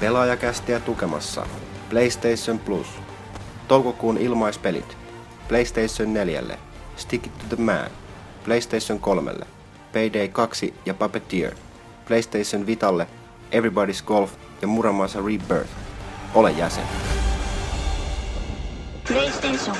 Pelaajakästiä tukemassa PlayStation Plus. Toukokuun ilmaispelit. PlayStation 4. Stick it to the man. PlayStation 3. Payday 2 ja Puppeteer. PlayStation Vitalle Everybody's Golf ja Muramasa Rebirth. Ole jäsen. PlayStation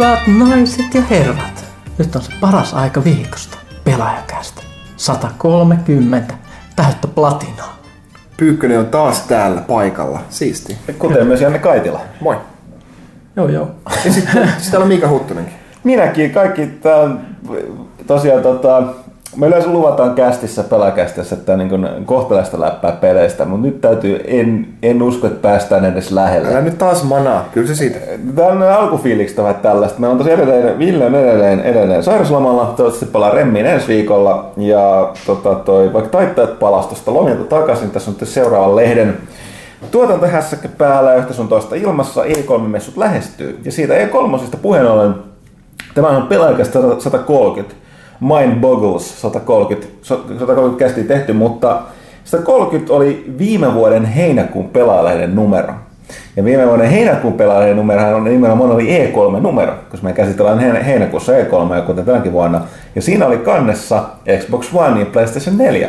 Hyvät naiset ja herrat, nyt on se paras aika viikosta. Pelaajakästä. 130 täyttä platinaa. Pyykkönen on taas täällä paikalla. Siisti. Kuten myös Janne Kaitila. Moi. Joo joo. Ja sitten sit täällä on Miika Huttunenkin. Minäkin, kaikki tää on tosiaan tota, me yleensä luvataan kästissä pelaakästissä, että niin kuin kohtalaista läppää peleistä, mutta nyt täytyy, en, en usko, että päästään edes lähelle. Älä nyt taas manaa. Kyllä se siitä. Tämä on alkufiilikset vähän tällaista. Meillä on tosiaan edelleen, Ville on edelleen, edelleen sairauslomalla, toivottavasti palaa remmiin ensi viikolla. Ja tota, toi, vaikka taittajat palastosta lomilta takaisin, tässä on nyt seuraavan lehden tuotantohässäkkä päällä yhtä sun toista ilmassa, E3-messut lähestyy. Ja siitä E3 puheen ollen, tämä on pelaajakästä 130 Mind Boggles 130, 130 kästi tehty, mutta 130 oli viime vuoden heinäkuun pelaajalehden numero. Ja viime vuoden heinäkuun pelaajalehden numero on nimenomaan oli E3-numero, koska me käsitellään heinäkuussa E3, kuten tänäkin vuonna. Ja siinä oli kannessa Xbox One ja PlayStation 4,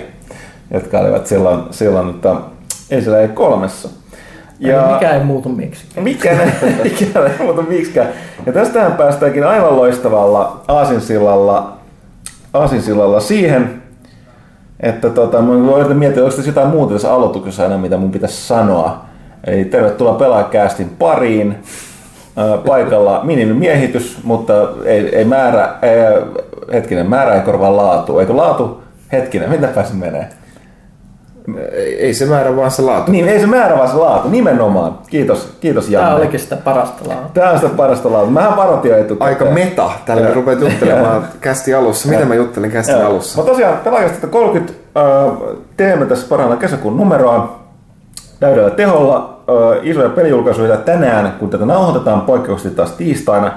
jotka olivat silloin, silloin että ei siellä E3. Ja mikä ei muutu miksi. Mikä, mikä ei muutu miksikään. Ja tästähän päästäänkin aivan loistavalla aasinsillalla Asinsillalla siihen, että tota, mä voin miettiä, onko tässä jotain muuta tässä aloituksessa enää, mitä mun pitäisi sanoa. Eli tervetuloa pelaajakästin pariin. Paikalla minimimiehitys, mutta ei, ei määrä, ei, hetkinen, määrä ei korvaa laatu. Eikö laatu? Hetkinen, mitä pääsin menee? Ei se määrä, vaan se laatu. Niin, ei se määrä, vaan se laatu. Nimenomaan. Kiitos, kiitos Janne. Tämä olikin sitä parasta laatua. Tämä on sitä parasta laatua. Mähän varoitin jo etukäteen. Aika meta. Tällä me rupeat juttelemaan kästi alussa. Mitä mä juttelin kästi alussa? Mutta tosiaan pelaajasta 30 äh, teemme tässä parhaana kesäkuun numeroa täydellä teholla. Äh, isoja pelijulkaisuja tänään, kun tätä nauhoitetaan poikkeuksellisesti taas tiistaina.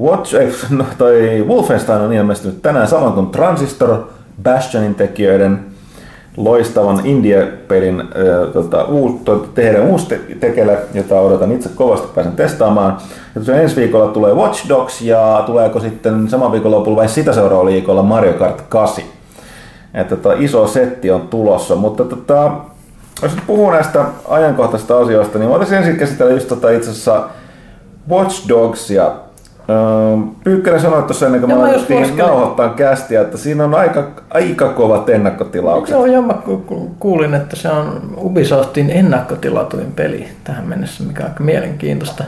Watch, eh, no, toi Wolfenstein on ilmestynyt tänään samoin kuin Transistor, Bastionin tekijöiden loistavan Indie-pelin äh, tota, uus, tehdä uusi te- tekele, jota odotan itse kovasti pääsen testaamaan. Ja ensi viikolla tulee Watch Dogs ja tuleeko sitten saman viikon lopulla vai sitä seuraavalla viikolla Mario Kart 8. Että tota, iso setti on tulossa, mutta tota, jos nyt puhuu näistä ajankohtaisista asioista, niin voitaisiin ensin käsitellä just tota itse asiassa Watch Dogsia. Pyykkänen sanoi tuossa ennen kuin me mä alettiin nauhoittaa kästiä, että siinä on aika, aika kovat ennakkotilaukset. Joo, joo, mä ku- ku- kuulin, että se on Ubisoftin ennakkotilatuin peli tähän mennessä, mikä on aika mielenkiintoista.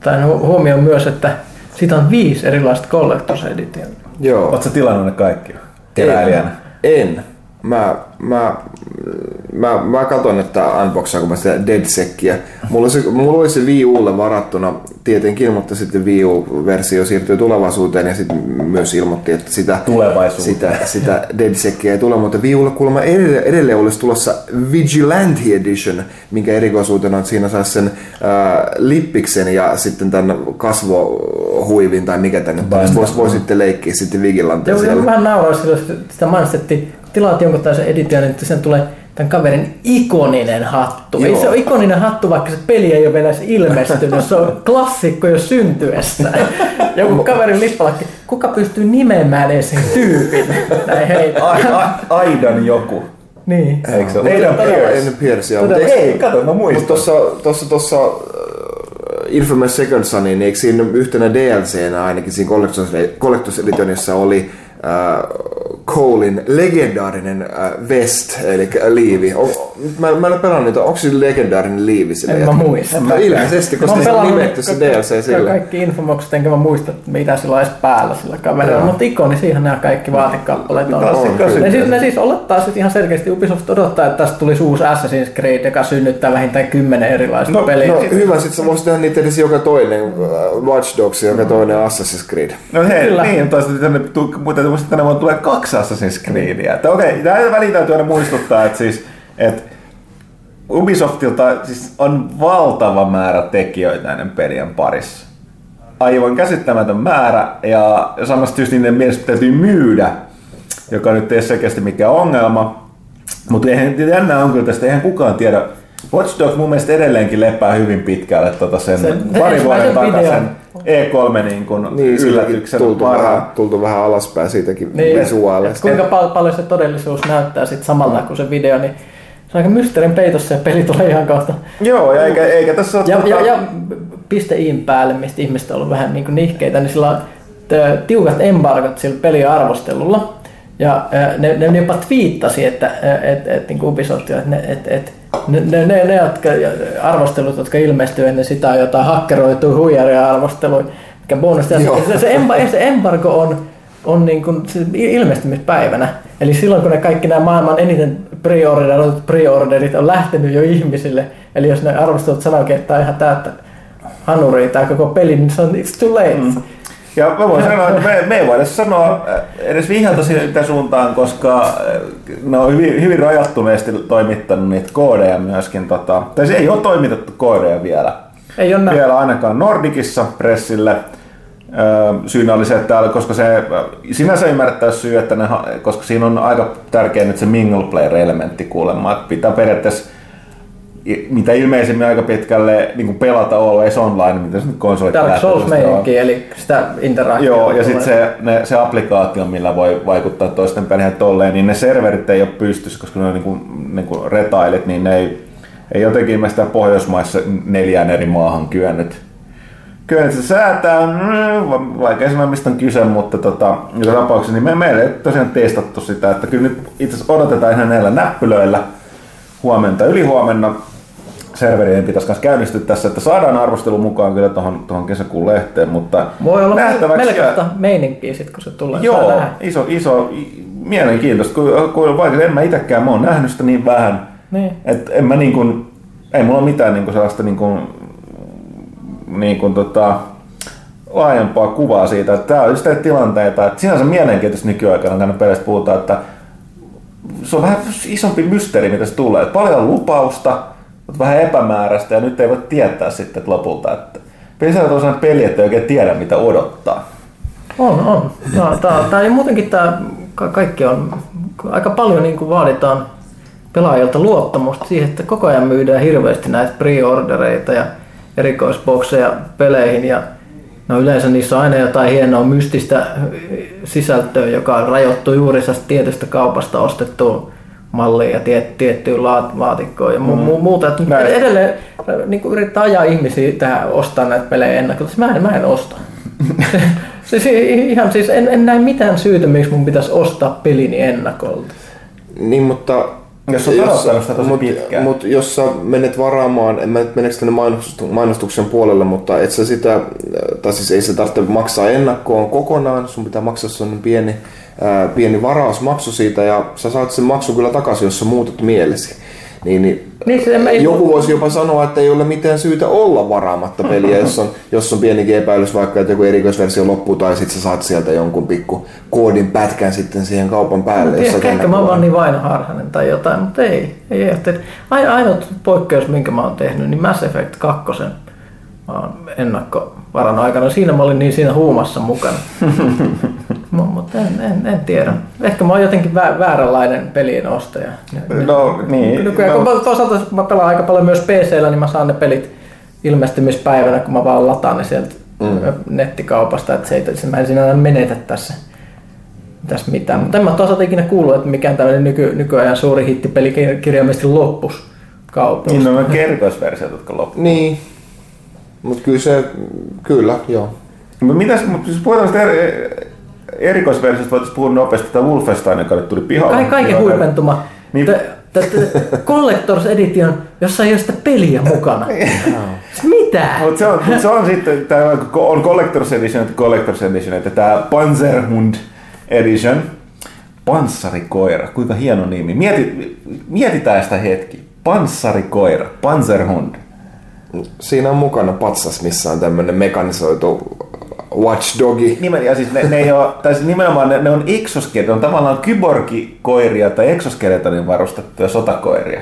Tai hu- huomioon myös, että siitä on viisi erilaista Collector's Edition. Joo. Oletko tilannut ne kaikki keräilijänä? En. Mä, mä, mä, mä katson, että unboxaa, kun mä sitä DeadSeckia. Mulla, se, mulla oli se Wii Ulle varattuna. Tietenkin, mutta sitten Wii U-versio siirtyy tulevaisuuteen ja sitten myös ilmoitti, että sitä, sitä, sitä DeadSeckia ei tule, mutta Wii Ulle kuulemma edelleen, edelleen olisi tulossa Vigilante Edition, minkä erikoisuutena on, että siinä saisi sen ää, lippiksen ja sitten tämän kasvohuivin tai mikä tänne voisi vois, vois sitten leikkiä sitten Vigilantea Joo, joo, siellä. nauroin sillä, että sitä mainostettiin, tilaat jonkun tällaisen edition, että sen tulee tämän kaverin ikoninen hattu. Ei Joo. se ole ikoninen hattu, vaikka se peli ei ole vielä edes ilmestynyt. Se on klassikko jo syntyessä. Joku kaverin lippalakki. Kuka pystyy nimeämään edes sen tyypin? Näin hei. Ai, ai, aidan joku. Niin. Eikö se ole? Mutta- Aidan Joo, Pierce. Mutta eikö- Ei, kato, mä Mutta muistan. tuossa, tuossa, tuossa äh, Infamous Second Son, niin eikö siinä yhtenä DLCnä ainakin siinä Collector's, Collector's Editionissa oli äh, Colein legendaarinen äh, vest, eli liivi. O, mä, mä en ole pelannut niitä, onko sillä legendaarinen liivi sille? En mä muista. No ilmeisesti, Mä koska se on nimetty se DLC sille. Kaikki infomokset, enkä mä muista, että mitä sillä olisi päällä sillä kaverilla. Joo. Mutta ikoni siihen nämä kaikki vaatekappaleet on. Klassikko Ne sitten. siis, ne siis olettaa sit ihan selkeästi, Ubisoft odottaa, että tästä tulisi uusi Assassin's Creed, joka synnyttää vähintään kymmenen erilaista No, peliä. No hyvä, sit sä voisit tehdä niitä edes joka toinen äh, Watch Dogs joka toinen Assassin's Creed. No hei, Kyllä. niin, tänne, tu- mutta muista, tänne vuonna tulee kaksi Assassin's Creedia. Että okei, okay, väliin täytyy aina muistuttaa, että siis, että Ubisoftilta siis on valtava määrä tekijöitä näiden pelien parissa. Aivan käsittämätön määrä, ja samasta syystä niiden mielestä täytyy myydä, joka nyt ei selkeästi mikään ongelma. Mutta eihän jännä on kyllä tästä, eihän kukaan tiedä. Watch Dogs mun mielestä edelleenkin lepää hyvin pitkälle tota sen, Sen- pari vuoden takaisen videon. E3 niin kun Niin, yllätyksen tultu varaan. vähän, tultu vähän alaspäin siitäkin Niin, visuaalista. et kuinka pal- paljon se todellisuus näyttää sit samalta kuin se video, niin se on aika mysteerin peitossa ja peli tulee ihan kohta. Joo, ja eikä, eikä tässä ole... Ja, tota- ja, ja piste iin päälle, mistä ihmiset on ollut vähän niin kuin nihkeitä, niin sillä on tiukat embargot sillä peliarvostelulla. Ja ne, ne jopa twiittasi, että et, et, niin Ubisoft, että ne, et, et, ne, ne, ne, jotka, arvostelut, jotka ilmestyy ennen sitä, on jotain hakkeroitua huijaria arvosteluja, mikä bonus. Se, se, se embargo on, on niin kuin se ilmestymispäivänä. Eli silloin, kun ne kaikki nämä maailman eniten preorderoidut preorderit on lähtenyt jo ihmisille, eli jos ne arvostelut sanoikin, että tämä on ihan täyttä hanuria tämä koko peli, niin se on it's too late. Mm. Ja mä voin sanoa, että me, me ei voida sanoa edes vihjata sitä suuntaan, koska ne on hyvin, hyvin rajattuneesti toimittanut niitä koodeja myöskin. Tota, tai se ei ole toimitettu koodeja vielä. Ei ole. Vielä ainakaan Nordicissa pressille. Syynä oli se, että koska se sinänsä ymmärrettää syy, että ne, koska siinä on aika tärkeä nyt se mingle player-elementti kuulemma, että pitää periaatteessa mitä ilmeisemmin aika pitkälle niin kuin pelata always online, mitä se nyt konsolit Dark Souls meininki, eli sitä interaktiota. Joo, ja sitten se, ne, se applikaatio, millä voi vaikuttaa toisten peleihin tolleen, niin ne serverit ei ole pystyssä, koska ne on niin kuin, niin kuin retailit, niin ne ei, ei jotenkin ilmeisesti Pohjoismaissa neljään eri maahan kyennyt. Kyennyt se säätää, mm, vaikea sanoa mistä on kyse, mutta tota, joka tapauksessa niin me, meillä ei tosiaan testattu sitä, että kyllä nyt itse asiassa odotetaan ihan näillä näppylöillä huomenta, ylihuomenna serverien pitäisi myös käynnistyä tässä, että saadaan arvostelu mukaan kyllä tuohon, tuohon kesäkuun lehteen, mutta Voi olla nähtäväksi melkoista meininkiä sit, kun se tulee. Joo, iso, iso, mielenkiintoista, kun, kun vaikka en mä itekään, mä oon nähnyt sitä niin vähän, Niin. että en mä niin kuin, ei mulla ole mitään niin kuin sellaista niin kuin, niin kuin tota, laajempaa kuvaa siitä, että tää on just tilanteita, että sinänsä mielenkiintoista nykyaikana tänne peleissä puhutaan, että se on vähän isompi mysteeri, mitä se tulee. Paljon lupausta, mutta vähän epämääräistä ja nyt ei voi tietää sitten että lopulta, että Pelissä on sellainen peli, että ei oikein tiedä mitä odottaa. On, on. No, tää, tää, muutenkin tämä kaikki on, aika paljon niin vaaditaan pelaajilta luottamusta siihen, että koko ajan myydään hirveästi näitä pre-ordereita ja erikoisbokseja peleihin ja no yleensä niissä on aina jotain hienoa mystistä sisältöä, joka rajoittuu juuri tietystä kaupasta ostettuun malliin ja tiet, tiettyyn laat, laatikkoon ja mu, mu, muuta. Että Näin. edelleen niin kuin yrittää ajaa ihmisiä tähän ostaa näitä pelejä ennakolta. Mä en, mä en osta. siis ihan siis en, en näe mitään syytä, miksi mun pitäisi ostaa pelini ennakolta. Niin, mutta... Jos on odottanut sitä tosi mut, pitkään. Mut jos sä menet varaamaan, en mä nyt meneekö tänne mainostuksen, mainostuksen puolelle, mutta et sä sitä, tai siis ei se tarvitse maksaa ennakkoon kokonaan, sun pitää maksaa sellainen pieni, ää, pieni varausmaksu siitä ja sä saat sen maksun kyllä takaisin, jos sä muutat mielesi. Niin, niin Niin, ei, joku voisi jopa sanoa, että ei ole mitään syytä olla varaamatta peliä, jos on, jos on pienikin epäilys vaikka, että joku erikoisversio loppuu tai sitten sä saat sieltä jonkun pikku koodin pätkän sitten siihen kaupan päälle. jos sä Ehkä, ehkä mä oon niin vainoharhainen tai jotain, mutta ei. ei, ei ainut poikkeus, minkä mä oon tehnyt, niin Mass Effect 2. Mä oon ennakkovarannut aikana. Siinä mä olin niin siinä huumassa mukana. mutta en, en, en, tiedä. Ehkä mä oon jotenkin vä- vääränlainen pelien ostaja. No niin. Nykyään, kun no, mä, toisaalta kun mä pelaan aika paljon myös PCllä, niin mä saan ne pelit ilmestymispäivänä, kun mä vaan lataan ne sieltä mm. nettikaupasta, että se ei, se, mä en siinä aina menetä tässä, tässä mitään. Mutta en mä toisaalta ikinä kuullut, että mikään tämmöinen nyky, nykyajan suuri hittipeli kirjaimellisesti loppus kaupassa. niin on kertoisversiot, jotka loppuvat. Niin, mutta kyllä se, kyllä, joo. Mutta mitäs, mutta jos puhutaan tästä eri, erikoisversiosta, voitaisiin puhua nopeasti tätä Wolfenstein, joka nyt tuli pihalle. Ka- kaiken Pihalle. huipentuma. Niin, Te- Tätä Collectors Edition, jossa ei ole sitä peliä mukana. Siis Mitä? Mutta se on, mut se on sitten, tämä on Collector's Edition, että Collector's Edition, että tämä Panzerhund Edition, panssarikoira, kuinka hieno nimi. Mieti, mietitään sitä hetki. Panssarikoira, Panzerhund. Siinä on mukana patsas, missä on tämmöinen mekanisoitu watchdogi. Nimen, ja siis ne, ne ei ole, tai siis nimenomaan ne, ne on exoskelet, ne on tavallaan kyborgikoiria tai exoskeletonin varustettuja sotakoiria.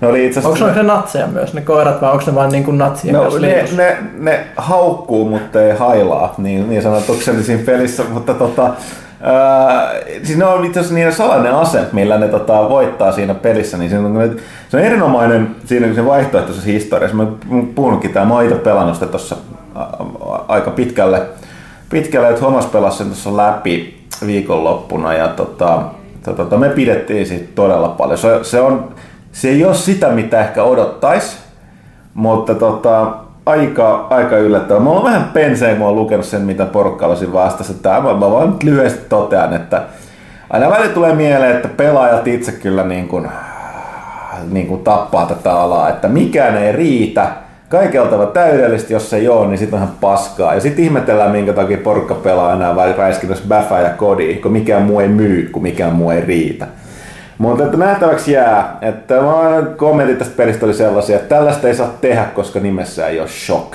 Ne oli itse Onko asiassa... ne natseja myös, ne koirat, vai onko ne vain niin kuin natsien No, ne, ne, ne haukkuu, mutta ei hailaa, niin, niin sanotukseni siinä pelissä, mutta tota, ää, siis ne on itse asiassa niiden salainen ase, millä ne tota, voittaa siinä pelissä, niin siinä on, se on erinomainen siinä se vaihtoehtoisessa historiassa. Mä oon puhunutkin tää, mä oon pelannut sitä tuossa aika pitkälle, pitkälle että Thomas pelasi sen tuossa läpi viikonloppuna ja tota, tota, me pidettiin siitä todella paljon. Se, se, on, se ei ole sitä, mitä ehkä odottaisi, mutta tota, aika, aika yllättävää. Mä oon vähän penseen, kun mä oon lukenut sen, mitä porukka olisi vastassa. Tää, mä, mä vaan nyt lyhyesti totean, että aina välillä tulee mieleen, että pelaajat itse kyllä niin kuin, niin kuin tappaa tätä alaa, että mikään ei riitä. Kaikeltava täydellisesti, jos se ei ole, niin sitten on ihan paskaa. Ja sitten ihmetellään, minkä takia porukka pelaa enää vai räiskintässä Bäfä ja Kodi, kun mikään muu ei myy, kun mikään muu ei riitä. Mutta että nähtäväksi jää, että kommentit tästä pelistä oli sellaisia, että tällaista ei saa tehdä, koska nimessä ei ole shock.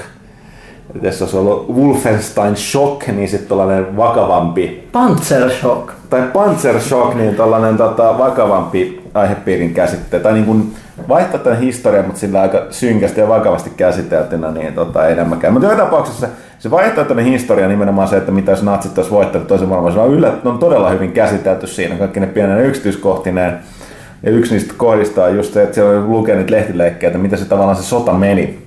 Et jos olisi ollut Wolfenstein Shock, niin sitten tällainen vakavampi, Panzer Shock. tai Panzer Shock, niin tällainen tota, vakavampi aihepiirin käsite. Tai niin kuin vaihtaa tämän historian, mutta sillä aika synkästi ja vakavasti käsiteltynä, niin tota, ei enemmänkään. Mutta joka tapauksessa se vaihtoehtoinen historia nimenomaan se, että mitä jos natsit olisi voittanut toisen maailmansodan, on, yllät, on todella hyvin käsitelty siinä, kaikki ne pienen yksityiskohtineen. Ja yksi niistä kohdista on just se, että siellä lukenut niitä lehtileikkejä, että mitä se tavallaan se sota meni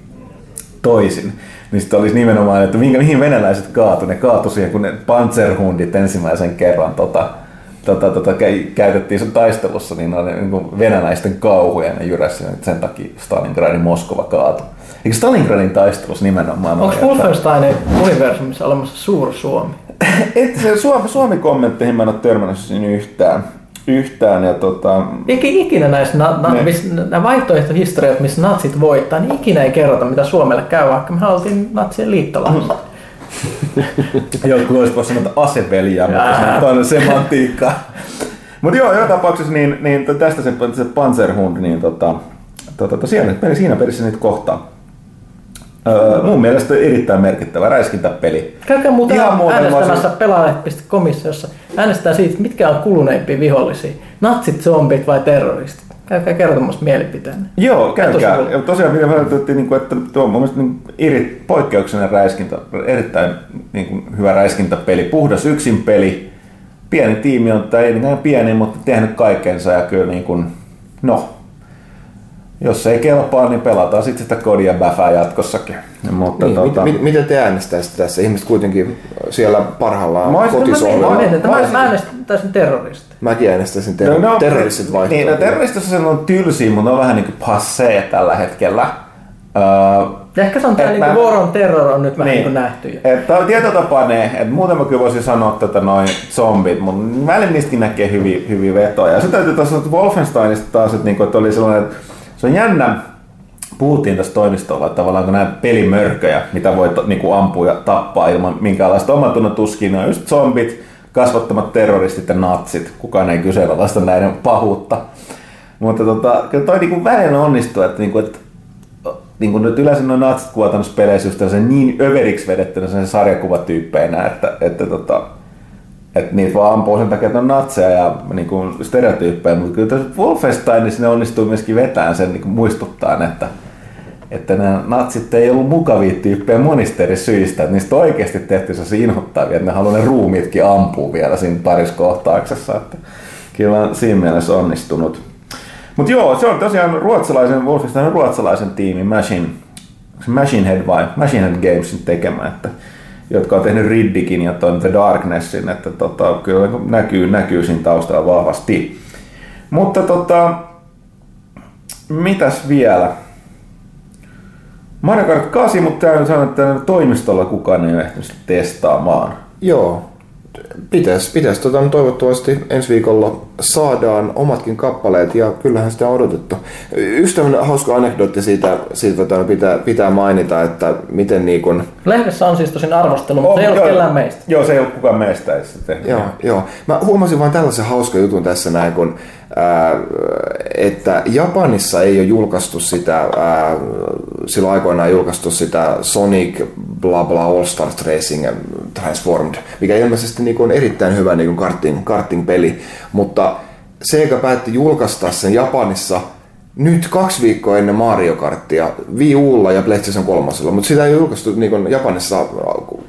toisin. Niin sitten olisi nimenomaan, että mihin venäläiset kaatu. Ne kaatu siihen, kun ne panzerhundit ensimmäisen kerran tota, tota, tota, kä- käytettiin sen taistelussa, niin oli niin kuin venäläisten kauhuja ne jyräsi, että sen takia Stalingradin Moskova kaatu. Eikö Stalingradin taistelussa nimenomaan Onko Wolfensteinin universumissa olemassa Suur-Suomi? Et se Suomi, Suomi-kommentteihin mä en ole törmännyt siinä yhtään. yhtään ja tota, Iki, ikinä näissä na, na, Ne. miss, nämä vaihtoehtohistoriat, missä natsit voittaa, niin ikinä ei kerrota, mitä Suomelle käy, vaikka me oltiin natsien liittolaiset. Jotkut olisi voisi sanoa, että aseveljää, mutta se on semantiikka. Mutta joo, joka tapauksessa niin, niin tästä se, se Panzerhund, niin tota, tota, tosiaan peli, siinä pelissä niitä kohtaa. Öö, mun mielestä erittäin merkittävä räiskintäpeli. Käykää muuten Ihan äänestämässä voisin- pelaajalehti.comissa, jossa äänestetään siitä, mitkä on kuluneimpia vihollisia. Natsit, zombit vai terroristit. Käykää kertomassa mielipiteenne. Joo, käykää. Ja tosiaan mitä vältettiin, niin kuin, että tuo on mun mielestä niin eri, poikkeuksellinen räiskintä, erittäin niin kuin, hyvä räiskintäpeli, puhdas yksin peli. Pieni tiimi on, tai ei niinkään pieni, mutta tehnyt kaikensa ja kyllä niin kuin, no, jos ei kelpaa, niin pelataan sitten sitä kodia bäfää jatkossakin. Mutta, Niin, tota, mit, mit, miten te äänestäisitte tässä? Ihmiset kuitenkin siellä parhaillaan Mä No, mä, mietin, Mä mä, äänestäisin terroristi. Mäkin äänestäisin ter- No, no, terroristit vaihtoehtoja. Niin, no, terroristissa se on tylsiä, mutta ne on vähän niin kuin passee tällä hetkellä. Öö, Ja ehkä se on tämä Et niin mä- War on Terror on nyt vähän niin. kuin nähty. Että on tietyllä tapaa ne, että muuten mä kyllä voisin sanoa tätä noin zombit, mutta välillä niistäkin näkee hyviä, hyviä vetoja. Ja sitten täytyy taas sanoa Wolfensteinista taas, että, niinku, että oli sellainen, että se on jännä, puhuttiin tässä toimistolla, että tavallaan kun näitä pelimörköjä, mitä voi to- niinku ampua ja tappaa ilman minkäänlaista omatunnon tuskia, ne on just zombit, kasvattomat terroristit ja natsit. Kukaan ei kyseenalaista näiden pahuutta. Mutta tota, kyllä toi niinku välillä onnistuu, että, niinku, että niin kuin nyt yleensä noin natsit kuvataan peleissä just niin överiksi vedettynä sen sarjakuvatyyppeinä, että, että, tota, että niitä vaan ampuu sen takia, että on natseja ja niin kuin stereotyyppejä, mutta kyllä tässä Wolfensteinissa ne onnistuu myöskin vetämään sen niin muistuttaa, että, että nämä natsit ei ollut mukavia tyyppejä monista eri syistä, että niistä oikeasti tehty se inhottavia, että ne haluaa ne ruumiitkin ampua vielä siinä parissa kohtauksessa, että kyllä on siinä mielessä onnistunut. Mutta joo, se on tosiaan ruotsalaisen, Wolfenstein ruotsalaisen tiimin Machine, Machine Head vai Machine Head Gamesin tekemä, että, jotka on tehnyt Riddikin ja ton The Darknessin, että tota, kyllä näkyy, näkyy siinä taustalla vahvasti. Mutta tota, mitäs vielä? Mario Kart 8, mutta tämä on sanonut, että toimistolla kukaan ei ole ehtinyt testaamaan. Joo. Pitäisi, pitäis, tota, toivottavasti ensi viikolla saadaan omatkin kappaleet ja kyllähän sitä on odotettu. Yksi tämmöinen hauska anekdootti siitä, siitä tota, pitää, pitää mainita, että miten niin kun, Lehdessä on siis tosin arvostelu, mutta On, se ei ole kellään meistä. Joo, se ei ole kukaan meistä ei sitä tehnyt. Joo, joo. Mä huomasin vain tällaisen hauskan jutun tässä näin, kun, ää, että Japanissa ei ole julkaistu sitä, ää, silloin aikoinaan julkaistu sitä Sonic bla bla All Stars Racing Transformed, mikä ilmeisesti niin on erittäin hyvä niin karting, karting-peli, mutta Sega päätti julkaista sen Japanissa nyt kaksi viikkoa ennen Mario Karttia Wii Ulla ja PlayStation 3, mutta sitä ei julkaistu niin Japanissa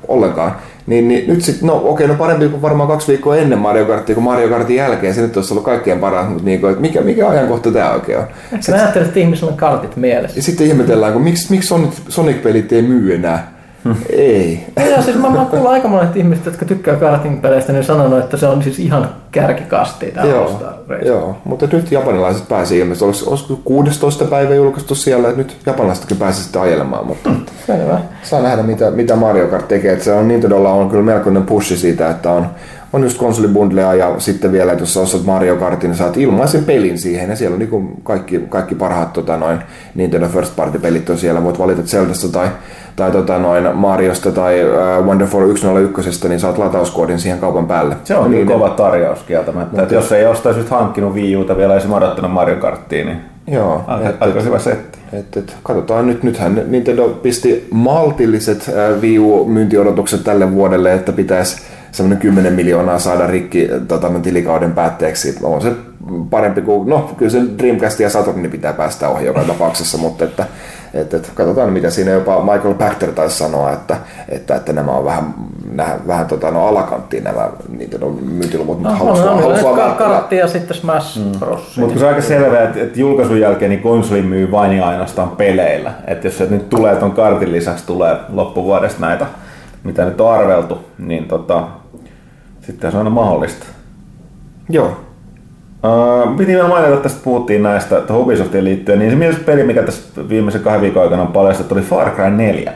ollenkaan. Niin, niin nyt sitten, no okei, no parempi kuin varmaan kaksi viikkoa ennen Mario Karttia kuin Mario Kartin jälkeen. Se nyt olisi ollut kaikkien paras, mutta niin kuin, että mikä, mikä ajankohta tämä oikein on. Ehkä mä ajattelin, että ihmisillä on kartit mielessä. Ja sitten ihmetellään, kun miksi, miksi Sonic, Sonic-pelit ei myy enää. Ei. Joo, siis mä, mä kuullut aika monet ihmiset, jotka tykkää karting-peleistä, niin sanonut, että se on siis ihan kärkikasti tämä All Joo, joo, mutta nyt japanilaiset pääsivät ilmeisesti, olisiko, olisiko 16. päivä julkaistu siellä, että nyt japanilaisetkin pääsivät sitten ajelemaan, mutta Selvä. saa nähdä mitä, mitä Mario Kart tekee. Että se on Nintendolla on kyllä melkoinen pushi siitä, että on, on just konsolibundlea ja sitten vielä, että jos sä ostat Mario Kartin, niin saat ilmaisen pelin siihen ja siellä on niin kaikki, kaikki parhaat tota, noin Nintendo First Party pelit on siellä. Voit valita Zeldasta tai, tai tota, noin Mariosta tai uh, Wonderful 101, niin saat latauskoodin siihen kaupan päälle. Se on niin, kova tarjous kieltämättä. Että jos ei ostaisi nyt hankkinut Wii Uta vielä edes odottanut Mario Karttiin, niin Joo, aika, et- aika hyvä setti. Et, et, katsotaan nyt, nythän Nintendo pisti maltilliset äh, Wii U-myyntiodotukset tälle vuodelle, että pitäisi semmoinen 10 miljoonaa saada rikki tota, tilikauden päätteeksi. On se parempi kuin, no kyllä se Dreamcast ja Saturnin pitää päästä ohi joka tapauksessa, mutta että, et, et, katsotaan mitä siinä jopa Michael Pachter taisi sanoa, että, että, että nämä on vähän, nämä, vähän tota, no, alakanttiin nämä Nintendo myyntiluvut, mutta No, halusi halusi on, vaan kartti ja sitten Smash Bros. Mutta se on aika selvää, että, että julkaisun jälkeen niin konsoli myy vain ja ainoastaan peleillä. Että jos se nyt tulee ton kartin lisäksi tulee loppuvuodesta näitä, mitä nyt on arveltu, niin tota, sitten se on aina mahdollista. Joo, Uh, piti vielä mainita, että tästä puhuttiin näistä tuohon Ubisoftiin liittyen, niin se myös peli, mikä tässä viimeisen kahden viikon aikana on paljastettu, oli Far Cry 4.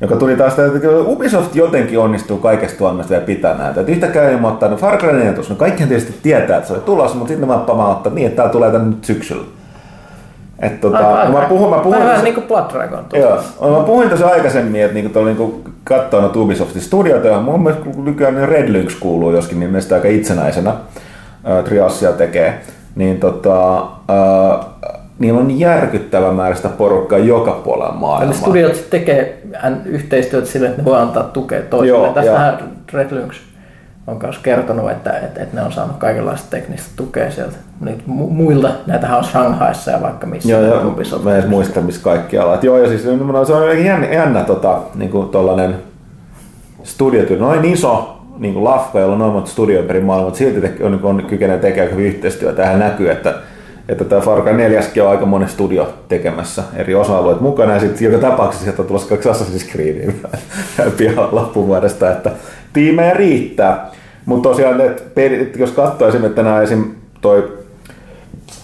Joka tuli taas, että Ubisoft jotenkin onnistuu kaikesta tuonnesta vielä pitää näitä. Että yhtäkään ilmoittaa, että Far Cry 4 tuossa, no kaikkihan tietysti tietää, että se oli tulossa, mutta sitten vaan pamauttaa niin, että tää tulee tänne nyt syksyllä. Että tota, no mä puhun, mä puhun, Vähän tässä- niin kuin Blood Dragon. Joo, mä puhuin tuossa aikaisemmin, että niinku tuolla niinku katsoo noita Ubisoftin studioita, ja mun mielestä nykyään Red Lynx kuuluu joskin niin mielestäni aika itsenäisenä, ää, Triassia tekee, niin tota, ää, niillä on järkyttävä määrä sitä porukkaa joka puolella Eli maailmaa. studiot sit tekee yhteistyötä sille, että ne voi antaa tukea toisille. Joo, Tästähän Red Lynx on myös kertonut, että, että, että ne on saanut kaikenlaista teknistä tukea sieltä mu- muilta. Näitähän on Shanghaissa ja vaikka missä. Joo, joo, Ubisoft. mä en edes muista missä kaikkialla. Et joo, ja siis no, se on jännä, jännä tota, niinku tollanen studiotyö, noin iso niin kuin lafka, jolla on noin monta studioa ympäri maailmaa, mutta silti te, on, on kykenee tekemään hyvin yhteistyötä. Tähän näkyy, että, että tämä Far Cry 4 on aika monen studio tekemässä eri osa-alueet mukana, ja sitten joka tapauksessa sieltä on tulossa kaksi Assassin's Creedia pian loppuvuodesta, että tiimejä riittää. Mutta tosiaan, että jos katsoo esimerkiksi tänään esim. toi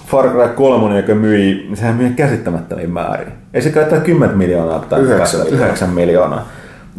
Far Cry 3, joka myi, niin sehän myi käsittämättömiin määrin. Ei se käyttää 10 miljoonaa tai Yhdeksän miljoonaa. 9 miljoonaa.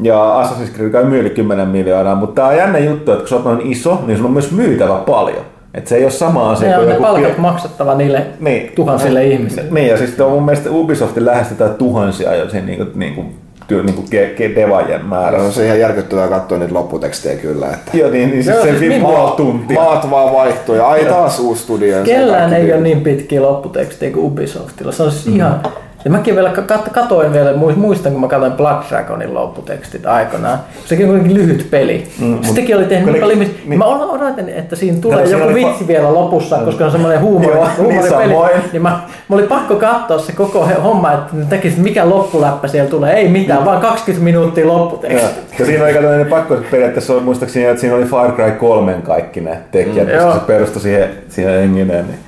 Ja Assassin's Creed kai myy yli 10 miljoonaa, mutta tää on jännä juttu, että kun sä oot noin iso, niin sun on myös myytävä paljon. Että se ei ole sama asia Ne on kuin ne joku palkat pie- maksettava niille Niin. tuhansille ihmisille. Niin, ja siis on mun mielestä Ubisoftin lähestytään tuhansia jo siinä niinku, niinku, työ, niinku ke, ke, devaajien määrä. on se ihan järkyttävää katsoa niitä lopputekstejä kyllä, että Joo, niin, niin siis Joo, se siis siis puoli tuntia. Maat vaan vaihtuu ja ai taas uusi studio. ja se Kellään ei ole niin pitkiä lopputekstejä kuin Ubisoftilla. Se on siis mm. ihan... Ja mäkin vielä kat- katoin vielä, muist- muistan kun mä katsoin Blood Dragonin lopputekstit aikanaan. Sekin on lyhyt peli. Mm, Sitäkin oli tehnyt niin paljon niin- Mä odotin, että siinä tulee Kato, joku vitsi fa- vielä lopussa, koska on semmoinen huumori, Joo, niin. Niin mä, mä oli pakko katsoa se koko homma, että ne tekisi, mikä loppuläppä siellä tulee. Ei mitään, vaan 20 minuuttia lopputeksti. Ja siinä oli ne pakko periaatteessa on muistaakseni, että siinä oli Far Cry 3 kaikki ne tekijät, Mm, koska se perustui siihen, siihen hengineen. Niin.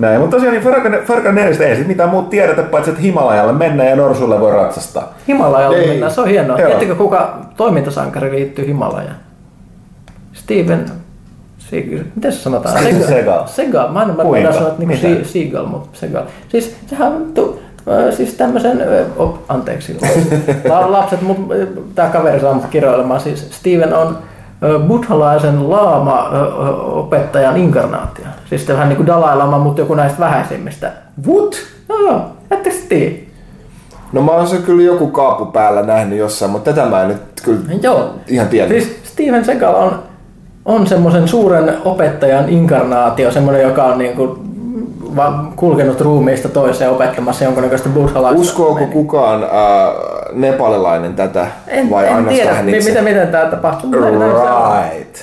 Näin, mutta tosiaan niin Far Cry, Far Cry 4 ei sit mitään muuta tiedetä, paitsi että Himalajalle mennään ja Norsulle voi ratsastaa. Himalajalle Ei. mennään, se on hienoa. Joo. Tiedättekö kuka toimintasankari liittyy Himalajaan? Steven Seagal. Miten se sanotaan? Steven Seagal. Seagal. Mä en en sanoa, että niinku Seagal, mutta Seagal. Siis sehän on tu, äh, siis tämmöisen, äh, oh, anteeksi, la- lapset, mutta tämä kaveri saa mut kiroilemaan. Siis Steven on buddhalaisen laama-opettajan inkarnaatio. Siis vähän niin kuin Dalai Lama, mutta joku näistä vähäisimmistä. What? No joo, ettekö te tiedä? No mä oon se kyllä joku kaapu päällä nähnyt jossain, mutta tätä mä en nyt kyllä Joo. ihan tiedä. Siis Steven Seagal on, on semmoisen suuren opettajan inkarnaatio, semmoinen, joka on niin kuin va- kulkenut ruumiista toiseen opettamassa jonkunnäköistä buddhalaista. Uskooko kukaan äh, nepalilainen tätä En, vai en ainoastaan tiedä, itse? miten, miten tämä tapahtuu. se on. Right.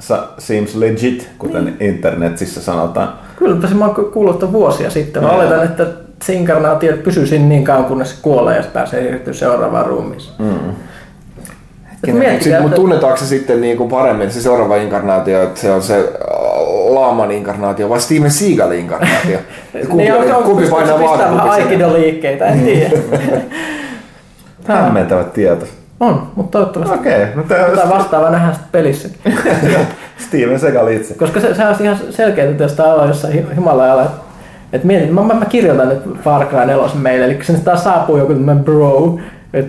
Sa- seems legit, kuten Niin. internetissä sanotaan. Kyllä, mä oon kuullut vuosia sitten. Mä Joo. oletan, että se inkarnaatio pysyy siinä niin kauan, kunnes se kuolee ja se pääsee siirtyä seuraavaan ruumiin. Mm. Mutta että tunnetaanko se sitten niin kuin paremmin se seuraava inkarnaatio, että se on se äh, Laaman inkarnaatio vai Steven Seagalin inkarnaatio? kumpi, niin on, on, kumpi painaa pistää vähän aikido-liikkeitä, en tiedä. Hämmentävä tieto. on, mutta toivottavasti Okei, no tää jotain vastaavaa nähdään sitten pelissä. Steven Seagal itse. Koska se, se on ihan selkeää, että jos tämä on jossain Hi- Himalajalla, että et mietin, mä, mä, mä, kirjoitan nyt Far Cry 4 meille, eli sinne taas saapuu joku tämmöinen bro,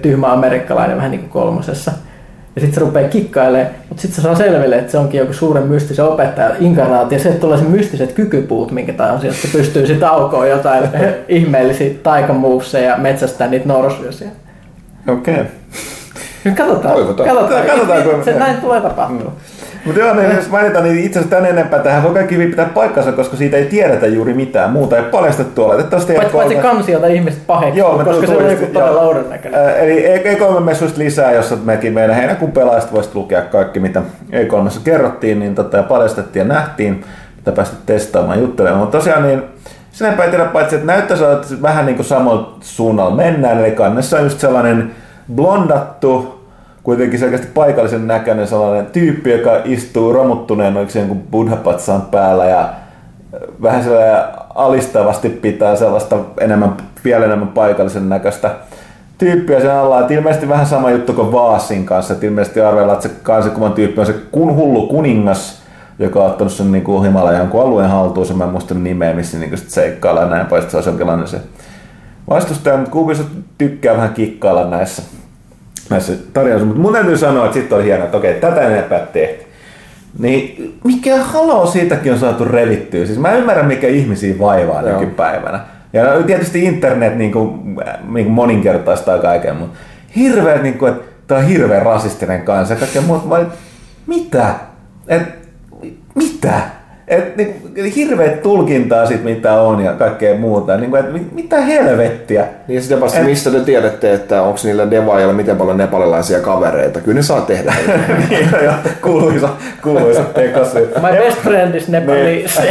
tyhmä amerikkalainen vähän niin kuin kolmosessa. Ja sitten se rupeaa kikkailemaan, mutta sitten se saa selville, että se onkin joku suuren mystisen opettaja inkarnaatio. Sieltä tulee se mystiset kykypuut, minkä tahansa, josta se pystyy sitten aukoon jotain ihmeellisiä taikamoveseja ja metsästää niitä norsuja siellä. Okei. Okay. Nyt katsotaan. Toivotaan. katsotaan. Katsotaan, kun- se näin tulee tapahtua. Mutta joo, niin jos mainitaan, niin itse asiassa tän enempää tähän voi kaikki pitää paikkansa, koska siitä ei tiedetä juuri mitään. Muuta ei paljastettu ole. Paitsi, paitsi kansiota ihmiset paheksuu, Joo, koska se on joku todella oudon näköinen. Eli E3-messuista lisää, jossa mekin meidän heinäkuun pelaajista voisi lukea kaikki, mitä E3 kerrottiin, niin tota, ja paljastettiin ja nähtiin, mitä päästä testaamaan juttelemaan. Mutta tosiaan niin, sinäpä ei tiedä paitsi, että näyttää siltä, että vähän niin kuin samalla suunnalla mennään, eli kannessa on just sellainen blondattu, kuitenkin selkeästi paikallisen näköinen sellainen tyyppi, joka istuu romuttuneen oikein jonkun buddhapatsaan päällä ja vähän sellainen alistavasti pitää sellaista enemmän, vielä enemmän paikallisen näköistä tyyppiä sen alla. Että ilmeisesti vähän sama juttu kuin Vaasin kanssa. Että ilmeisesti arvellaan, että se kansakuvan tyyppi on se kun hullu kuningas, joka on ottanut sen niin kuin Himalajan jonkun alueen haltuun, se mä en muista nimeä, missä niin seikkaillaan ja näin pois, se olisi jonkinlainen se vastustaja, mutta tykkää vähän kikkailla näissä, näissä tarjoissa, mutta mun täytyy sanoa, että sitten oli hienoa, että okei, tätä enempää tehty. Niin mikä haloo siitäkin on saatu revittyä. Siis mä ymmärrän, mikä ihmisiä vaivaa Joo. nykypäivänä. Ja tietysti internet niin kuin, niin kuin moninkertaistaa kaiken, mutta hirveä, niin kuin, että tämä on hirveän rasistinen kanssa ja kaikkea muuta. Mä olin, mitä? Et, mitä? Et, niin, hirveät tulkintaa siitä, mitä on ja kaikkea muuta. Niin kuin, et, mit- mitä helvettiä? Niin ja sitten vasta, Et- mistä te tiedätte, että onko niillä devaajilla miten paljon nepalilaisia kavereita? Kyllä ne saa tehdä. niin, ja kuuluisa, kuuluisa tekosyy. My best friend is Nepalese.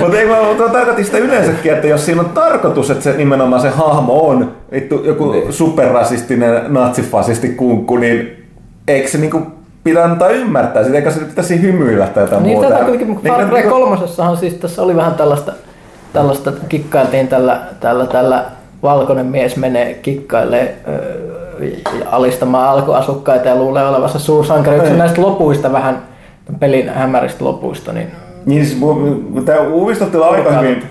Mutta ei mutta mä tarkoitin sitä yleensäkin, että jos siinä on tarkoitus, että se nimenomaan se hahmo on vittu, joku Niin. superrasistinen natsifasisti kunkku, niin eikö se niinku pidä antaa ymmärtää sitä, eikä se pitäisi hymyillä tai jotain Niin muuta. tätä kuitenkin, Niin, Far Cry niinku- kolmosessahan siis tässä oli vähän tällaista, tällaista kikkailtiin tällä, tällä, tällä valkoinen mies menee kikkailee ja alistamaan alkuasukkaita ja luulee olevansa suursankari. Yksi näistä lopuista vähän, pelin hämäristä lopuista, niin Niin siis tämä on aika hyvin,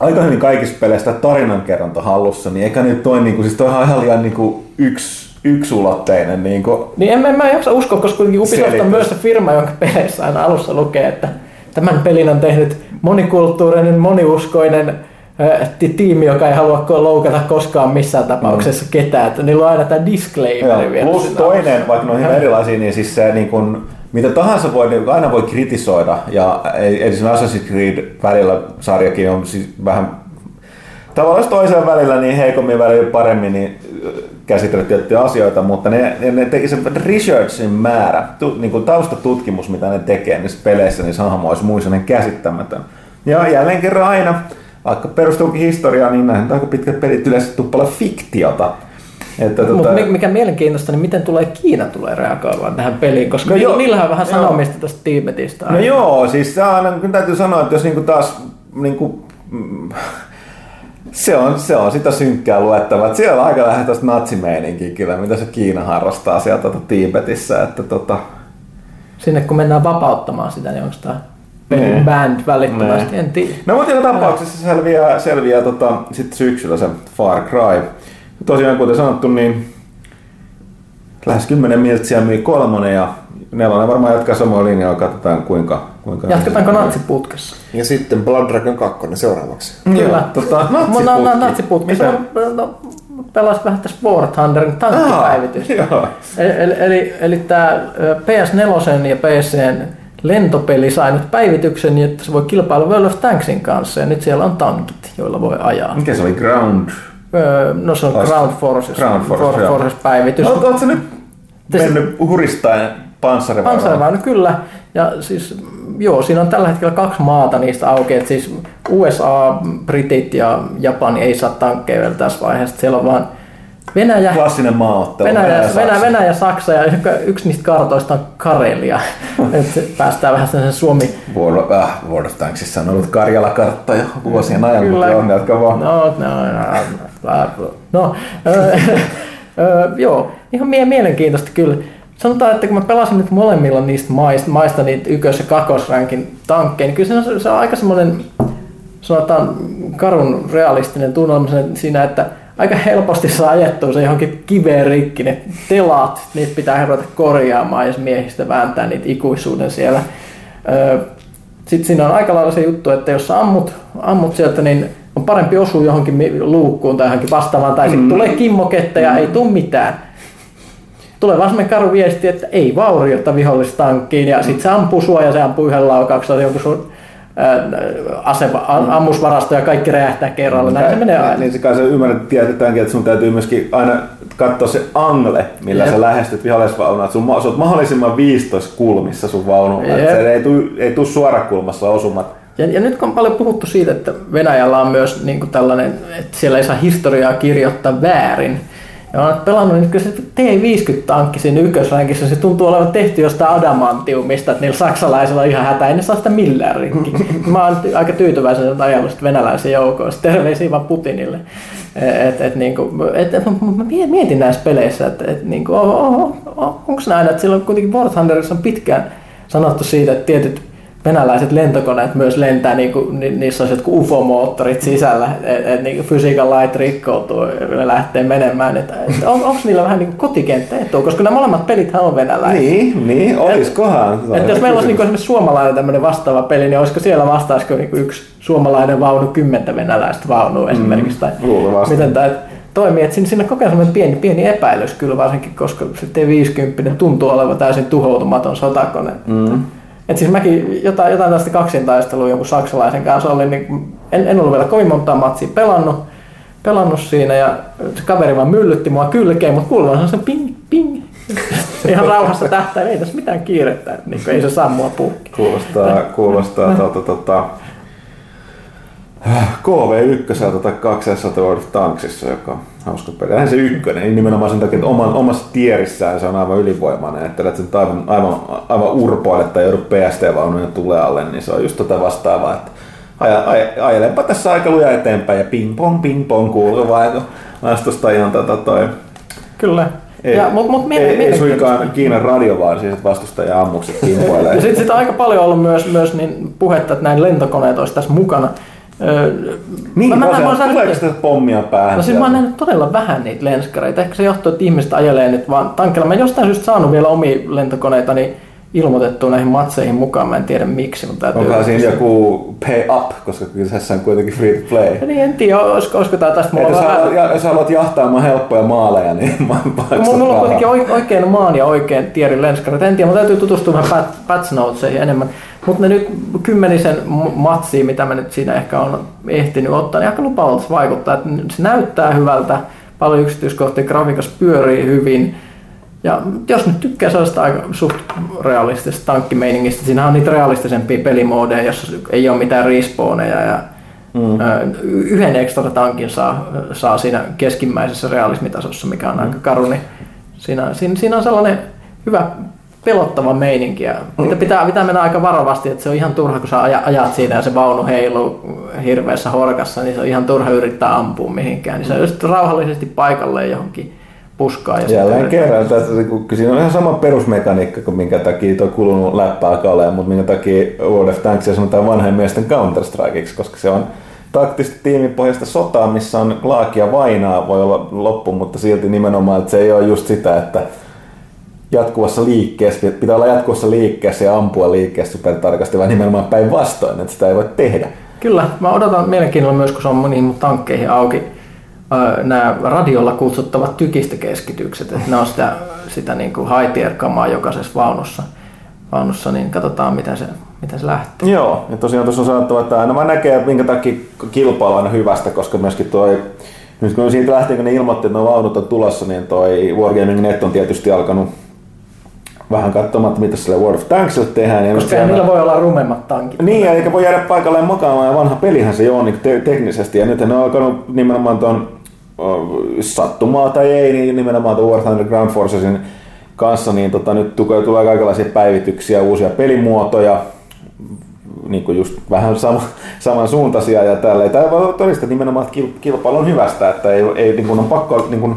aika hyvin kaikissa peleissä tarinankerronta hallussa, niin eikä nyt toi, niinku, siis toi on ihan liian niinku, yksi, yksulotteinen. Niinku, Niin en, en mä jaksa uskoa, koska kuitenkin Ubisoft Selitys. on myös se firma, jonka peleissä aina alussa lukee, että tämän pelin on tehnyt monikulttuurinen, moniuskoinen ti- tiimi, joka ei halua loukata koskaan missään tapauksessa ketään. Että niillä on aina tämä disclaimer vielä. Mm. Plus toinen, vaikka ne on hyvin erilaisia, niin siis se niin kun, mitä tahansa voi, niin aina voi kritisoida. Ja eli siinä Assassin's Creed välillä sarjakin on siis vähän tavallaan toisen välillä niin heikommin välillä paremmin niin käsitellä tiettyjä asioita, mutta ne, ne, ne teki se researchin määrä, tu, niin kuin taustatutkimus, mitä ne tekee niissä peleissä, niin hahmo olisi muissa niin käsittämätön. Ja jälleen kerran aina, vaikka perustuukin historiaan, niin näin aika pitkät pelit yleensä tuppalla fiktiota. Että, tota, Mutta mikä mielenkiintoista, niin miten tulee Kiina tulee reagoimaan tähän peliin, koska No no joo, niillähän on vähän joo. sanomista tästä Tiibetistä. No joo, siis se on, täytyy sanoa, että jos niinku taas niinku, mm, se on, se on sitä synkkää luettavaa. Siellä on aika lähellä tästä natsimeininkiä kyllä, mitä se Kiina harrastaa sieltä tota, Tiibetissä. Että tota, Sinne kun mennään vapauttamaan sitä, niin onko tämä Niin. band välittömästi, Niin. en tiedä. No mutta joka tapauksessa selviää, selviää tota, sitten syksyllä se Far Cry. Tosiaan kuten sanottu, niin lähes 10 miltsiä myi kolmonen ja nelonen varmaan jatkaa samoin linjaa, katsotaan kuinka... kuinka Jatketaanko natsiputkessa? Ja sitten Blood Dragon 2 seuraavaksi. Kyllä. Tota, na- natsiputki. natsiputkessa Mitä? no, pelasin vähän tästä War Thunderin tankkipäivitystä. Joo. Eli, eli, eli, eli tämä PS4 ja PCn lentopeli sai nyt päivityksen, niin että se voi kilpailla World of Tanksin kanssa. Ja nyt siellä on tankit, joilla voi ajaa. Mikä se oli? Ground? Öö, No se on Ground Forces, Ground Forces. Forces päivitys. No, Oletko nyt Tässä- mennyt huristaen panssarivaunulla? Panssarivaunu kyllä. Ja siis joo, siinä on tällä hetkellä kaksi maata niistä auki. Et siis USA, Britit ja Japani ei saa tankkeja vielä tässä vaiheessa. Siellä on vaan Venäjä, Klassinen maaottelu. Venäjä, Venäjä, Saksa. Venäjä, Saksa ja yksi niistä kartoista on Karelia. Se päästään vähän sen Suomi. World of, äh, World of Tanksissa on ollut Karjala-kartta jo vuosien ajan, Kyllä. mutta on jatka vaan. No, no, no, no ö, joo, ihan mie- mielenkiintoista kyllä. Sanotaan, että kun mä pelasin nyt molemmilla niistä maista, maista niitä ykkös- ja kakosrankin tankkeja, niin kyllä se on, se on aika semmoinen, sanotaan karun realistinen tunnelma siinä, että aika helposti saa ajettua se johonkin kiveen rikki, ne telat, niitä pitää ruveta korjaamaan, jos miehistä vääntää niitä ikuisuuden siellä. Sitten siinä on aika lailla se juttu, että jos sä ammut, ammut sieltä, niin on parempi osua johonkin luukkuun tai johonkin vastaavaan, tai sitten tulee kimmoketta ja ei tule mitään. Tulee vaan semmoinen karu viesti, että ei vauriota vihollistankkiin, ja sitten se ampuu sua ja se ampuu yhden laukauksella jonkun sun ase, a- ammusvarasto ja kaikki räjähtää kerralla. Näin se menee aina. Niin se kai sä ymmärrät tiedätäänkin, että sun täytyy myöskin aina katsoa se angle, millä Jep. sä lähestyt vihollisvaunua. Sun, sä oot mahdollisimman 15 kulmissa sun vaunulla. Että se ei tuu, ei tuu suorakulmassa osumat. Ja, ja nyt kun on paljon puhuttu siitä, että Venäjällä on myös niin kuin tällainen, että siellä ei saa historiaa kirjoittaa väärin. Ja mä oon pelannut, niin kyllä se T-50-tankki siinä ykkösrankissa, se tuntuu olevan tehty jostain adamantiumista, että niillä saksalaisilla on ihan hätä, ei ne saa sitä millään rikki. Mä oon aika tyytyväisen että ajellut sit venäläisen joukoista. Terveisiä vaan Putinille. Et, et, niin kuin, et, et, mä mietin näissä peleissä, että et, niin kuin, oh, oh, oh, onko näin, että silloin kuitenkin War Thunderissa on pitkään sanottu siitä, että tietyt venäläiset lentokoneet myös lentää, niin kuin, ni, niissä on jotkut UFO-moottorit sisällä, että et, niin physical light rikkoutuu ja ne lähtee menemään. Et, et on, onko niillä vähän niin kuin kotikenttä etua, koska nämä molemmat pelit on venäläisiä. Niin, niin, oliskohan. Että jos meillä olisi niin esimerkiksi suomalainen tämmöinen vastaava peli, niin olisiko siellä vastaisiko niin yksi suomalainen vaunu kymmentä venäläistä vaunua esimerkiksi? Tai luultavasti. miten tämä toimii? Että siinä, siinä kokee semmoinen pieni, pieni epäilys kyllä varsinkin, koska se T50 tuntuu olevan täysin tuhoutumaton sotakone. Mm. Et siis mäkin jotain, jotain tästä kaksintaistelua jonkun saksalaisen kanssa olin, niin en, en ollut vielä kovin montaa matsia pelannut, pelannut siinä ja se kaveri vaan myllytti mua kylkeen, mutta kuuluu se ping, ping. Ihan rauhassa tähtäin, ei tässä mitään kiirettä, että niin ei se saa mua puhki. Kuulostaa, kuulostaa tuota, tuota, KV1 tai 200 World of Tanksissa, joka on hauska peli. Eihän se ykkönen, niin nimenomaan sen takia, että oman, omassa tierissään se on aivan ylivoimainen. Että että se nyt aivan, aivan, aivan urpoille tai joudu PST-vaunujen tulee alle, niin se on just tota vastaavaa, että aja, aja, tässä aika luja eteenpäin ja ping pong, ping pong kuuluu vaan, kun vastustajan tota toi Kyllä. ei, ja, mut, mut, ei, ei suinkaan Kiinan radio, vaan siis että vastustajan ammukset kimpoilee. Ja sitten sit on aika paljon ollut myös, myös niin puhetta, että näin lentokoneet olisi tässä mukana. Öö, Niin, mä- mä- mä- mä tuleeko sitä pommia päähän? No siis mä oon nähnyt todella vähän niitä lenskareita. Ehkä se johtuu, että ihmiset ajelee nyt vaan tankilla. Mä en jostain syystä saanut vielä omia lentokoneita niin ilmoitettua näihin matseihin mukaan. Mä en tiedä miksi, mutta täytyy... Onkohan siinä joku pay up, koska kyseessä on kuitenkin free to play. Niin, en tiedä, olisiko, olisiko tää tästä mulla jos, on haluat, vähän... ja, jos haluat jahtaamaan helppoja maaleja, niin mä maksat Mulla mulla on kuitenkin oi- oikein maan ja oikein tierin lenskarit. En tiedä, mutta täytyy tutustua vähän pat- patch notesihin enemmän. Mutta ne nyt kymmenisen matsia, mitä mä nyt siinä ehkä on ehtinyt ottaa, niin aika lupaavalta se vaikuttaa. Että se näyttää hyvältä, paljon yksityiskohtia, grafiikas pyörii hyvin. Ja jos nyt tykkää sellaista aika suht realistisesta tankkimeiningistä, siinä on niitä realistisempia pelimoodeja, jossa ei ole mitään respawneja ja mm. yhden ekstra tankin saa, saa siinä keskimmäisessä realismitasossa, mikä on mm. aika karu, niin siinä, siinä, siinä on sellainen hyvä pelottava meininki. Ja pitää, pitää mennä aika varovasti, että se on ihan turha, kun sä aja- ajat siinä ja se vaunu heiluu hirveässä horkassa, niin se on ihan turha yrittää ampua mihinkään. Niin se on just rauhallisesti paikalle johonkin puskaan. Ja Jälleen kerran, tässä, siinä on ihan sama perusmekaniikka kuin minkä takia tuo kulunut läppä alkaa olemaan, mutta minkä takia World of Tanksia sanotaan vanhojen miesten Counter-Strikeiksi, koska se on taktista tiimipohjasta sotaa, missä on laaki ja vainaa voi olla loppu, mutta silti nimenomaan, että se ei ole just sitä, että jatkuvassa liikkeessä, pitää olla jatkuvassa liikkeessä ja ampua liikkeessä supertarkasti, vaan nimenomaan päinvastoin, että sitä ei voi tehdä. Kyllä, mä odotan mielenkiinnolla myös, kun se on mun tankkeihin auki, nämä radiolla kutsuttavat tykistökeskitykset, että ne on sitä, sitä niin kuin high jokaisessa vaunussa, vaunussa, niin katsotaan miten se, miten se lähtee. Joo, ja tosiaan tuossa on sanottava, että aina mä näkee, että minkä takia kilpailu on hyvästä, koska myöskin toi nyt kun siitä lähtien, kun ne ilmoitti, että ne vaunut on tulossa, niin toi Wargaming Net on tietysti alkanut vähän katsomaan, mitä sille World of Tanksille tehdään. Ja Koska niillä voi olla rumemmat tankit. Niin, eikä voi jäädä paikalleen makaamaan, ja vanha pelihän se on niin te- teknisesti, ja nyt ne on alkanut nimenomaan tuon sattumaa tai ei, niin nimenomaan tuon War Thunder Ground Forcesin kanssa, niin tota, nyt tulee kaikenlaisia päivityksiä, uusia pelimuotoja, niin kuin just vähän sama, samansuuntaisia ja tälleen. Tämä todistaa nimenomaan, että kilpailu on hyvästä, että ei, ei niin kuin on pakko niin kuin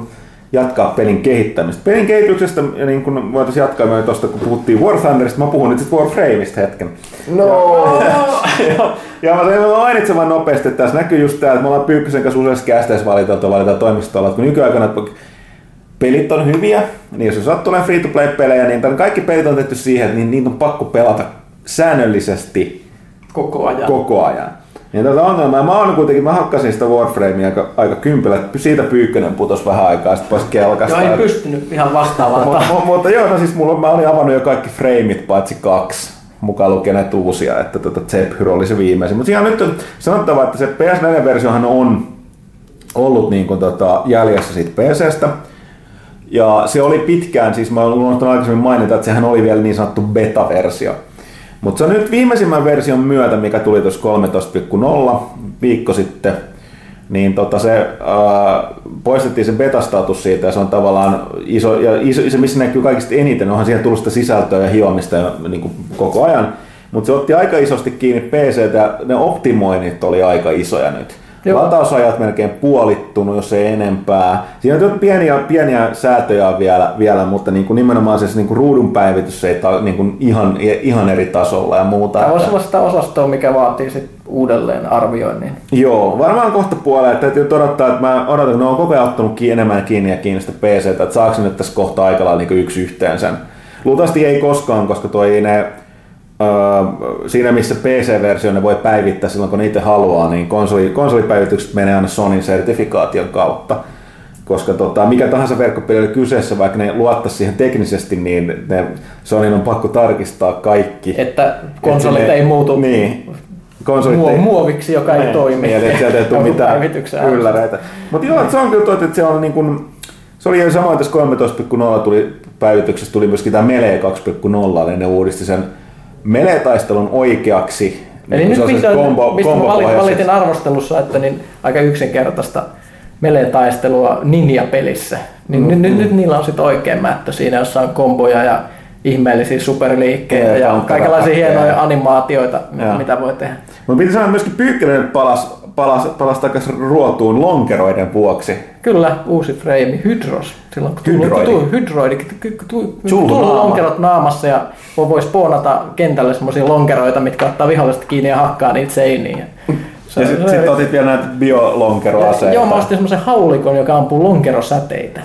jatkaa pelin kehittämistä. Pelin kehityksestä, ja niin kuin voitaisiin jatkaa myös tuosta, kun puhuttiin War Thunderista, mä puhun nyt sitten Warframeista hetken. No! Ja, ja, ja mä sain mainitsemaan nopeasti, että tässä näkyy just tämä, että me ollaan Pyykkösen kanssa useissa kästeissä valiteltu, valitaan toimistolla, että kun nykyaikana pelit on hyviä, niin jos sattuu free-to-play-pelejä, niin kaikki pelit on tehty siihen, että niitä on pakko pelata säännöllisesti koko ajan. Koko ajan. Ja tätä ongelmaa, mä oon kuitenkin, mä hakkasin sitä Warframea aika, aika kympillä, siitä Pyykkönen putos vähän aikaa sitten pois kelkasta. Joo, ei pystynyt ihan vastaavaan. mutta, mutta joo, no siis mulla, mä olin avannut jo kaikki frameit paitsi kaksi mukaan lukien uusia, että tota Zephyr oli se viimeisin. Mutta ihan nyt on sanottava, että se PS4-versiohan on ollut niin kuin tota, jäljessä siitä PCstä. Ja se oli pitkään, siis mä olen unohtanut aikaisemmin mainita, että sehän oli vielä niin sanottu beta-versio. Mutta se on nyt viimeisimmän version myötä, mikä tuli tuossa 13.0 viikko sitten, niin tota se, ää, poistettiin se beta-status siitä ja se on tavallaan iso, ja iso, se missä näkyy kaikista eniten, onhan siihen tullut sitä sisältöä ja hiomista ja, niin kuin koko ajan, mutta se otti aika isosti kiinni PC ja ne optimoinnit oli aika isoja nyt. Joo. Latausajat melkein puolittunut, jos ei enempää. Siinä on pieniä, pieniä säätöjä vielä, vielä mutta niin kuin nimenomaan se niin kuin ruudun päivitys ei ta, niin kuin ihan, ihan eri tasolla ja muuta. Tämä olla sitä osastoa, mikä vaatii sit uudelleen arvioinnin. Joo, varmaan kohta puolella. Että täytyy odottaa, että mä odotan, että ne on koko ajan ottanut enemmän kiinni ja kiinni sitä PC, että saako nyt tässä kohta aika lailla niin yksi yhteen sen. Luultavasti ei koskaan, koska toi ne siinä missä PC-versio ne voi päivittää silloin kun ne itse haluaa, niin konsoli, konsolipäivitykset menee aina Sonin sertifikaation kautta. Koska tota, mikä tahansa verkkopeli oli kyseessä, vaikka ne luottaisi siihen teknisesti, niin ne, Sonin on pakko tarkistaa kaikki. Että konsolit Et ei muutu niin, konsolit muo- ei, muoviksi, joka ei, ei toimi. Niin, että sieltä ei tule mitään ylläreitä. Mutta joo, se on kyllä totta, että se on niin kuin, se oli samoin tässä 13.0 tuli päivityksestä tuli myöskin tämä Melee 2.0, eli ne uudisti sen Melee-taistelun oikeaksi. Eli niin nyt vihdoin, kombo, mistä kombo valitin, valitin arvostelussa, että niin aika yksinkertaista Melee-taistelua Ninja-pelissä. Niin mm, nyt, mm. nyt, nyt niillä on sitten oikein mättö siinä, jossa on komboja ja ihmeellisiä superliikkeitä ja, ja kaikenlaisia hienoja animaatioita, ja. mitä voi tehdä. Mutta piti sanoa myöskin Pyykkönen palas, palas, palas takaisin ruotuun lonkeroiden vuoksi. Kyllä, uusi frame, Hydros. Silloin kun hydroidi. Tuli, hydroidi, tuli lonkerot naamassa ja voi spoonata kentälle semmoisia lonkeroita, mitkä ottaa vihollista kiinni ja hakkaa niitä seiniin. Se, ja sitten sit otit vielä näitä biolonkeroaseita. Joo, mä ostin semmoisen haulikon, joka ampuu lonkerosäteitä.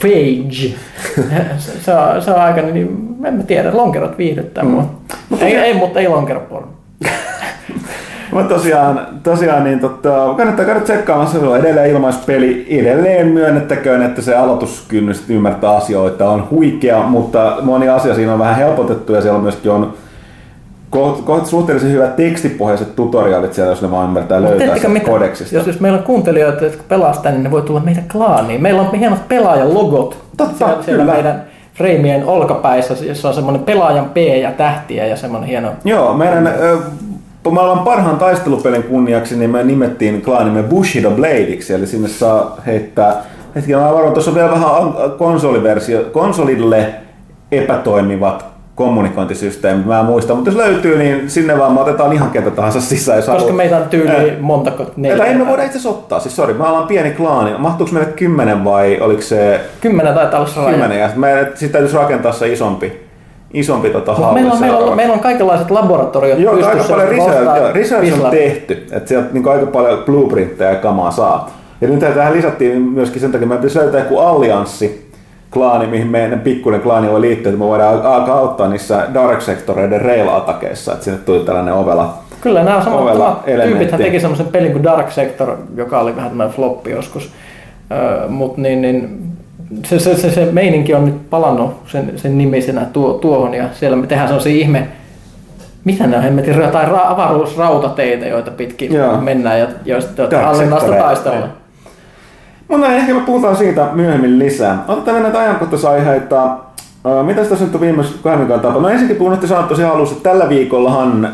Phage. se, on, se on aika, niin en mä tiedä, lonkerot viihdyttää mm. mua. Ei, ei, mutta ei lonkeroporno. Mutta tosiaan, tosiaan niin tota, kannattaa käydä tsekkaamassa, se on edelleen ilmaispeli. Edelleen myönnettäköön, että se aloituskynnys ymmärtää asioita on huikea, mutta moni asia siinä on vähän helpotettu ja siellä myöskin on kohta koht suhteellisen hyvät tekstipohjaiset tutoriaalit siellä, jos ne vaan ymmärtää löytää sen kodeksista. Jos, jos meillä on kuuntelijoita, jotka pelaa sitä, niin ne voi tulla meidän klaaniin. Meillä on hienot pelaajan-logot Totta, siellä, siellä meidän freimien olkapäissä, jossa on semmoinen pelaajan P ja tähtiä ja semmoinen hieno... Joo, meidän maailman parhaan taistelupelin kunniaksi niin me nimettiin klaanimme Bushido Bladeiksi, eli sinne saa heittää Hetki, mä varon, tuossa on vielä vähän konsoliversio, konsolille epätoimivat kommunikointisysteemit, mä en muista, mutta jos löytyy, niin sinne vaan me otetaan ihan ketä tahansa sisään. Koska haluat. meitä on tyyli äh, montako neljä. Ei me voida itse asiassa ottaa, siis sori, me ollaan pieni klaani. Mahtuuko meille kymmenen vai oliko se... Kymmenen taitaa olla se Kymmenen, ja sitten sit täytyisi rakentaa se isompi isompi tota halli. Meillä on, meillä, on, meillä on kaikenlaiset laboratoriot Joo, aika paljon research, research on tehty, että sieltä niin aika paljon blueprintteja ja kamaa saa. Ja nyt tähän lisättiin myöskin sen takia, että me pitäisi löytää joku allianssi, klaani, mihin meidän pikkuinen klaani voi liittyä, että me voidaan alkaa auttaa niissä dark sektoreiden rail-atakeissa, että sinne tuli tällainen ovela. Kyllä nämä samat, Ovella samat elementti. tyypit teki semmoisen pelin kuin Dark Sector, joka oli vähän tämmöinen floppi joskus. Öö, Mutta niin, niin, se, se, se, se, meininki on nyt palannut sen, sen nimisenä tuo, tuohon ja siellä me tehdään sellaisia ihme, mitä ne on, hemmetin, jotain ra- avaruusrautateitä, joita pitkin Joo. mennään ja joista Dark hallinnasta taistellaan. Mutta näin, ehkä me puhutaan siitä myöhemmin lisää. Otetaan näitä ajankohtaisaiheita. Ö, Mitäs tässä nyt on viimeisen kahden viikon tapa? No ensinnäkin puhun, että tosiaan alussa, että tällä viikollahan äh,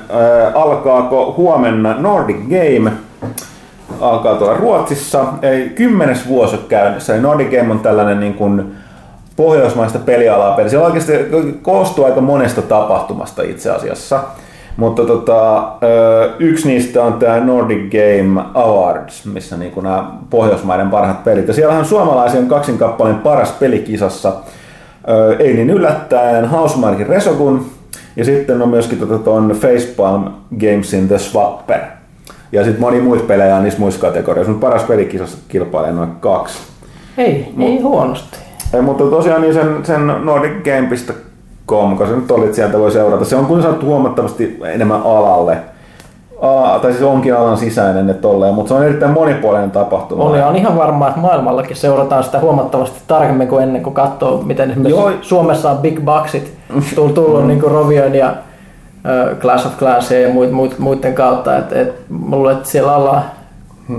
alkaako huomenna Nordic Game. Alkaa tuolla Ruotsissa. Ei, kymmenes vuosi on käynnissä. Eli Nordic Game on tällainen niin kuin pohjoismaista pelialaa peli. Se oikeasti koostuu aika monesta tapahtumasta itse asiassa. Mutta tota, yksi niistä on tämä Nordic Game Awards, missä niinku nämä Pohjoismaiden parhaat pelit. Ja siellähän suomalaisia on kaksin kappaleen paras pelikisassa. Ei niin yllättäen Housemarkin Resogun ja sitten on myöskin tota ton Facepalm Gamesin The Swapper. Ja sitten moni muita pelejä on niissä muissa kategorioissa, mutta paras pelikisassa kilpailee noin kaksi. Ei, ei huonosti. Ei, mutta tosiaan niin sen, sen nordicgame.com, kun se nyt oli, sieltä voi seurata. Se on kun sanottu huomattavasti enemmän alalle. Aa, tai siis onkin alan sisäinen ne tolleen, mutta se on erittäin monipuolinen tapahtuma. On, ja on ihan varmaa, että maailmallakin seurataan sitä huomattavasti tarkemmin kuin ennen kuin katsoo, miten esimerkiksi Joo. Suomessa on Big Bucksit tullut, tullut niin kuin Rovion ja Clash of Clansia ja muit, muiden kautta. Et, et, mä luulen, että siellä ollaan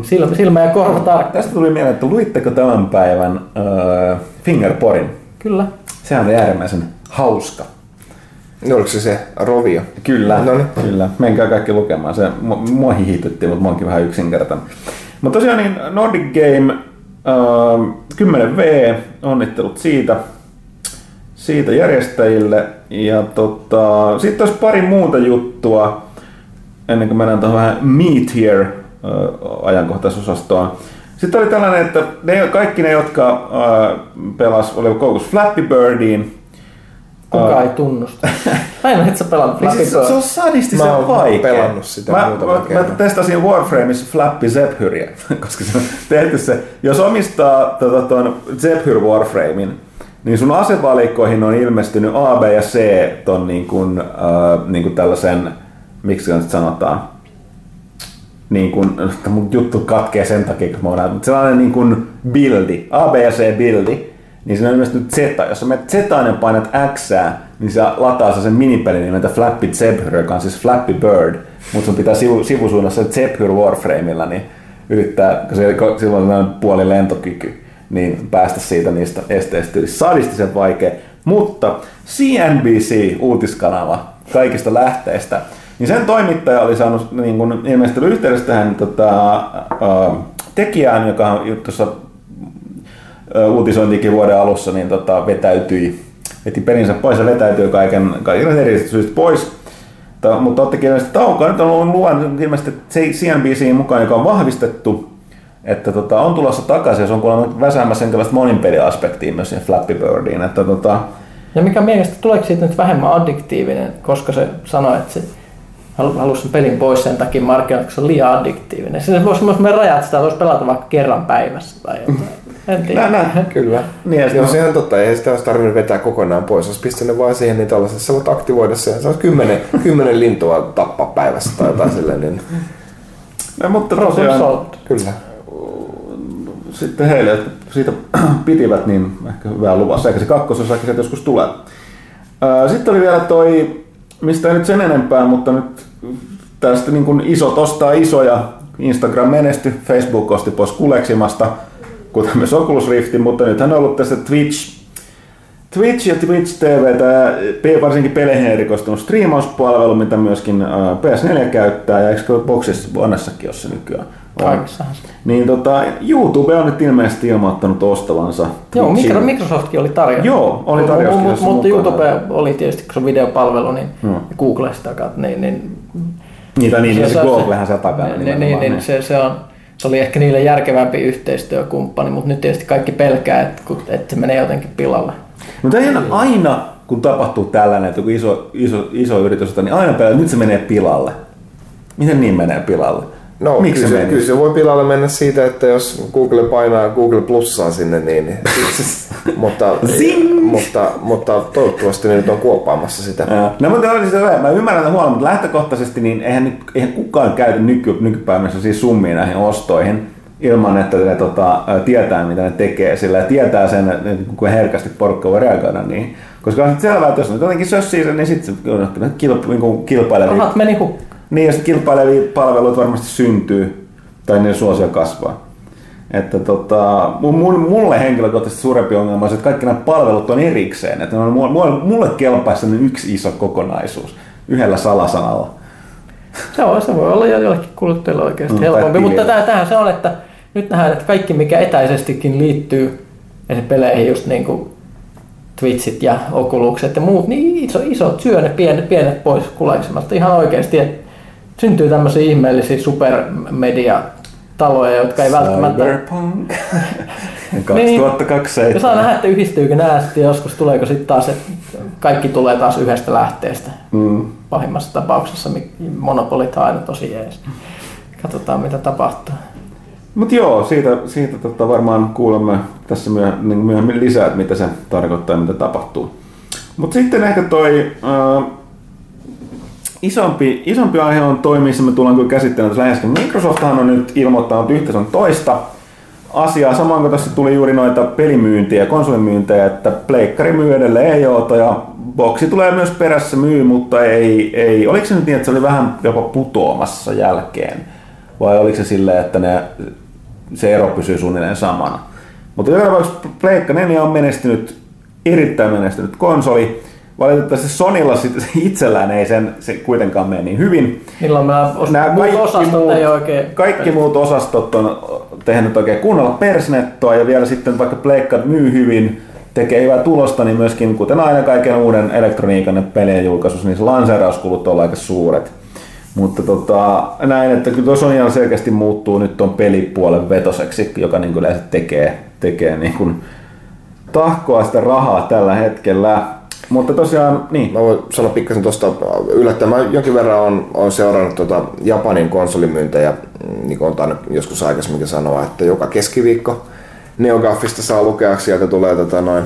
silmä, silmä ja korva tarkka. Tästä tuli mieleen, että luitteko tämän päivän äh, Fingerporin? Kyllä. Sehän oli äärimmäisen hauska. Niin oliko se se Rovio? Kyllä, No niin. kyllä. Menkää kaikki lukemaan. Se, mua, mua hihitytti, mutta mä oonkin vähän yksinkertainen. Mutta tosiaan niin Nordic Game äh, 10V, onnittelut siitä, siitä järjestäjille. Ja tota, sitten olisi pari muuta juttua, ennen kuin mennään tuohon vähän Meet Here ajankohtaisosastoon. Sitten oli tällainen, että ne, kaikki ne, jotka äh, pelas, oli koukussa Flappy Birdiin, Kuka ei tunnusta. Aina et sä pelannut Niin Flappy siis, se on Bird. Mä sadistisen oon vaikea. pelannut sitä mä, mä, mä, kerran. testasin Warframeissa Flappy Zephyria, koska se on tehty se, jos omistaa tota, tuon Zephyr Warframein, niin sun asevalikoihin on ilmestynyt A, B ja C ton niin kuin, äh, niin kuin tällaisen, miksi se sanotaan, niin kuin, mun juttu katkee sen takia, kun mä oon mutta sellainen niin kuin buildi, A, B ja C buildi, niin siinä on ilmestynyt Z. Jos sä menet Z ja painat X, niin se lataa se sen minipelin nimeltä Flappy Zebhyr, joka on siis Flappy Bird, mutta sun pitää sivu, sivusuunnassa Zebhyr Warframeilla, niin yrittää, kun silloin on puoli lentokyky, niin päästä siitä niistä esteistä yli. Sadistisen vaikea. Mutta CNBC uutiskanava kaikista lähteistä, niin sen toimittaja oli saanut niin kun, ilmeisesti yhteydessä tähän tota, ää, tekijään, joka on tuossa ö, uutisointikin vuoden alussa, niin tota, vetäytyi, veti pelinsä pois ja vetäytyi kaiken, kaiken eri syistä pois. Ta, mutta ottikin ilmeisesti taukoa. Nyt on luvan ilmeisesti CNBC mukaan, joka on vahvistettu, että tota, on tulossa takaisin ja se on kuulemma väsäämässä tällaista moninpeliaspektia myös siihen Flappy Birdiin. Että tota, Ja mikä mielestä, tuleeko siitä nyt vähemmän addiktiivinen, koska se sanoi, että se halu- halusi sen pelin pois sen takia markkinoilta, koska se on liian addiktiivinen. Se voisi myös rajat, että sitä voisi pelata vaikka kerran päivässä tai jotain. En tiedä. nää, nää. Kyllä. Niin, sit- se on totta. Ei sitä olisi tarvinnut vetää kokonaan pois. Olisi pistänyt vaan siihen, niin tällaisessa sä voit aktivoida sen. Sä kymmenen, kymmenen lintua tappaa päivässä tai jotain silleen. Niin, no, mutta tosiaan, kyllä. Sitten heille, jotka siitä pitivät, niin ehkä hyvää luvassa. Eikä se kakkososakin sieltä joskus tulee. Sitten oli vielä toi, mistä ei nyt sen enempää, mutta nyt tästä niin kuin isot ostaa isoja. Instagram menesty, Facebook osti pois kuleksimasta, kuten myös Oculus Riftin, mutta nythän on ollut tässä Twitch, Twitch ja Twitch TV, tämä varsinkin peleihin erikoistunut striimauspalvelu, mitä myöskin ää, PS4 käyttää, ja eikö Boxissa Onessakin ole se nykyään? Se. Niin tota, YouTube on nyt ilmeisesti ilmoittanut ostavansa Joo, Twitchin. Micro- Microsoftkin oli tarjolla. Joo, oli tarjouskin Mutta tässä mutta mukana. YouTube oli tietysti, kun se on videopalvelu, niin Joo. ja Google sitä kautta, niin, niin, Niitä niin, niin se, se- Googlehän se takana. niin, niin, nimenomaan, niin, se, se, on, se oli ehkä niille järkevämpi yhteistyökumppani, mutta nyt tietysti kaikki pelkää, että, että se menee jotenkin pilalle. Mutta eihän aina, kun tapahtuu tällainen, että joku iso, iso, iso yritys, niin aina pelaa, että nyt se menee pilalle. Miten niin menee pilalle? No, Miksi kyllä, se kyllä se voi pilalle mennä siitä, että jos Google painaa Google Plussaa sinne, niin, niin mutta, mutta, mutta toivottavasti ne nyt on kuoppaamassa sitä. No mutta oli siis hyvä. Mä ymmärrän tämän huolen, mutta lähtökohtaisesti niin eihän, nyt- eihän kukaan käytä nyky, nykypäivänä siis summia näihin ostoihin ilman, että ne tota, ää, tietää, mitä ne tekee sillä ja tietää sen, että kuinka herkästi porukka voi reagoida niin. Koska on selvää, että jos ne jotenkin sössii sen, niin sitten se kilp, niin kilpailevia, Rahat meni hukkaan. Niin, ja sitten kilpailevia palveluita varmasti syntyy, tai niiden suosio kasvaa. Että tota, mun- mulle henkilökohtaisesti suurempi ongelma on se, että kaikki nämä palvelut on erikseen. Että ne on, mulle, mulle kelpaa sellainen yksi iso kokonaisuus yhdellä salasanalla. Se, on, se voi olla jo jollekin kuluttajille oikeasti mm, helpompi, mutta tähän se on, että nyt nähdään, että kaikki mikä etäisestikin liittyy esimerkiksi peleihin, just niin kuin Twitchit ja Oculuset ja muut, niin iso, isot syö ne pienet, pienet pois kulaisemasta ihan oikeasti. Että syntyy tämmöisiä ihmeellisiä supermediataloja, jotka ei välttämättä... Cyberpunk. Niin. 2027. Ja saa nähdä, että yhdistyykö nämä sitten joskus, tuleeko sitten taas, että kaikki tulee taas yhdestä lähteestä. Mm. Pahimmassa tapauksessa monopolit on aina tosi jees. Katsotaan mitä tapahtuu. Mutta joo, siitä, siitä tota varmaan kuulemme tässä niin myöhemmin lisää, että mitä se tarkoittaa ja mitä tapahtuu. Mutta sitten ehkä toi äh, isompi, isompi aihe on toi, missä me tullaan kyllä käsittelemään tässä läheskin. Microsofthan on nyt ilmoittanut yhtä sun toista asiaa, samoin kuin tässä tuli juuri noita pelimyyntiä konsolimyyntejä, että pleikkari myy edelleen EOta ja boksi tulee myös perässä myy, mutta ei, ei, oliko se nyt niin, että se oli vähän jopa putoamassa jälkeen? Vai oliko se silleen, että ne, se ero pysyy suunnilleen samana? Mutta joka tapauksessa Pleikka 4 on menestynyt, erittäin menestynyt konsoli. Valitettavasti Sonilla sit itsellään ei sen, se kuitenkaan mene niin hyvin. Milloin mä os- Nämä muut kaikki, osastot muut, ei oikein... kaikki muut osastot on tehnyt oikein kunnolla persnettoa ja vielä sitten vaikka Pleikka myy hyvin, tekee hyvää tulosta, niin myöskin kuten aina kaiken uuden elektroniikan ja pelien julkaisussa, niin se lanseerauskulut on aika suuret. Mutta tota, näin, että kyllä tuo Sony selkeästi muuttuu nyt tuon pelipuolen vetoseksi, joka niin kuin yleensä tekee, tekee niin kuin tahkoa sitä rahaa tällä hetkellä. Mutta tosiaan, niin, Mä voin sanoa pikkasen tuosta yllättäen. Mä jonkin verran on, on seurannut tota Japanin konsolimyyntejä, mm, niin kuin on joskus aikaisemminkin sanoa, että joka keskiviikko NeoGaffista saa lukea, sieltä tulee tota noin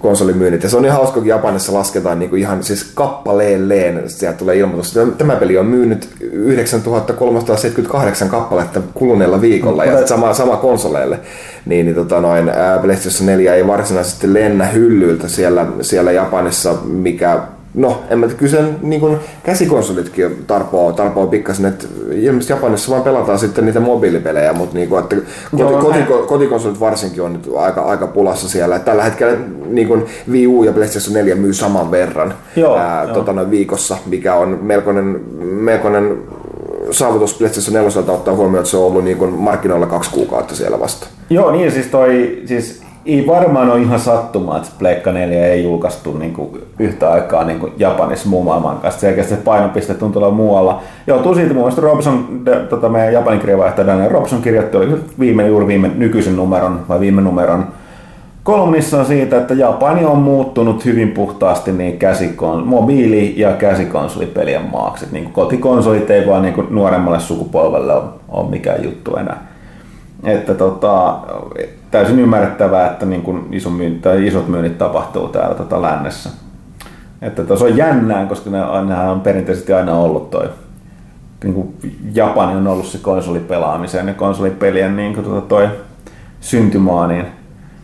konsolimyynnit. Ja se on niin hauska, kun Japanissa lasketaan niin kuin ihan siis kappaleelleen, sieltä tulee ilmoitus, tämä peli on myynyt 9378 kappaletta kuluneella viikolla, ja sama, sama konsoleille. Niin, niin tota noin, PlayStation 4 ei varsinaisesti lennä hyllyiltä siellä, siellä Japanissa, mikä No, en mä kyllä sen niin kuin käsikonsolitkin tarpoo, tarpoo pikkasen, että ilmeisesti Japanissa vaan pelataan sitten niitä mobiilipelejä, mutta niin kuin, että koti, Joo, koti, näin. kotikonsolit varsinkin on nyt aika, aika pulassa siellä. Et tällä hetkellä niin kuin Wii U ja PlayStation 4 myy saman verran Joo, ää, joo. Tota, noin viikossa, mikä on melkoinen, melkoinen saavutus PlayStation 4 ottaa huomioon, että se on ollut niin kuin markkinoilla kaksi kuukautta siellä vasta. Joo, niin siis toi, siis ei varmaan ole ihan sattumaa, että Pleikka 4 ei julkaistu niin kuin yhtä aikaa niin kuin Japanissa muun maailman kanssa. Selkeästi se painopiste tuntuu olla muualla. Joo, siitä muun muassa Robson, de, tota meidän Japanin kirjavaihtaja Daniel Robson kirjoitti, oli viime, juuri viime nykyisen numeron vai viime numeron kolumnissa siitä, että Japani on muuttunut hyvin puhtaasti niin käsikon, mobiili- ja käsikonsolipelien maaksi. Niin kotikonsolit ei vaan niin kuin nuoremmalle sukupolvelle ole, ole mikään juttu enää. Että tota, täysin ymmärrettävää, että niin kuin iso myynti, tai isot myynnit tapahtuu täällä tota lännessä. Että tuossa on jännää, koska ne, nehän on perinteisesti aina ollut toi niin kuin Japani on ollut se konsolipelaamisen ja konsolipelien niin kuin tota toi syntymaa, niin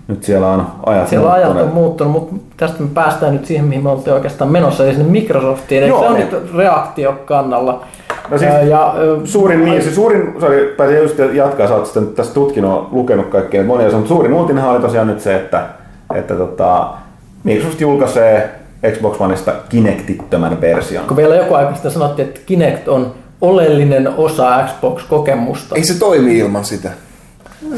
nyt siellä on ajat Siellä ajat on muuttunut, mutta tästä me päästään nyt siihen, mihin me oltiin oikeastaan menossa, eli sinne Microsoftiin. Eli Joo, se on nyt reaktiokannalla. No siis- ja, Suurin, niin, se suurin, sorry, pääsin just jatkaa, sä oot sitten tästä tutkinut, lukenut kaikkea monia, mutta suurin uutinenhan oli tosiaan nyt se, että, että tota, Microsoft julkaisee Xbox Oneista Kinectittömän version. kun vielä joku aika sitten sanottiin, että Kinect on oleellinen osa Xbox-kokemusta. Ei se toimi ilman sitä.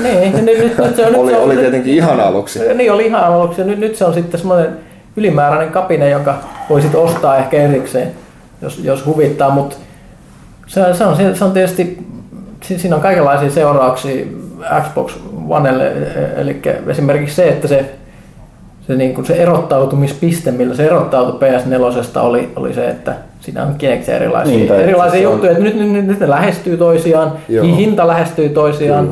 Niin, nyt, nyt, nyt se on, nyt Oli, se on, oli nyt- tietenkin ihan aluksi. Niin oli ihan aluksi. Nyt, nyt se on sitten semmoinen ylimääräinen kapine, jonka voisit ostaa ehkä erikseen, jos, jos huvittaa. Mutta se, se, on, se on tietysti, si- siinä on kaikenlaisia seurauksia Xbox Onelle. Eli esimerkiksi se, että se, se, niin kuin se erottautumispiste, millä se erottautui PS4 oli, oli se, että siinä on Kinect erilaisia, Niin, tai erilaisia se on- juttuja. Että nyt, nyt, nyt, nyt ne lähestyy toisiaan, Joo. hinta lähestyy toisiaan.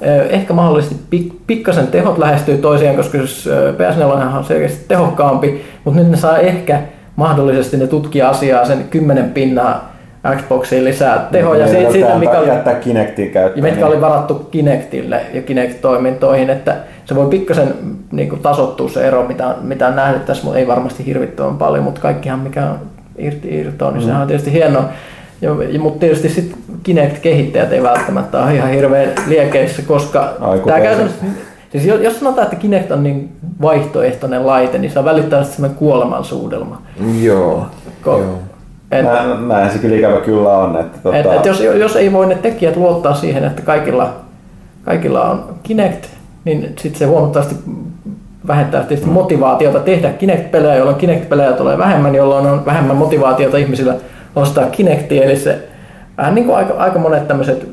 Kyllä. Ö, Ehkä mahdollisesti pik- pikkasen tehot lähestyy toisiaan, koska jos ö, PS4 on selkeästi tehokkaampi, mutta nyt ne saa ehkä mahdollisesti ne tutkia asiaa sen 10 pinnaa Xboxiin lisää tehoja Niin, siitä, siitä mikä oli, jättää Kinectin käyttöön. ja mitkä oli varattu Kinectille ja Kinect-toimintoihin, että se voi pikkasen niin kuin, tasottua se ero, mitä, mitä on nähnyt tässä, mutta ei varmasti hirvittävän paljon, mutta kaikkihan mikä on irti irtoa, niin sehän on tietysti hienoa. Ja, ja, mutta tietysti sitten Kinect-kehittäjät ei välttämättä ole ihan hirveän liekeissä, koska Ai, kuten tämä käytännössä, siis jos sanotaan, että Kinect on niin vaihtoehtoinen laite, niin se on välittömästi semmoinen kuolemansuudelma. Joo. Ko- Joo. Et, Nä, näin se kyllä ikävä kyllä on. Että, tota, et, et jos, jos ei voi ne tekijät luottaa siihen, että kaikilla, kaikilla on Kinect, niin sitten se huomattavasti vähentää tietysti motivaatiota tehdä Kinect-pelejä, jolloin Kinect-pelejä tulee vähemmän, jolloin on vähemmän motivaatiota ihmisillä ostaa Kinectia, eli se vähän niin kuin aika, aika monet tämmöiset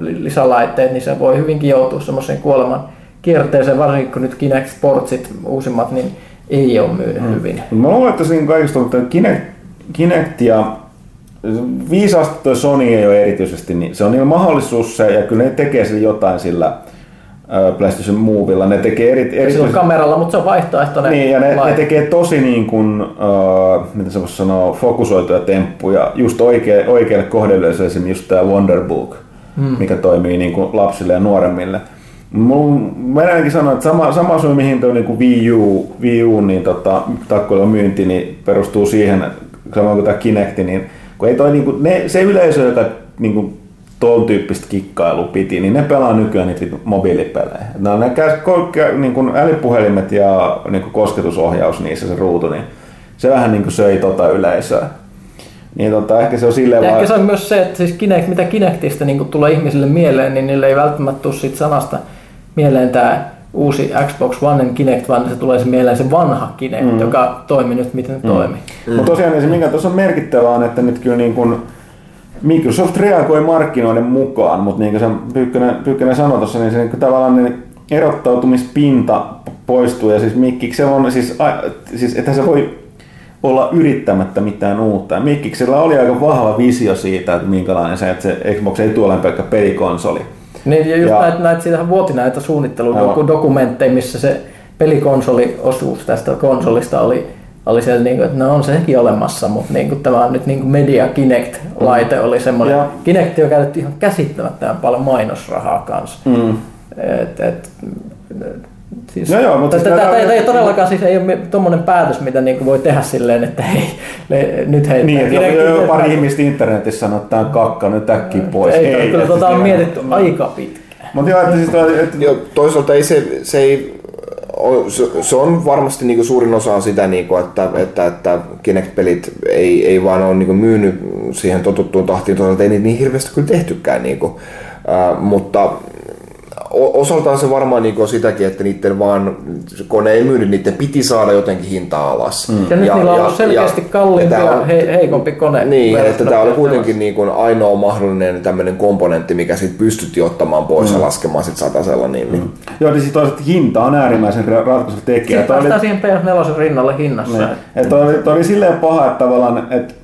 lisälaitteet, niin se voi hyvinkin joutua semmoiseen kuoleman kierteeseen, varsinkin kun nyt Kinect Sportsit uusimmat, niin ei ole myynyt mm. hyvin. Mä luulen, että siinä kaikista on että Kinect, Kinect ja viisaasti toi Sony ei ole erityisesti, niin se on niillä mahdollisuus se, ja kyllä ne tekee sillä jotain sillä PlayStation Movella. Ne tekee eri, Ei sillä on kameralla, mutta se on vaihtoehtoinen Niin, ja ne, ne tekee tosi niin kuin, uh, miten se voisi sanoa, fokusoituja temppuja, just oikea, oikealle kohdeyleisölle esimerkiksi just tämä Wonderbook, mm. mikä toimii niin kuin lapsille ja nuoremmille. Mun, mä ainakin sanoa, että sama, sama syy mihin tuo niin Wii U, Wii U niin tota, myynti niin perustuu siihen, samoin kuin tämä Kinect, niin kun ei toi, niin kuin, ne, se yleisö, joka niin kuin, tuon tyyppistä kikkailua piti, niin ne pelaa nykyään niitä mobiilipelejä. No, ne ko- niin kuin älypuhelimet ja niin kuin kosketusohjaus niissä se ruutu, niin se vähän niin kuin söi tota yleisöä. Niin tota, ehkä se on silleen Ja vaan... ehkä se on myös se, että siis Kinect, mitä Kinectista niin tulee ihmisille mieleen, niin niille ei välttämättä tule siitä sanasta mieleen tämä uusi Xbox One Kinect, vaan se tulee se mieleen se vanha Kinect, mm. joka toimi nyt miten se mm. toimii. Mm. Mutta tosiaan se, mikä tuossa on merkittävää on, että nyt kyllä niin kuin Microsoft reagoi markkinoiden mukaan, mutta niin kuin se Pyykkönen, Pyykkönen sanoi tuossa, niin se niin tavallaan niin erottautumispinta poistuu ja siis Mikkiksellä on siis, a, siis että se voi olla yrittämättä mitään uutta. Ja Mikkiksellä oli aika vahva visio siitä, että minkälainen se, että se Xbox ei tule pelkkä pelikonsoli. Niin, ja just Ja- näitä, näitä, siitähän vuoti näitä suunnitteludokumentteja, missä se pelikonsoliosuus tästä konsolista oli, oli siellä, niin kuin, että no on sekin olemassa, mutta niin kuin, tämä on nyt niin kuin Media Kinect-laite oli semmoinen. Ja- Kinect on käytetty ihan käsittämättömän paljon mainosrahaa kanssa. Mm. Et, et, siis, Joo, joo, mutta siis tätä, nämä- tätä, ei todellakaan siis ei ole tuommoinen päätös, mitä niinku voi tehdä silleen, että hei, le, nyt hei. Niin, että jo, jo, pari ihmistä internetissä sanoo, että tämä on kakka, nyt äkkiä pois. Ei, ei kyllä että tota on mietitty aika pitkään. Mutta joo, että siis että Joo, toisaalta ei se, se ei se, se on varmasti niinku suurin osa on sitä, niinku, että, että, että Kinect-pelit ei, ei vaan ole niinku myynyt siihen totuttuun tahtiin, toisaalta ei niitä niin hirveästi kyllä tehtykään. Niinku. Äh, mutta osaltaan se varmaan niinku on sitäkin, että niiden vaan, kun ne ei myynyt, niiden piti saada jotenkin hintaa alas. Mm. Ja nyt niillä on ollut selkeästi kalliimpi ja on- he, heikompi kone. Niin, että tämä oli PS4. kuitenkin niin kuin ainoa mahdollinen tämmöinen komponentti, mikä sit pystyttiin ottamaan pois ja laskemaan sit satasella. Niin, niin. Joo, niin siis toisaalta hinta on äärimmäisen ra- ratkaisuva tekijä. Sitten Toi oli, päästään siihen PS4 rinnalle hinnassa. niin, että toi, oli, toi oli silleen paha, että tavallaan, että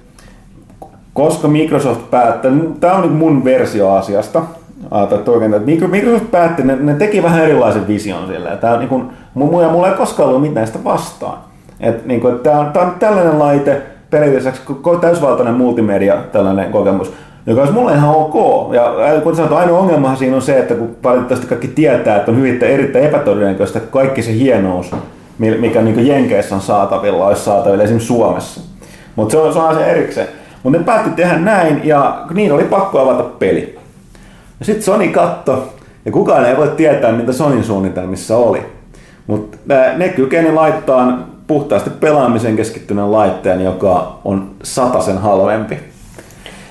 koska Microsoft päättää, tämä on niin mun versio asiasta, Ajatellaan, että oikein, että Micro- Microsoft päätti, ne, ne teki vähän erilaisen vision sille. Tämä on niin kuin, mulla, mulla ei koskaan ollut mitään sitä vastaan. Et, niin kuin, että tämä, on, tämä on tällainen laite, periaatteessa täysvaltainen multimedia, tällainen kokemus, joka olisi mulle ihan ok. Ja kuten sanottu, ainoa ongelmahan siinä on se, että kun valitettavasti kaikki tietää, että on hyvin erittäin epätodennäköistä, että kaikki se hienous, mi- mikä niin Jenkeissä on saatavilla, olisi saatavilla esimerkiksi Suomessa. Mutta se on, se on asia erikseen. Mutta ne päätti tehdä näin ja niin oli pakko avata peli. Ja sitten Sony katto, ja kukaan ei voi tietää, mitä Sonin suunnitelmissa oli. Mutta ne kykeni laittaa puhtaasti pelaamisen keskittyneen laitteen, joka on sataisen halvempi.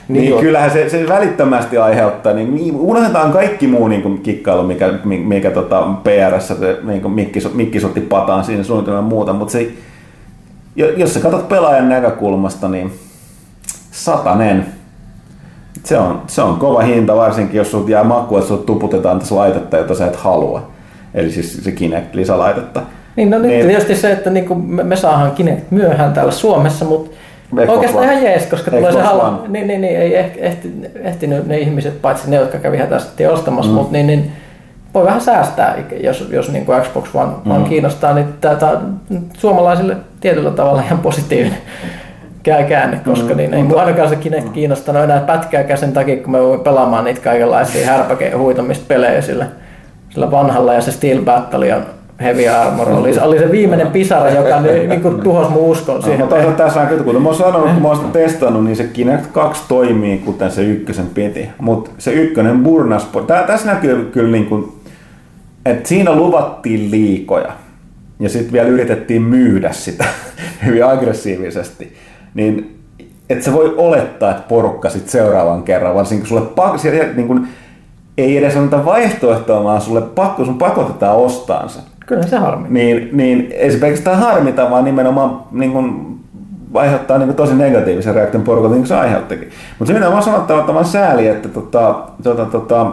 Niin, niin kyllähän se, se välittömästi aiheuttaa, niin niin unohdetaan kaikki muu niin kuin kikkailu, mikä, mikä, mikä tota PRssä se, niin kuin mikki, mikki sotti pataan siinä suunnitelman ja muuta, mutta se, jo- jos sä katsot pelaajan näkökulmasta, niin satanen. Se on, se on kova hinta, varsinkin jos sulta jää maku, että sulta tuputetaan tässä laitetta, jota sä et halua. Eli siis se Kinect lisälaitetta. Niin, no nyt Niin. tietysti se, että niinku me, me saadaan Kinect myöhään täällä Suomessa, mutta Xbox oikeastaan One. ihan jees, koska tulee se Xbox halu. One. Niin, niin, niin, ei ehti, ehti, ehtinyt ne ihmiset, paitsi ne, jotka kävi hätäisesti ostamassa, Mm. mutta niin, niin, voi vähän säästää, jos, jos niin kuin Xbox One, One mm. kiinnostaa, niin tämä on suomalaisille tietyllä tavalla ihan positiivinen käänne, koska mm. niin ei mun ainakaan se Kinect kiinnostanut enää pätkääkään sen takia, kun me voin pelaamaan niitä kaikenlaisia härpäke huitamista pelejä sillä, sillä vanhalla ja se Steel Battle on Heavy Armor oli, oli se viimeinen pisara, joka niin, niin kuin tuhosi mun uskon siihen. No, mutta tässä on kyllä, kun mä oon sanonut, kun mä oon sitä testannut, niin se Kinect 2 toimii, kuten se ykkösen piti. Mutta se ykkönen burnas, tää, tässä näkyy kyllä niin kuin, että siinä luvattiin liikoja. Ja sitten vielä yritettiin myydä sitä hyvin aggressiivisesti. Niin että se voi olettaa, että porukka sit seuraavan kerran, varsinkin sulle pakko, niin kun, ei edes anneta vaihtoehtoa, vaan sulle pakko, sun pakotetaan ostaan se. Kyllä se harmi. Niin, niin ei se pelkästään harmita, vaan nimenomaan niin kun, aiheuttaa niin tosi negatiivisen reaktion porukalta, niin kuin se aiheuttikin. Mutta se mitä mä sanottava tämän sääli, että tota, tota, tota,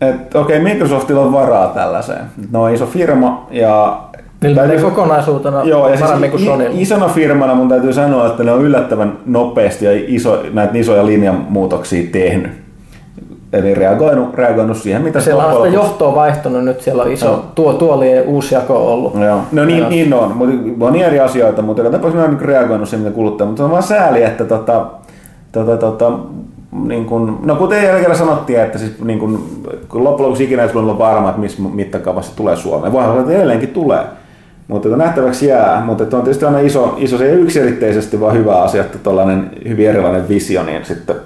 et, okei, okay, Microsoftilla on varaa tällaiseen. Ne on iso firma ja Niillä menee kokonaisuutena joo, ja siis kuin Sony. Isona firmana mun täytyy sanoa, että ne on yllättävän nopeasti ja iso, näitä isoja linjanmuutoksia tehnyt. Eli reagoinut, reagoinut siihen, mitä siellä on. Siellä on johtoa vaihtunut nyt, siellä on iso no. tuo, tuolien uusi jako ollut. Joo. No niin, niin on, mutta on eri asioita, mutta joka tapauksessa on niin reagoinut siihen, mitä kuluttaa. Mutta on vaan sääli, että tota, tota, tota, niin kun, no kuten jälkeen sanottiin, että siis niin kun, kun loppujen lopuksi ikinä ei ole varma, että missä mittakaavassa tulee Suomeen. Voihan olla, että edelleenkin tulee. Mutta että nähtäväksi jää, mutta on tietysti aina iso, iso se ei yksiselitteisesti vaan hyvä asia, että tuollainen hyvin erilainen visio, niin sitten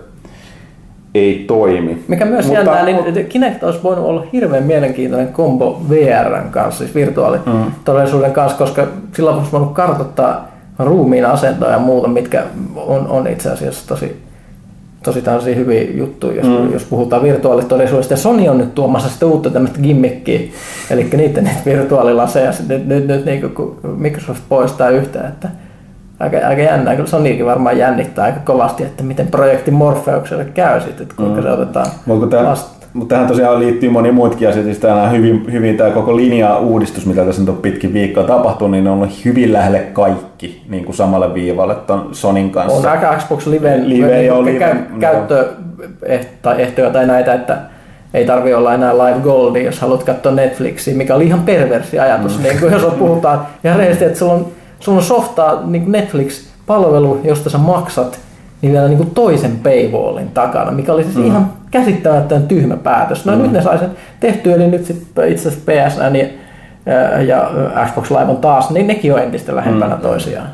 ei toimi. Mikä myös Mutta, jännää, niin Kinect olisi voinut olla hirveän mielenkiintoinen kombo VRn kanssa, siis virtuaalitodellisuuden mm. kanssa, koska sillä olisi voinut kartoittaa ruumiin asentoa ja muuta, mitkä on, on itse asiassa tosi, tosi tällaisia hyviä juttuja, jos, mm. jos puhutaan virtuaalitodellisuudesta. Ja Sony on nyt tuomassa sitä uutta tämmöistä gimmickiä, eli niiden niitä virtuaalilaseja, nyt, nyt, nyt niin kun Microsoft poistaa yhtä, että aika, aika jännää. Kyllä Soniakin varmaan jännittää aika kovasti, että miten projekti Morpheukselle käy sitten, että kuinka mm. se otetaan vasta. Mutta tähän tosiaan liittyy moni muutkin asioita. Siis tämä hyvin, hyvin tämä koko linja-uudistus, mitä tässä nyt on pitkin viikkoa tapahtunut, niin on ollut hyvin lähelle kaikki niin kuin samalle viivalle ton Sonin kanssa. On aika Xbox Live, live, live, live kä- no. käyttö tai ehtoja tai näitä, että ei tarvi olla enää live goldi, jos haluat katsoa Netflixiä, mikä oli ihan perversi ajatus. Mm. Niin kuin jos puhutaan ihan rehellisesti, että sulla on sulla on softaa niin Netflix-palvelu, josta sä maksat, niin vielä niin kuin toisen paywallin takana, mikä oli siis mm. ihan käsittämättömän tyhmä päätös. No mm. nyt ne sai sen tehtyä, eli nyt sitten itse asiassa PSN ja, ja Xbox Live on taas, niin nekin on entistä lähempänä mm. toisiaan.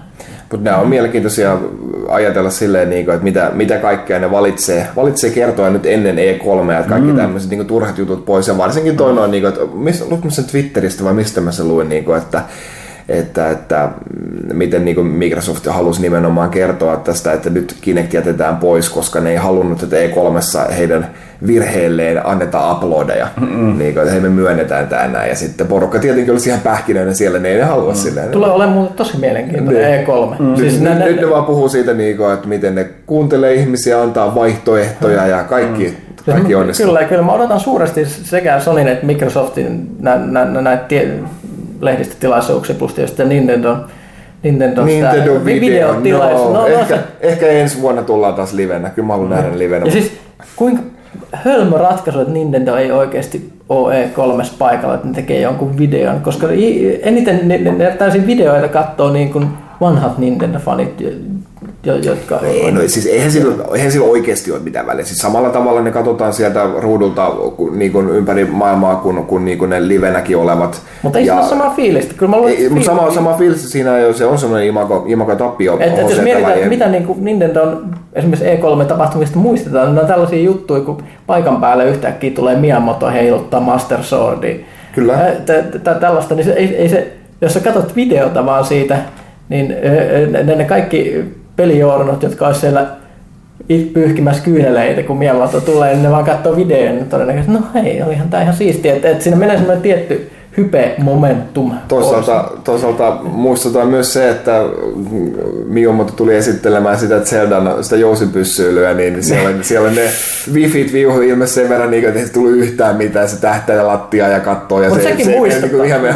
Mutta nämä on mielenkiintoisia ajatella silleen, niin kuin, että mitä, mitä kaikkea ne valitsee, valitsee kertoa nyt ennen E3, että kaikki mm. tämmöiset niin turhat jutut pois. Ja varsinkin toi mm. noin, niin kuin, että missä, sen Twitteristä vai mistä mä sen luin, niin kuin, että että, että miten niin Microsoft halusi nimenomaan kertoa tästä, että nyt Kinect jätetään pois, koska ne ei halunnut, että E3 heidän virheelleen annetaan uploadeja. Mm-hmm. Niin kuin, että hei me myönnetään tämä näin. Ja sitten porukka tietenkin olisi ihan pähkinöinen siellä, ne ei halua mm. silleen. Tulee olemaan tosi mielenkiintoinen niin. E3. Mm. Siis nyt, ne, nyt ne vaan puhuu siitä, niin kuin, että miten ne kuuntelee ihmisiä, antaa vaihtoehtoja ja kaikki. Mm. Kaikki onnistuu. Kyllä, kyllä mä odotan suuresti sekä Sonyn että Microsoftin näitä nä, nä, nä, lehdistötilaisuuksia plus tietysti Nintendo Nintendo, Nintendo video, no, no, ehkä, no, ehkä ensi vuonna tullaan taas livenä, kyllä mä haluan nähdä livenä. Ja siis kuinka hölmö ratkaisu, että Nintendo ei oikeasti ole E3 paikalla, että ne tekee jonkun videon, koska eniten ne, ne, ne täysin videoita katsoo niin kuin vanhat Nintendo-fanit, jotka... Ei, no, siis eihän sillä, eihän sillä oikeasti ole mitään väliä. Siis samalla tavalla ne katsotaan sieltä ruudulta niin kuin ympäri maailmaa kuin, kuin, niin kuin ne livenäkin olevat. Mutta ei ja, se ole sama fiilistä. Kyllä mä ei, fiilistä. sama, sama fiilistä siinä jo, se on semmoinen imago, imago tappio. Et, et jos mietitään, että mitä niin kuin Nintendo on esimerkiksi E3-tapahtumista muistetaan, niin on tällaisia juttuja, kun paikan päälle yhtäkkiä tulee Miyamoto heiluttaa Master Swordia. Kyllä. Tällaista, niin se, ei, ei se, jos sä katsot videota vaan siitä, niin ne, ne kaikki pelijournot, jotka olisi siellä pyyhkimässä kyyneleitä, kun Miyamoto tulee, niin ne vaan katsoo videon, niin todennäköisesti, no hei, olihan tämä ihan siistiä. Että, että siinä menee semmoinen tietty, hype momentum. Toisaalta, toisaalta muistutaan myös se, että Miyamoto tuli esittelemään sitä Zeldan sitä jousipyssyilyä, niin siellä, siellä ne wifit viuhui ilmeisesti sen verran, niin, että ei tullut yhtään mitään, se tähtäillä lattia ja kattoo. Ja Mut se, sekin se, muistetaan. niin ihan, ja,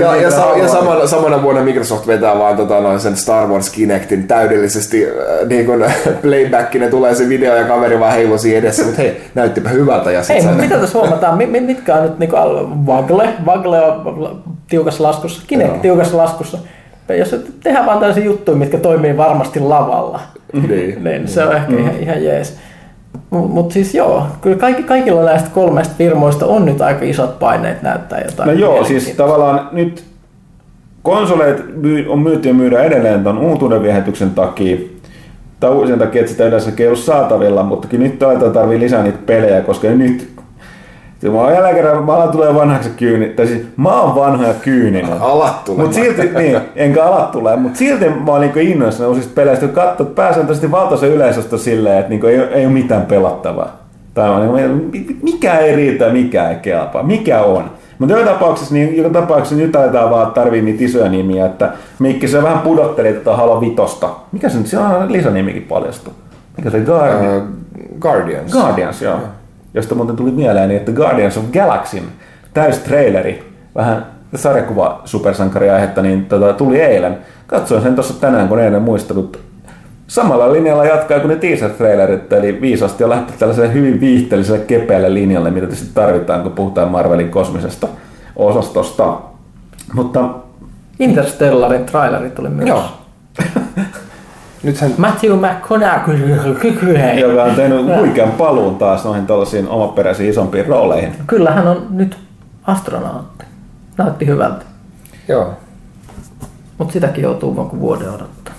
ja, ja, sa, ja samana, samana vuonna Microsoft vetää vaan tota, noin sen Star Wars Kinectin täydellisesti äh, niin kuin playbackina tulee se video ja kaveri vaan heiluu siinä edessä, mutta hei, näyttipä hyvältä. Ja sit Ei, sä- mutta mitä tässä huomataan? Mi- mi- mitkä on nyt niinku Vagle? Vagle on tiukassa laskussa, Kinect Joo. tiukassa laskussa. Jos tehdään vaan tällaisia juttuja, mitkä toimii varmasti lavalla, Niin. niin se on ehkä ihan, ihan jees. Mutta mut siis joo, kyllä kaikki, kaikilla näistä kolmesta firmoista on nyt aika isot paineet näyttää jotain. No joo, siis tavallaan nyt konsoleit myy- on myyty ja myydään edelleen ton uutuuden viehätyksen takia. Tai sen takia, että sitä yleensä ei ollut saatavilla, mutta nyt aletaan tarvii lisää niitä pelejä, koska nyt se mä oon jälleen kerran, mä alan tulee vanhaksi kyyni, tai siis mä oon vanha ja kyyninen. Alat tulemaan. Mutta silti, niin, enkä alat tulee, mutta silti mä oon niinku innoissani uusista peleistä, kun katsot pääsääntöisesti valtaisen yleisöstä silleen, että niinku ei, ei ole mitään pelattavaa. Tai on, niinku, mikä ei riitä, mikä ei kelpaa, mikä on. Mutta joka tapauksessa, niin joka tapauksessa nyt aletaan vaan tarvii niitä isoja nimiä, että Mikki se vähän pudotteli tätä Halo Vitosta. Mikä se nyt, siellä on lisänimikin paljastu. Mikä se Guardian? Äh, Guardians. Guardians, joo. Josta muuten tuli mieleen, niin että Guardians of Galaxyn täystraileri, vähän sarjakuva supersankariaihetta, niin tota, tuli eilen. Katsoin sen tuossa tänään, kun eilen muistelut. Samalla linjalla jatkaa kuin ne teaser-trailerit, eli viisasti on lähtenyt tällaiselle hyvin viihteelliselle kepeälle linjalle, mitä tietysti tarvitaan, kun puhutaan Marvelin kosmisesta osastosta. Mutta Interstellarin traileri tuli myös. Joo. Nythän Matthew McConaughey. joka on tehnyt huikean paluun taas noihin tällaisiin omaperäisiin isompiin rooleihin. Kyllä hän on nyt astronautti. Näytti hyvältä. Joo. Mutta sitäkin joutuu vaan kuin vuoden odottaa.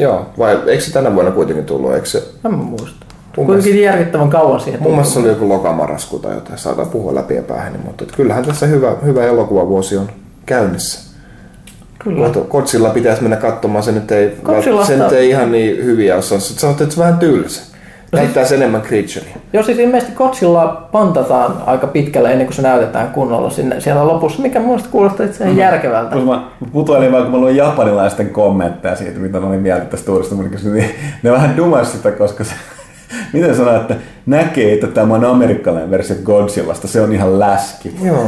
Joo, vai eikö se tänä vuonna kuitenkin tullut? Eikö se, En mä muista. Mun Kuitenkin järkyttävän kauan siihen. mun mielestä se oli joku lokamarrasku tai jotain, saadaan puhua läpi ja päähän, mutta et kyllähän tässä hyvä, hyvä elokuvavuosi on käynnissä. Kyllä. Mutta Kotsilla pitäisi mennä katsomaan, se nyt ei, se nyt ei ihan niin hyviä. Sä sanot, että se on vähän tylsä. Näyttää se enemmän creaturea. Joo, siis ilmeisesti Kotsilla pantataan aika pitkälle ennen kuin se näytetään kunnolla sinne, siellä lopussa, mikä mun mielestä kuulostaa itse asiassa järkevältä. Kun mä putoilin vaan, kun mä luin japanilaisten kommentteja siitä, mitä ne oli mieltä tästä uudesta niin ne vähän dumas sitä, koska se, miten sanoa, että näkee, että tämä on amerikkalainen versio Godzillasta, se on ihan läski. Joo,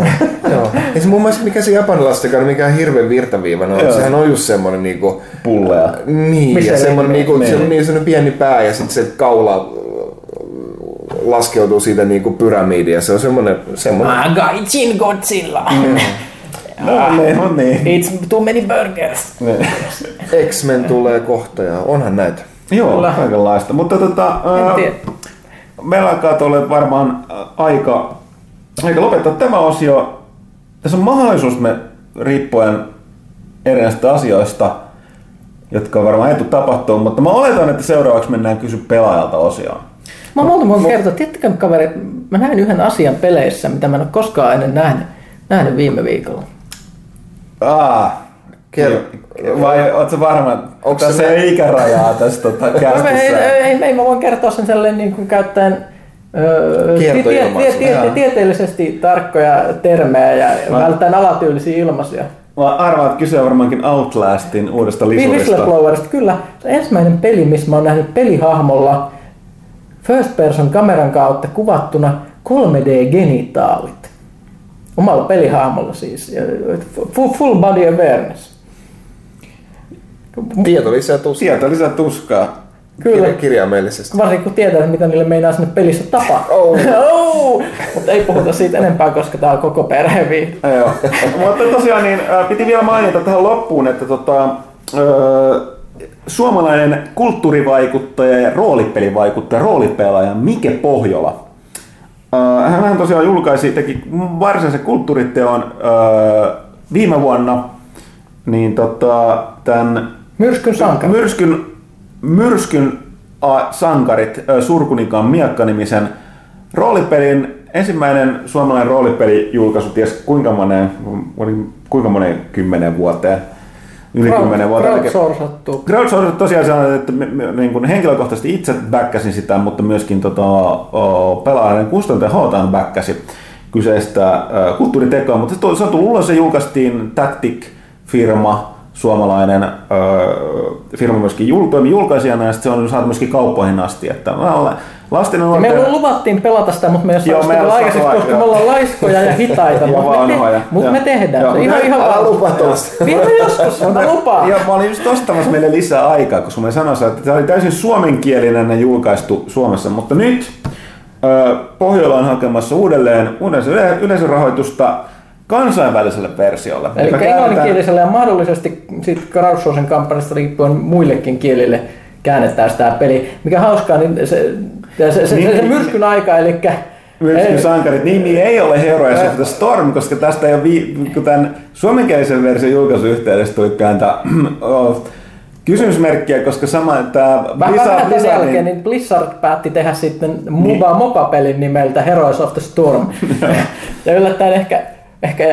joo. Ja se mun mielestä mikä se japanilaistakaan mikään hirveän virtaviiva, no, Joo. sehän on just semmonen niinku, Pulleja. niin, Missä ja se- semmonen niinku, niin. se on niin semmonen pieni pää ja sitten se kaula äh, laskeutuu siitä niinku pyramidia. ja Se on semmonen, semmonen Gaijin Godzilla! No niin, no niin. It's too many burgers! Niin. X-Men tulee kohta ja onhan näitä. Joo, Kyllä. kaikenlaista. Mutta tota, ää, meillä alkaa tuolle varmaan aika, aika lopettaa tämä osio. Tässä on mahdollisuus me riippuen erinäisistä asioista, jotka varmaan ei tule tapahtuu, mutta mä oletan, että seuraavaksi mennään kysy pelaajalta osioon. Mä oon monta monta kertaa, tiedättekö kaverit, mä näin yhden asian peleissä, mitä mä en ole koskaan ennen nähnyt, nähnyt viime viikolla. Ah, Ker- vai ootko varma? Tässä se- ole ikärajaa tässä tota, Ei, ei, ei, ei, mä voin kertoa sen sellainen niin kuin käyttäen öö, tie, tie, tie, Jaa. tieteellisesti tarkkoja termejä ja Mä- välttäen alatyylisiä ilmaisuja. Mä arvaan, että kyse on varmaankin Outlastin uudesta lisurista. Whistleblowerista, kyllä. Se on ensimmäinen peli, missä mä oon nähnyt pelihahmolla first person kameran kautta kuvattuna 3D-genitaalit. Omalla pelihahmolla siis. Full body awareness. Tieto lisää tuskaa. Sieltä lisää tuskaa. Kyllä. Kirja- kirjaimellisesti. Varsinkin kun tietää, mitä niille meinaa sinne pelissä tapahtua. Oh. oh. Mutta ei puhuta siitä enempää, koska tää on koko perhe. Joo. Mutta tosiaan niin, äh, piti vielä mainita tähän loppuun, että tota, äh, suomalainen kulttuurivaikuttaja ja roolipelivaikuttaja, roolipelaaja Mike Pohjola. Äh, hän tosiaan julkaisi, teki varsinaisen kulttuuriteon viime vuonna, niin tota, tämän Myrskyn sankari. Myrskyn, myrskyn a, sankarit, ö, Surkunikan miakka-nimisen roolipelin ensimmäinen suomalainen roolipelijulkaisu, ties kuinka monen, oli kuinka monen kymmenen vuoteen, yli kymmenen vuoteen. Crowdsourcattu. Crowdsourcing tosiaan se on, että niin kuin henkilökohtaisesti itse backasin sitä, mutta myöskin tota, pelaajan kustantaja Hotan backkasi. kyseistä kulttuuritekoa, mutta se, se on tullut ulos, se julkaistiin Tactic-firma, suomalainen äh, firma myöskin jul, toimi julkaisijana ja se on saatu myöskin kauppoihin asti. Että lasten ja me luvattiin pelata sitä, mutta me ei saa sitä aikaiseksi, koska me ollaan laiskoja ja hitaita, mutta me, te, mut me tehdään joo, se. Ihan, ihan älä lupaa tuosta. Vielä joskus, mä lupaan. Joo, mä olin just ostamassa meille lisää aikaa, koska mä sanoin, että tämä oli täysin suomenkielinen julkaistu Suomessa, mutta nyt Pohjola on hakemassa uudelleen yleisörahoitusta kansainväliselle versiolle. Eli englanninkieliselle ja mahdollisesti sitten crowdsourcing kampanjasta riippuen muillekin kielille käännetään sitä peli. Mikä hauskaa, niin se, se, se, se, se myrskyn aika, eli Myrskyn sankarit nimi ei ole Heroes of the Storm, koska tästä ei ole, vi- kun tämän suomenkielisen version julkaisuyhteydessä tuli kääntää kysymysmerkkiä, koska sama tämä Blizzard, vähän Blizzard, jälkeen, niin Blizzard päätti tehdä sitten niin. Mopa-pelin nimeltä Heroes of the Storm. ja yllättäen ehkä, ehkä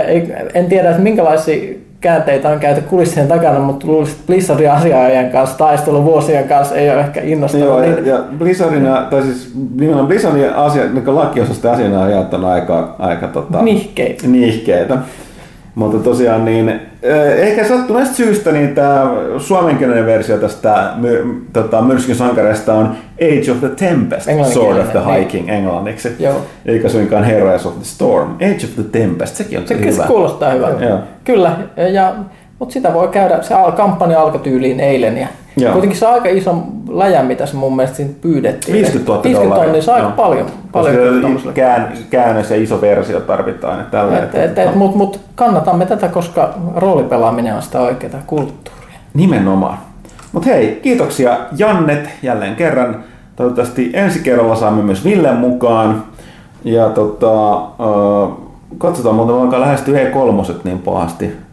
en tiedä, että minkälaisia käänteitä on käyty kulissien takana, mutta luulisin, että Blizzardin asiaajan kanssa taistelu vuosien kanssa ei ole ehkä innostanut. Joo, niin... ja, Blizzardin, tai siis nimenomaan Blizzardin asia, niin lakiosasten asianajat on aika, aika tota, nihkeitä. nihkeitä. Mutta tosiaan niin, eh, ehkä sattuneesta syystä niin tämä suomenkielinen versio tästä my, tota, myrskyn sankareista on Age of the Tempest, Sword of the niin. Hiking niin. englanniksi. Joo. Eikä suinkaan Heroes of the Storm. Age of the Tempest, sekin on se, hyvä. Se kuulostaa hyvältä. Joo. Kyllä, ja, mutta sitä voi käydä, se kampanja alkoi tyyliin eilen ja Joo. Kuitenkin se on aika iso läjä, mitä se mun mielestä siinä pyydettiin. 50 000 50 tonnia, se on aika paljon. paljon kään, käännös ja iso versio tarvitaan. Tällä et, et, et, Mutta mut kannatamme tätä, koska roolipelaaminen on sitä oikeaa kulttuuria. Nimenomaan. Mutta hei, kiitoksia Jannet jälleen kerran. Toivottavasti ensi kerralla saamme myös Villen mukaan. Ja tota, katsotaan, mutta alkaa lähestyä E3 niin pahasti.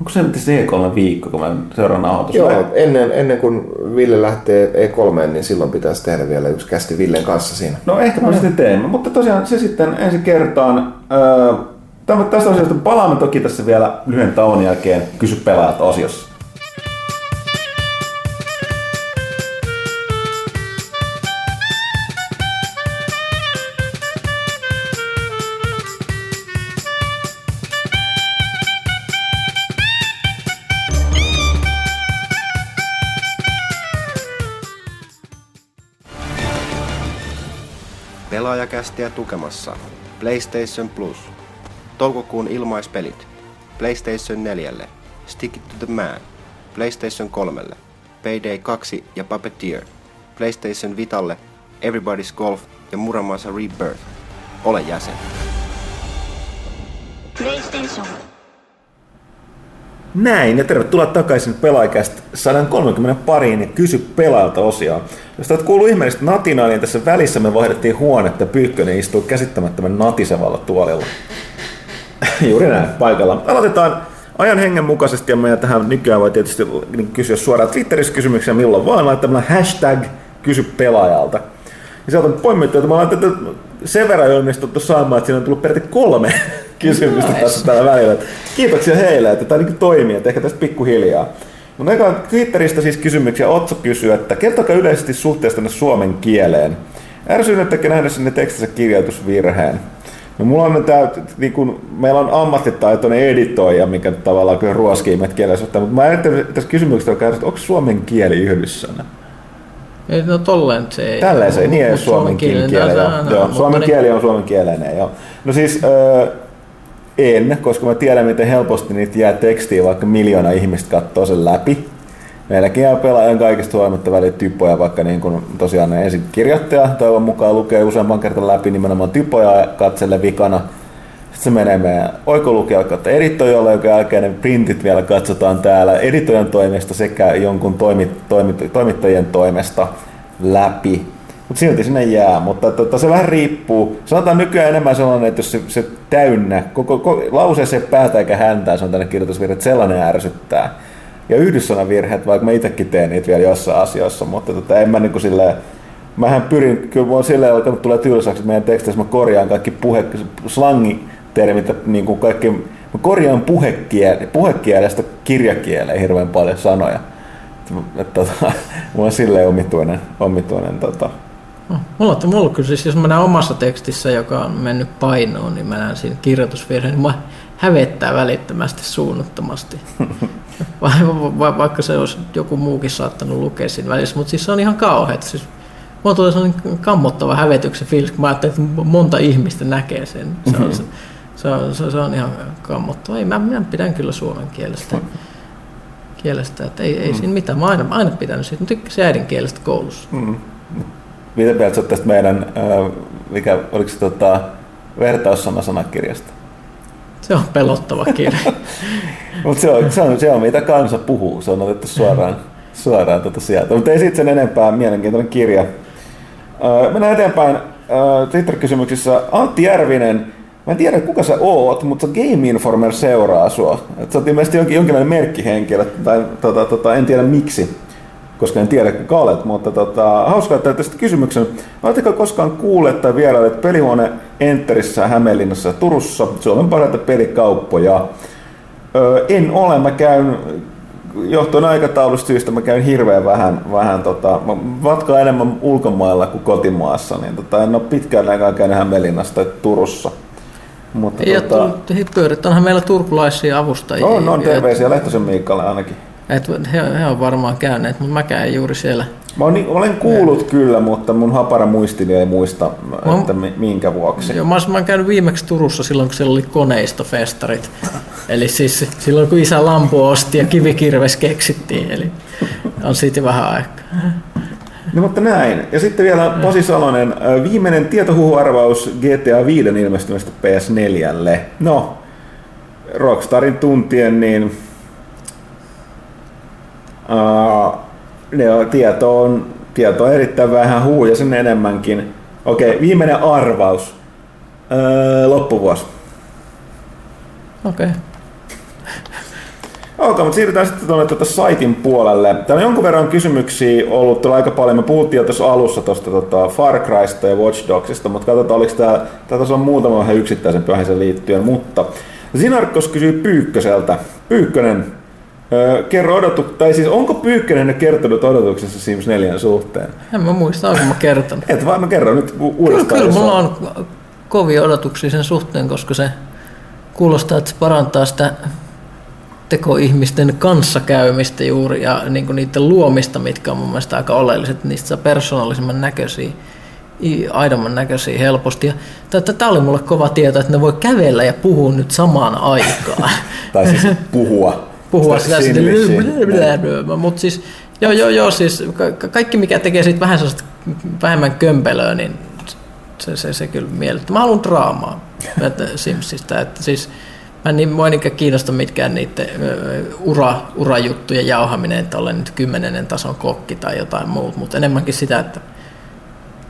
Onko se nyt se E3 viikko, kun mä seuraan nauhoitus? Joo, ennen, ennen kuin Ville lähtee E3, niin silloin pitäisi tehdä vielä yksi kästi Villen kanssa siinä. No ehkä mä sitten teemme, mutta tosiaan se sitten ensi kertaan. Öö, tästä asiasta palaamme toki tässä vielä lyhyen tauon jälkeen kysy pelaajat osiossa. Pelaajakästiä tukemassa PlayStation Plus. Toukokuun ilmaispelit. PlayStation 4. Stick it to the Man. PlayStation 3. Payday 2 ja Puppeteer. PlayStation Vitalle Everybody's Golf ja Muramasa Rebirth. Ole jäsen. PlayStation. Näin, ja tervetuloa takaisin pelaajakästä 130 pariin ja kysy pelaajalta osioon. Jos olet kuullut ihmeellistä natinaa, niin tässä välissä me vaihdettiin huonetta, Pyykkönen istuu käsittämättömän natisevalla tuolilla. Juuri näin, paikalla. Aloitetaan ajan hengen mukaisesti, ja meidän tähän nykyään voi tietysti niin kysyä suoraan Twitterissä kysymyksiä milloin vaan, laittamalla hashtag kysy pelaajalta. Ja sieltä on poimittu, että mä laitan sen verran onnistuttu saamaan, että siinä on tullut peräti kolme kysymystä nice. tässä tällä välillä. Kiitoksia heille, että tämä niin toimii, että ehkä tästä pikkuhiljaa. Mutta eka Twitteristä siis kysymyksiä. Otso kysyy, että kertokaa yleisesti suhteesta suomen kieleen. Ärsyynnyttekö nähdä sinne tekstissä kirjoitusvirheen? No mulla on tää, niin kun, meillä on ammattitaitoinen editoija, mikä tavallaan kyllä ruoskii meitä kielessä, mutta mä ajattelin tässä kysymyksessä, että onko suomen kieli yhdyssana? Ei, no tolleen se ei. Tälleen se ei, niin ei suomen kieli. Joo, joo, suomen niin- kieli on suomen kielinen, joo. No siis, öö, en, koska mä tiedän, miten helposti niitä jää tekstiin, vaikka miljoona ihmistä katsoo sen läpi. Meilläkin jää pelaajan kaikista huolimatta väliä typoja, vaikka niin kun tosiaan ne ensin kirjoittaja toivon mukaan lukee useamman kertan läpi nimenomaan typoja ja katselle vikana. Sitten se menee meidän oikolukijalle kautta editoijalle, joka jälkeen ne printit vielä katsotaan täällä editoijan toimesta sekä jonkun toimit, toimit, toimittajien toimesta läpi. Mutta silti sinne jää, mutta tota, se vähän riippuu. Sanotaan nykyään enemmän sellainen, että jos se, se täynnä, koko, koko lause se päätä eikä häntää, se on tänne kirjoitusvirhe, että sellainen ärsyttää. Ja yhdyssanavirheet, vaikka mä itsekin teen niitä vielä jossain asioissa, mutta tota, en mä niin kuin silleen, mähän pyrin, kyllä mä silleen alkanut tulee tylsäksi, meidän teksteissä mä korjaan kaikki puhe, slangitermit, niin kuin kaikki, mä korjaan puhekiele, puhekielestä kirjakieleen hirveän paljon sanoja. Että, tota, mulla on silleen omituinen, omituinen tota, No, mulla, on, on kyllä siis, jos mä näen omassa tekstissä, joka on mennyt painoon, niin mä näen siinä kirjoitusvirheen, niin mä hävettää välittömästi suunnattomasti. Va, va, vaikka se olisi joku muukin saattanut lukea siinä välissä, mutta siis se on ihan kauheat. Siis, mulla tulee sellainen kammottava hävetyksen fiilis, kun mä ajattelin, että monta ihmistä näkee sen. Se on, se, se on, se, se on ihan kammottava. Ei, mä, mä pidän kyllä suomen kielestä. kielestä että ei, ei mm. siinä mitään. Mä aina, aina pitänyt siitä. Mä tykkäsin äidinkielestä koulussa. Mm. Mitä mieltä tästä meidän, mikä, oliko se tota, vertaussana sanakirjasta? Se on pelottava kirja. Mutta se on, se, on, se on mitä kansa puhuu, se on otettu suoraan, suoraan tuota sieltä. Mutta ei sitten sen enempää mielenkiintoinen kirja. mennään eteenpäin. Twitter-kysymyksissä Antti Järvinen, Mä en tiedä, kuka sä oot, mutta Game Informer seuraa sua. Et sä oot ilmeisesti jonkin, jonkinlainen merkkihenkilö, tai tota, tota, en tiedä miksi koska en tiedä kuka olet, mutta tota, hauskaa, että tästä kysymyksen. Oletteko koskaan kuulleet tai vierailet pelihuone Enterissä, Hämeenlinnassa ja Turussa, Suomen parhaita pelikauppoja? Öö, en ole, mä käyn johtuen aikataulusta syystä mä käyn hirveän vähän, vähän tota, matkaa enemmän ulkomailla kuin kotimaassa, niin tota, en ole pitkään aikaa käynyt Hämeenlinnassa tai Turussa. Mutta ja tota, pyörit, onhan meillä turkulaisia avustajia. On, on terveisiä Lehtosen Miikalle ainakin. Et he, he on varmaan käyneet, mutta mäkään en juuri siellä. Mä olen, olen kuullut ja. kyllä, mutta mun hapara muistini ei muista, mä, että minkä vuoksi. Joo, mä, olen käynyt viimeksi Turussa silloin, kun siellä oli koneistofestarit. Eli siis silloin, kun isä lampu osti ja kivikirves keksittiin. Eli on siitä vähän aikaa. No mutta näin. Ja sitten vielä Pasi Salonen, viimeinen tietohuhuarvaus GTA 5 ilmestymistä PS4. No, Rockstarin tuntien, niin Ne tieto on, tieto on erittäin vähän huuja sen enemmänkin. Okei, viimeinen arvaus. Loppuvuosi. Okei. Okay. Ok, mutta siirrytään sitten tuonne tuota saitin puolelle. Täällä on jonkun verran kysymyksiä ollut tuolla aika paljon. Me puhuttiin jo tuossa alussa tuosta tota Far Crysta ja Watch Dogsista, mutta katsotaan, oliko tämä, tämä on muutama vähän yksittäisen aiheeseen liittyen. Mutta Sinarkos kysyy Pyykköseltä. Pyykkönen, Öö, kerro odotu, tai siis onko Pyykkönen kertonut odotuksessa Sims 4 suhteen? En mä muista, onko mä kertonut. Et vaan mä kerron nyt uudestaan. Kyllä, kyllä mulla on kovia odotuksia sen suhteen, koska se kuulostaa, että se parantaa sitä tekoihmisten kanssakäymistä juuri ja niin kuin niiden luomista, mitkä on mun mielestä aika oleelliset. Niistä saa persoonallisemman näköisiä, aidomman näköisiä helposti. Ja tämä oli mulle kova tieto, että ne voi kävellä ja puhua nyt samaan aikaan. tai siis puhua puhua sitä, sitä mutta siis joo, joo, joo, siis ka- kaikki mikä tekee siitä vähän sellaista vähemmän kömpelöä, niin se, se, se kyllä miellyttää. Mä haluan draamaa että Simsistä, että siis mä en niin, mua niinkään kiinnosta mitkään niiden ura, urajuttujen jauhaminen, että olen nyt kymmenennen tason kokki tai jotain muuta, mutta enemmänkin sitä, että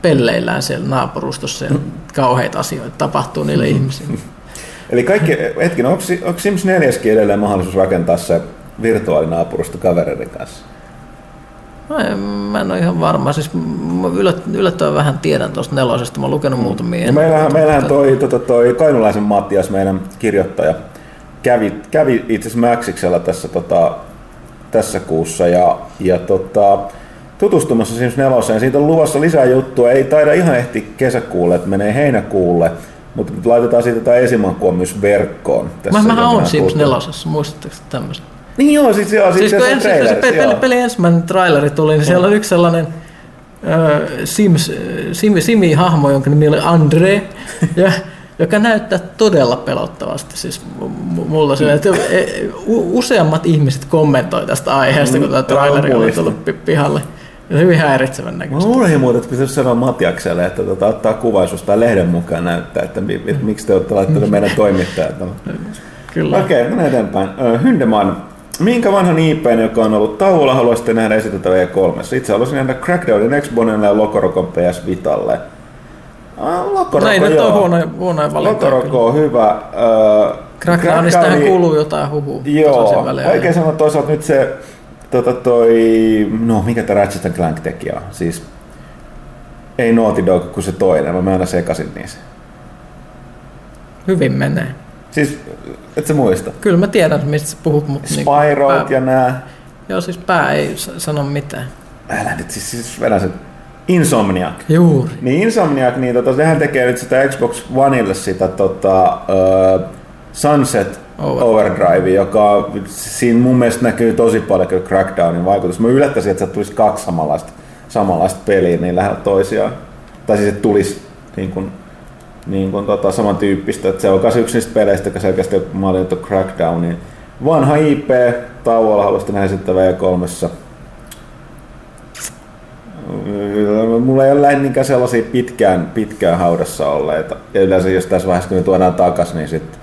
pelleillään siellä naapurustossa ja kauheita asioita tapahtuu niille ihmisille. Eli kaikki, hetkinen, onko, onko Sims 4 edelleen mahdollisuus rakentaa se virtuaalinaapurusto kavereiden kanssa? No, en, mä en ole ihan varma. Siis yllättävän vähän tiedän tuosta nelosesta. Mä oon lukenut muutamia. No meillähän, meillähän toi, toi, toi Kainulaisen Mattias, meidän kirjoittaja, kävi, kävi itse asiassa Mäksiksellä tässä, tota, tässä kuussa ja, ja tota, tutustumassa Sims 4. Siitä on luvassa lisää juttua. Ei taida ihan ehti kesäkuulle, että menee heinäkuulle. Mutta laitetaan siitä tämä esimakua myös verkkoon. Tässä mä, mähän on Sims 4, muistatteko tämmöistä? Niin joo, siis joo, siis, siis kun, ensi, se peli, peli, peli ensimmäinen traileri tuli, niin siellä on yksi sellainen äh, Sims, Simi, Simi-hahmo, jonka nimi oli Andre, ja, joka näyttää todella pelottavasti. Siis mulla se, että useammat ihmiset kommentoi tästä aiheesta, kun tämä traileri oli tullut pihalle. Ja hyvin häiritsevän näköistä. Mä luulen muuten, että pitäisi sanoa Matiakselle, että tota, ottaa kuvaisuus tai lehden mukaan näyttää, että mi, mi, miksi te olette laittaneet meidän toimittajat. Kyllä. Okei, okay, mennään eteenpäin. Hyndeman, minkä vanhan IP, joka on ollut tauolla, haluaisitte nähdä esitetä V3? Itse haluaisin nähdä Crackdownin Xbonelle ja Lokorokon PS Vitalle. Lokoroko, Näin, on huono, huono valinta. Lokoroko on hyvä. Crackdownistahan kuuluu jotain huhua. Joo, oikein sanoa toisaalta nyt se tota toi, no mikä tämä Ratchet Clank teki on? Siis ei Naughty Dog kuin se toinen, mä aina sekasin niissä. Hyvin menee. Siis, et sä muista? Kyllä mä tiedän, mistä sä puhut, mutta... Niinku Spyro niin, ja nää. Joo, siis pää ei sano mitään. Älä nyt, siis, siis vedän sen Insomniac. Juuri. Niin Insomniac, niin tota, sehän tekee nyt sitä Xbox Oneille sitä tota, uh, Sunset Over. Overdrive, joka siinä mun mielestä näkyy tosi paljon kyllä Crackdownin vaikutus. Mä yllättäisin, että se tulisi kaksi samanlaista, samanlaista peliä niin lähellä toisiaan. Tai siis että tulisi niin kuin, niin kuin tota, samantyyppistä. Että se on yksi niistä peleistä, joka selkeästi mä olin Crackdown. Niin vanha IP, tauolla haluaisin nähdä sitten V3. Mulla ei ole niinkään sellaisia pitkään, pitkään haudassa olleita. Ja yleensä jos tässä vaiheessa kun ne tuodaan takaisin, niin sitten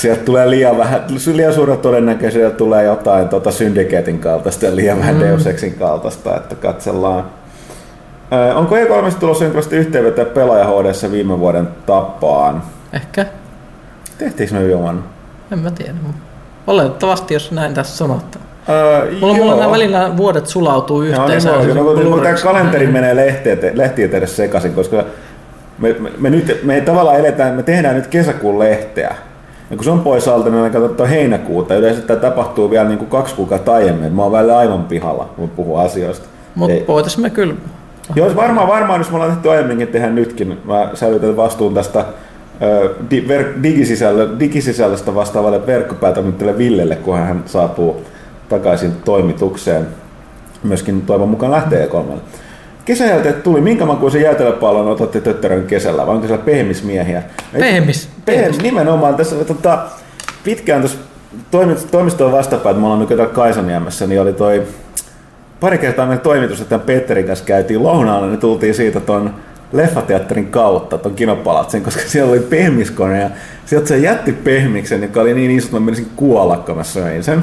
sieltä tulee liian vähän, liian suurella todennäköisyydellä tulee jotain tota Syndicatein kaltaista ja liian vähän mm. Deus Exin kaltaista, että katsellaan. Onko E3 tulossa jonkinlaista yhteenvetoa pelaaja HDssä viime vuoden tapaan? Ehkä. Tehtiinkö me vuonna? En mä tiedä. Oletettavasti, jos näin tässä sanotaan. Öö, Mulla, mulla nämä välillä vuodet sulautuu yhteen. niin no, kun tämä kalenteri menee lehtiä, lehtiä tehdä sekaisin, koska me, me, me, nyt, me tavallaan eletään, me tehdään nyt kesäkuun lehteä. Ja kun se on pois alta, niin katsotaan heinäkuuta. Yleensä tämä tapahtuu vielä niin kuin kaksi kuukautta aiemmin. Mä oon välillä aivan pihalla, kun puhun asioista. Mutta Ei- voitais me kyllä... Joo, varmaan, varmaan, jos me ollaan tehty aiemminkin, tehdään nytkin. Mä säilytän vastuun tästä ö, di, ver, digisisällö, digisisällöstä vastaavalle verkkopäätämyttele Villelle, kun hän saapuu takaisin toimitukseen. Myöskin toivon mukaan lähtee kolmelle. Kesäjälteet tuli, minkä makuisen jäätelöpallon otatte töttörön kesällä, vai onko siellä pehmismiehiä? Pehmis. Pehmis, nimenomaan. Tässä tota, pitkään tuossa toimistoon vastapäin, että me ollaan nykyään Kaisaniemessä, niin oli toi pari kertaa meidän toimitus, että Petterin kanssa käytiin lounaalla, niin tultiin siitä ton leffateatterin kautta, ton kinopalatsin, koska siellä oli pehmiskone ja sieltä se jätti pehmiksen, joka oli niin iso, että mä menisin kuolla, kun mä söin sen.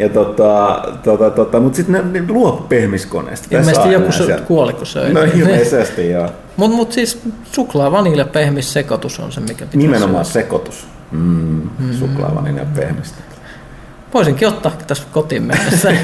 Ja tota, tota, tota, mutta sitten ne, ne luopu pehmiskoneesta. Ilmeisesti joku se kuoli, kun söi. No ilmeisesti joo. Mut, mut siis suklaa, vanilja, pehmis, sekoitus on se, mikä pitää Nimenomaan sekoitus. Mm, suklaavaninen ja pehmistä. Voisinkin ottaa tässä kotiin mennessä.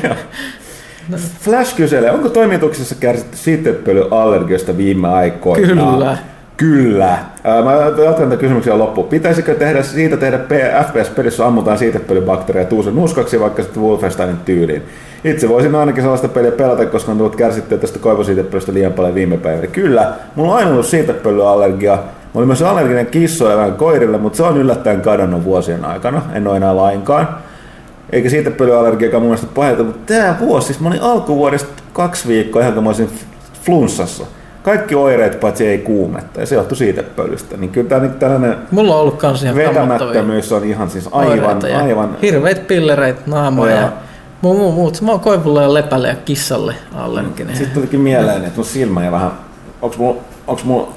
Flash kyselee, onko toimituksessa kärsitty siitepölyallergiosta viime aikoina? Kyllä. Kyllä. Mä jatkan tätä kysymyksiä loppuun. Pitäisikö tehdä, siitä tehdä FPS-pelissä ammutaan siitepölybakteereja tuusen nuskaksi vaikka sitten Wolfensteinin tyyliin? Itse voisin ainakin sellaista peliä pelata, koska on tullut kärsittyä tästä koivosiitepölystä liian paljon viime päivinä. Kyllä, mulla on aina ollut siitepölyallergia. Mä olin myös allerginen kissoeläin koirille, mutta se on yllättäen kadonnut vuosien aikana. En ole enää lainkaan. Eikä siitä pölyallergiakaan mun mielestä pahinta, mutta tää vuosi, siis mä olin alkuvuodesta kaksi viikkoa ihan kun mä olisin flunssassa. Kaikki oireet paitsi ei kuumetta, ja se johtui siitä pölystä. Niin kyllä tää niin tällainen Mulla on ollut kans ihan vetämättömyys on ihan siis aivan, aivan... Hirveitä pillereitä naamaa Joo. ja muu, muu, muut. Mä oon koivulle ja lepälle ja kissalle allerginen. Sitten tulikin mieleen, että mun silmä ja vähän, onks mulla, onks mulla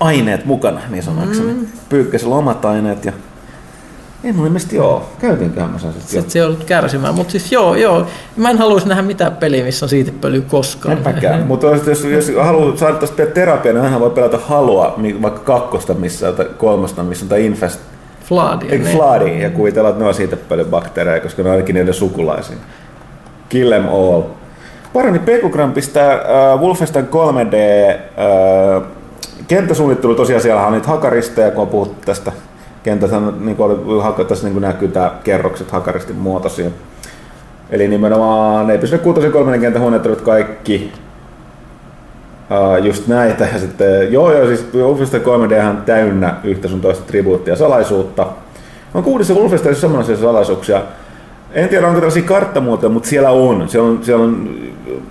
aineet mukana, niin sanoakseni. Mm. Pyykkäsellä omat aineet ja en ole ilmeisesti joo. Käytinköhän mä sen sitten. Sitten se joudut kärsimään. Mutta siis joo, joo. Mä en haluaisi nähdä mitään peliä, missä on siitepölyä koskaan. Enpäkään. Mutta jos, jos, jos haluaa saada tästä terapiaa, niin aina voi pelata halua, mi- vaikka kakkosta missä tai kolmosta, missä tämä infest, Fladia. eikö niin. Fladi, ja kuvitella, että ne on siitä paljon bakteereja, koska ne on ainakin niiden sukulaisia. Kill them all. Parani Pekugram pistää äh, Wolfenstein 3D äh, kenttäsuunnittelu, tosiaan siellä on niitä hakaristeja, kun on puhuttu tästä kentästä, niin oli, tässä niin näkyy tämä kerrokset hakaristin muotoisia. Eli nimenomaan ne pysyvät kuutosen kolmannen kentän huoneettelut kaikki Uh, just näitä ja sitten, joo joo, siis Wolfenstein 3D on täynnä yhtä sun toista tribuuttia salaisuutta. On kuudessa Wolfensteinissa samanlaisia salaisuuksia. En tiedä onko tällaisia karttamuotoja, mutta siellä on. Siellä on, siellä on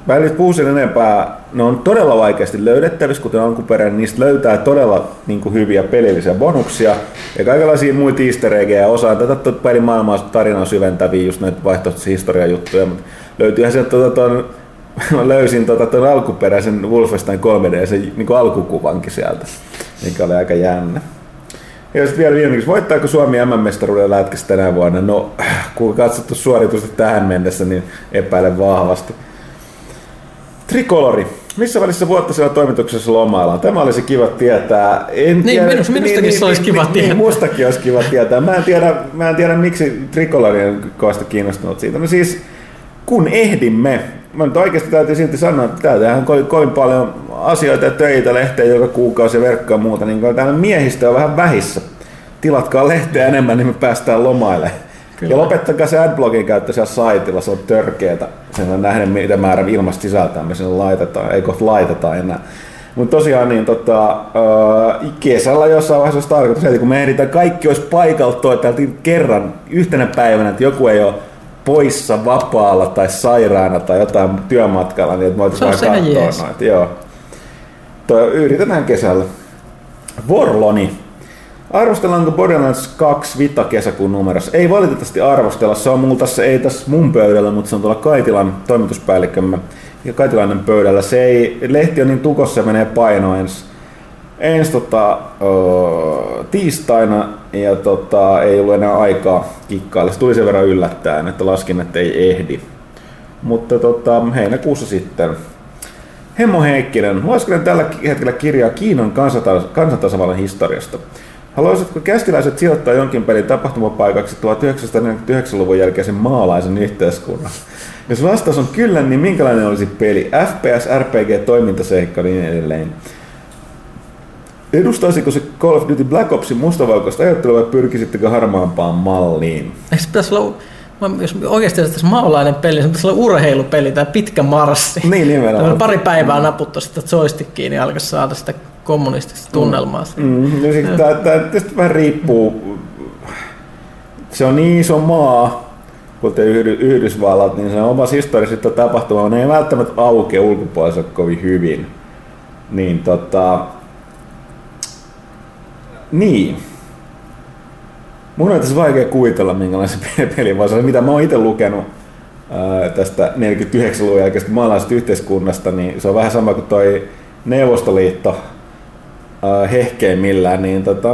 mä en nyt puhu sen enempää, ne on todella vaikeasti löydettävissä, kuten alkuperäinen, niistä löytää todella niin kuin, hyviä pelillisiä bonuksia ja kaikenlaisia muita easter eggejä. Osa tätä tuota pelimaailmaa tarinaa syventäviä, just näitä vaihtoehtoisia historiajuttuja, mutta löytyyhän sieltä tota, ton, mä löysin tota, ton alkuperäisen Wolfenstein 3D, sen niin kuin alkukuvankin sieltä, mikä oli aika jännä. Ja sitten vielä viimeksi, voittaako Suomi MM-mestaruuden lätkässä tänä vuonna? No, kun katsottu suoritusta tähän mennessä, niin epäilen vahvasti. Trikolori. Missä välissä vuotta siellä toimituksessa lomaillaan? Tämä olisi kiva tietää. En Niin, minus- minustakin se olisi kiva niin, tietää. Niin, mustakin olisi kiva tietää. Mä en tiedä, mä en tiedä miksi Trikolori on kovasti kiinnostunut siitä. No siis, kun ehdimme, mä nyt oikeasti täytyy silti sanoa, että täällä tehdään kovin, kovin paljon asioita ja töitä, lehteä joka kuukausi ja verkkoa ja muuta, niin täällä miehistö on vähän vähissä. Tilatkaa lehteä enemmän, niin me päästään lomaille. Kyllä. Ja lopettakaa se adblockin käyttö siellä saitilla, se on törkeetä. Sen on nähden, mitä määrä ilmasta sisältää me sinne laitetaan, ei kohta laiteta enää. Mutta tosiaan niin tota, äh, kesällä jossain vaiheessa olisi tarkoitus, että kun me ehditään kaikki olisi paikalla toi täältä kerran yhtenä päivänä, että joku ei ole poissa vapaalla tai sairaana tai jotain työmatkalla, niin että me voitaisiin vähän katsoa noita. Joo. Toi, yritetään kesällä. Vorloni. Arvostellaanko Borderlands 2 Vita kesäkuun numerossa? Ei valitettavasti arvostella, se on mulla tässä, ei tässä mun pöydällä, mutta se on tuolla Kaitilan toimituspäällikkömme ja Kaitilainen pöydällä. Se ei, lehti on niin tukossa ja menee paino ensi, ensi tota, ö, tiistaina ja tota, ei ollut enää aikaa kikkailla. Se tuli sen verran yllättäen, että laskin, että ei ehdi. Mutta tota, heinäkuussa sitten. Hemmo Heikkinen, lueskelen tällä hetkellä kirjaa Kiinan kansantas- kansantasavallan historiasta. Haluaisitko kästiläiset sijoittaa jonkin pelin tapahtumapaikaksi 1949-luvun jälkeisen maalaisen yhteiskunnan? Jos vastaus on kyllä, niin minkälainen olisi peli? FPS, RPG, toimintaseikka niin edelleen. Edustaisiko se Call of Duty Black Opsin mustavalkoista ajattelua vai pyrkisittekö harmaampaan malliin? Eikö se pitäisi olla, mä- jos oikeasti olisi maalainen peli, se pitäisi olla urheilupeli tai pitkä marssi. Niin, nimenomaan. Pari päivää naputtaa sitä joystickiin niin alkaisi saada sitä kommunistista tunnelmaa. Mm. Mm, no siis tää, tää tietysti vähän riippuu. Se on niin iso maa, kuten Yhdy- Yhdysvallat, niin se omassa historiassa tapahtuma. Ne ei välttämättä aukea ulkopuolella kovin hyvin. Niin tota... Niin. Mun on tässä vaikea kuvitella, minkälainen se peli vaan mitä mä oon itse lukenut ää, tästä 49-luvun jälkeisestä maalaisesta yhteiskunnasta, niin se on vähän sama kuin toi Neuvostoliitto hehkeimmillään, niin tota,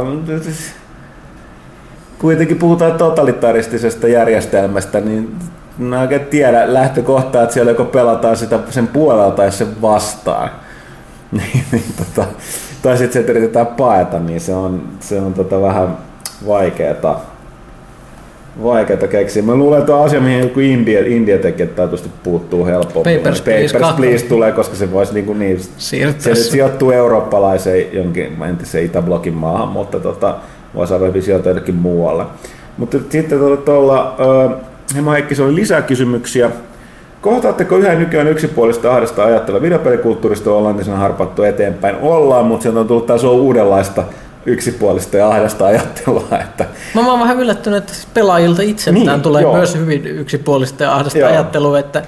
kuitenkin puhutaan totalitaristisesta järjestelmästä, niin mä en oikein tiedä lähtökohtaa, että siellä joko pelataan sitä sen puolella tai sen vastaan. Niin, niin, tota, tai sitten se, yritetään paeta, niin se on, se on tota vähän vaikeeta, vaikeeta keksiä. Mä luulen, että on asia, mihin joku India, India tekee, että taatusti puuttuu helpommin. Papers, Please Papers, kakkonen. Please tulee, koska se voisi niin, kuin niin Siirryttäisi. se sijoittuu eurooppalaiseen jonkin entisen Itäblokin maahan, mutta tota, voisi aivan hyvin sijoittua jonnekin muualle. Mutta sitten tuolla, tuolla Hemo Heikki, se oli lisää kysymyksiä. Kohtaatteko yhä nykyään yksipuolista ahdasta ajattelua? Videopelikulttuurista ollaan niin harpattu eteenpäin. Ollaan, mutta sieltä on tullut taas uudenlaista yksipuolista ja ahdasta ajattelua. Että Mä oon vähän yllättynyt, että siis pelaajilta itseltään Niin, tulee joo. myös hyvin yksipuolista ja ahdasta Joo. ajattelua, että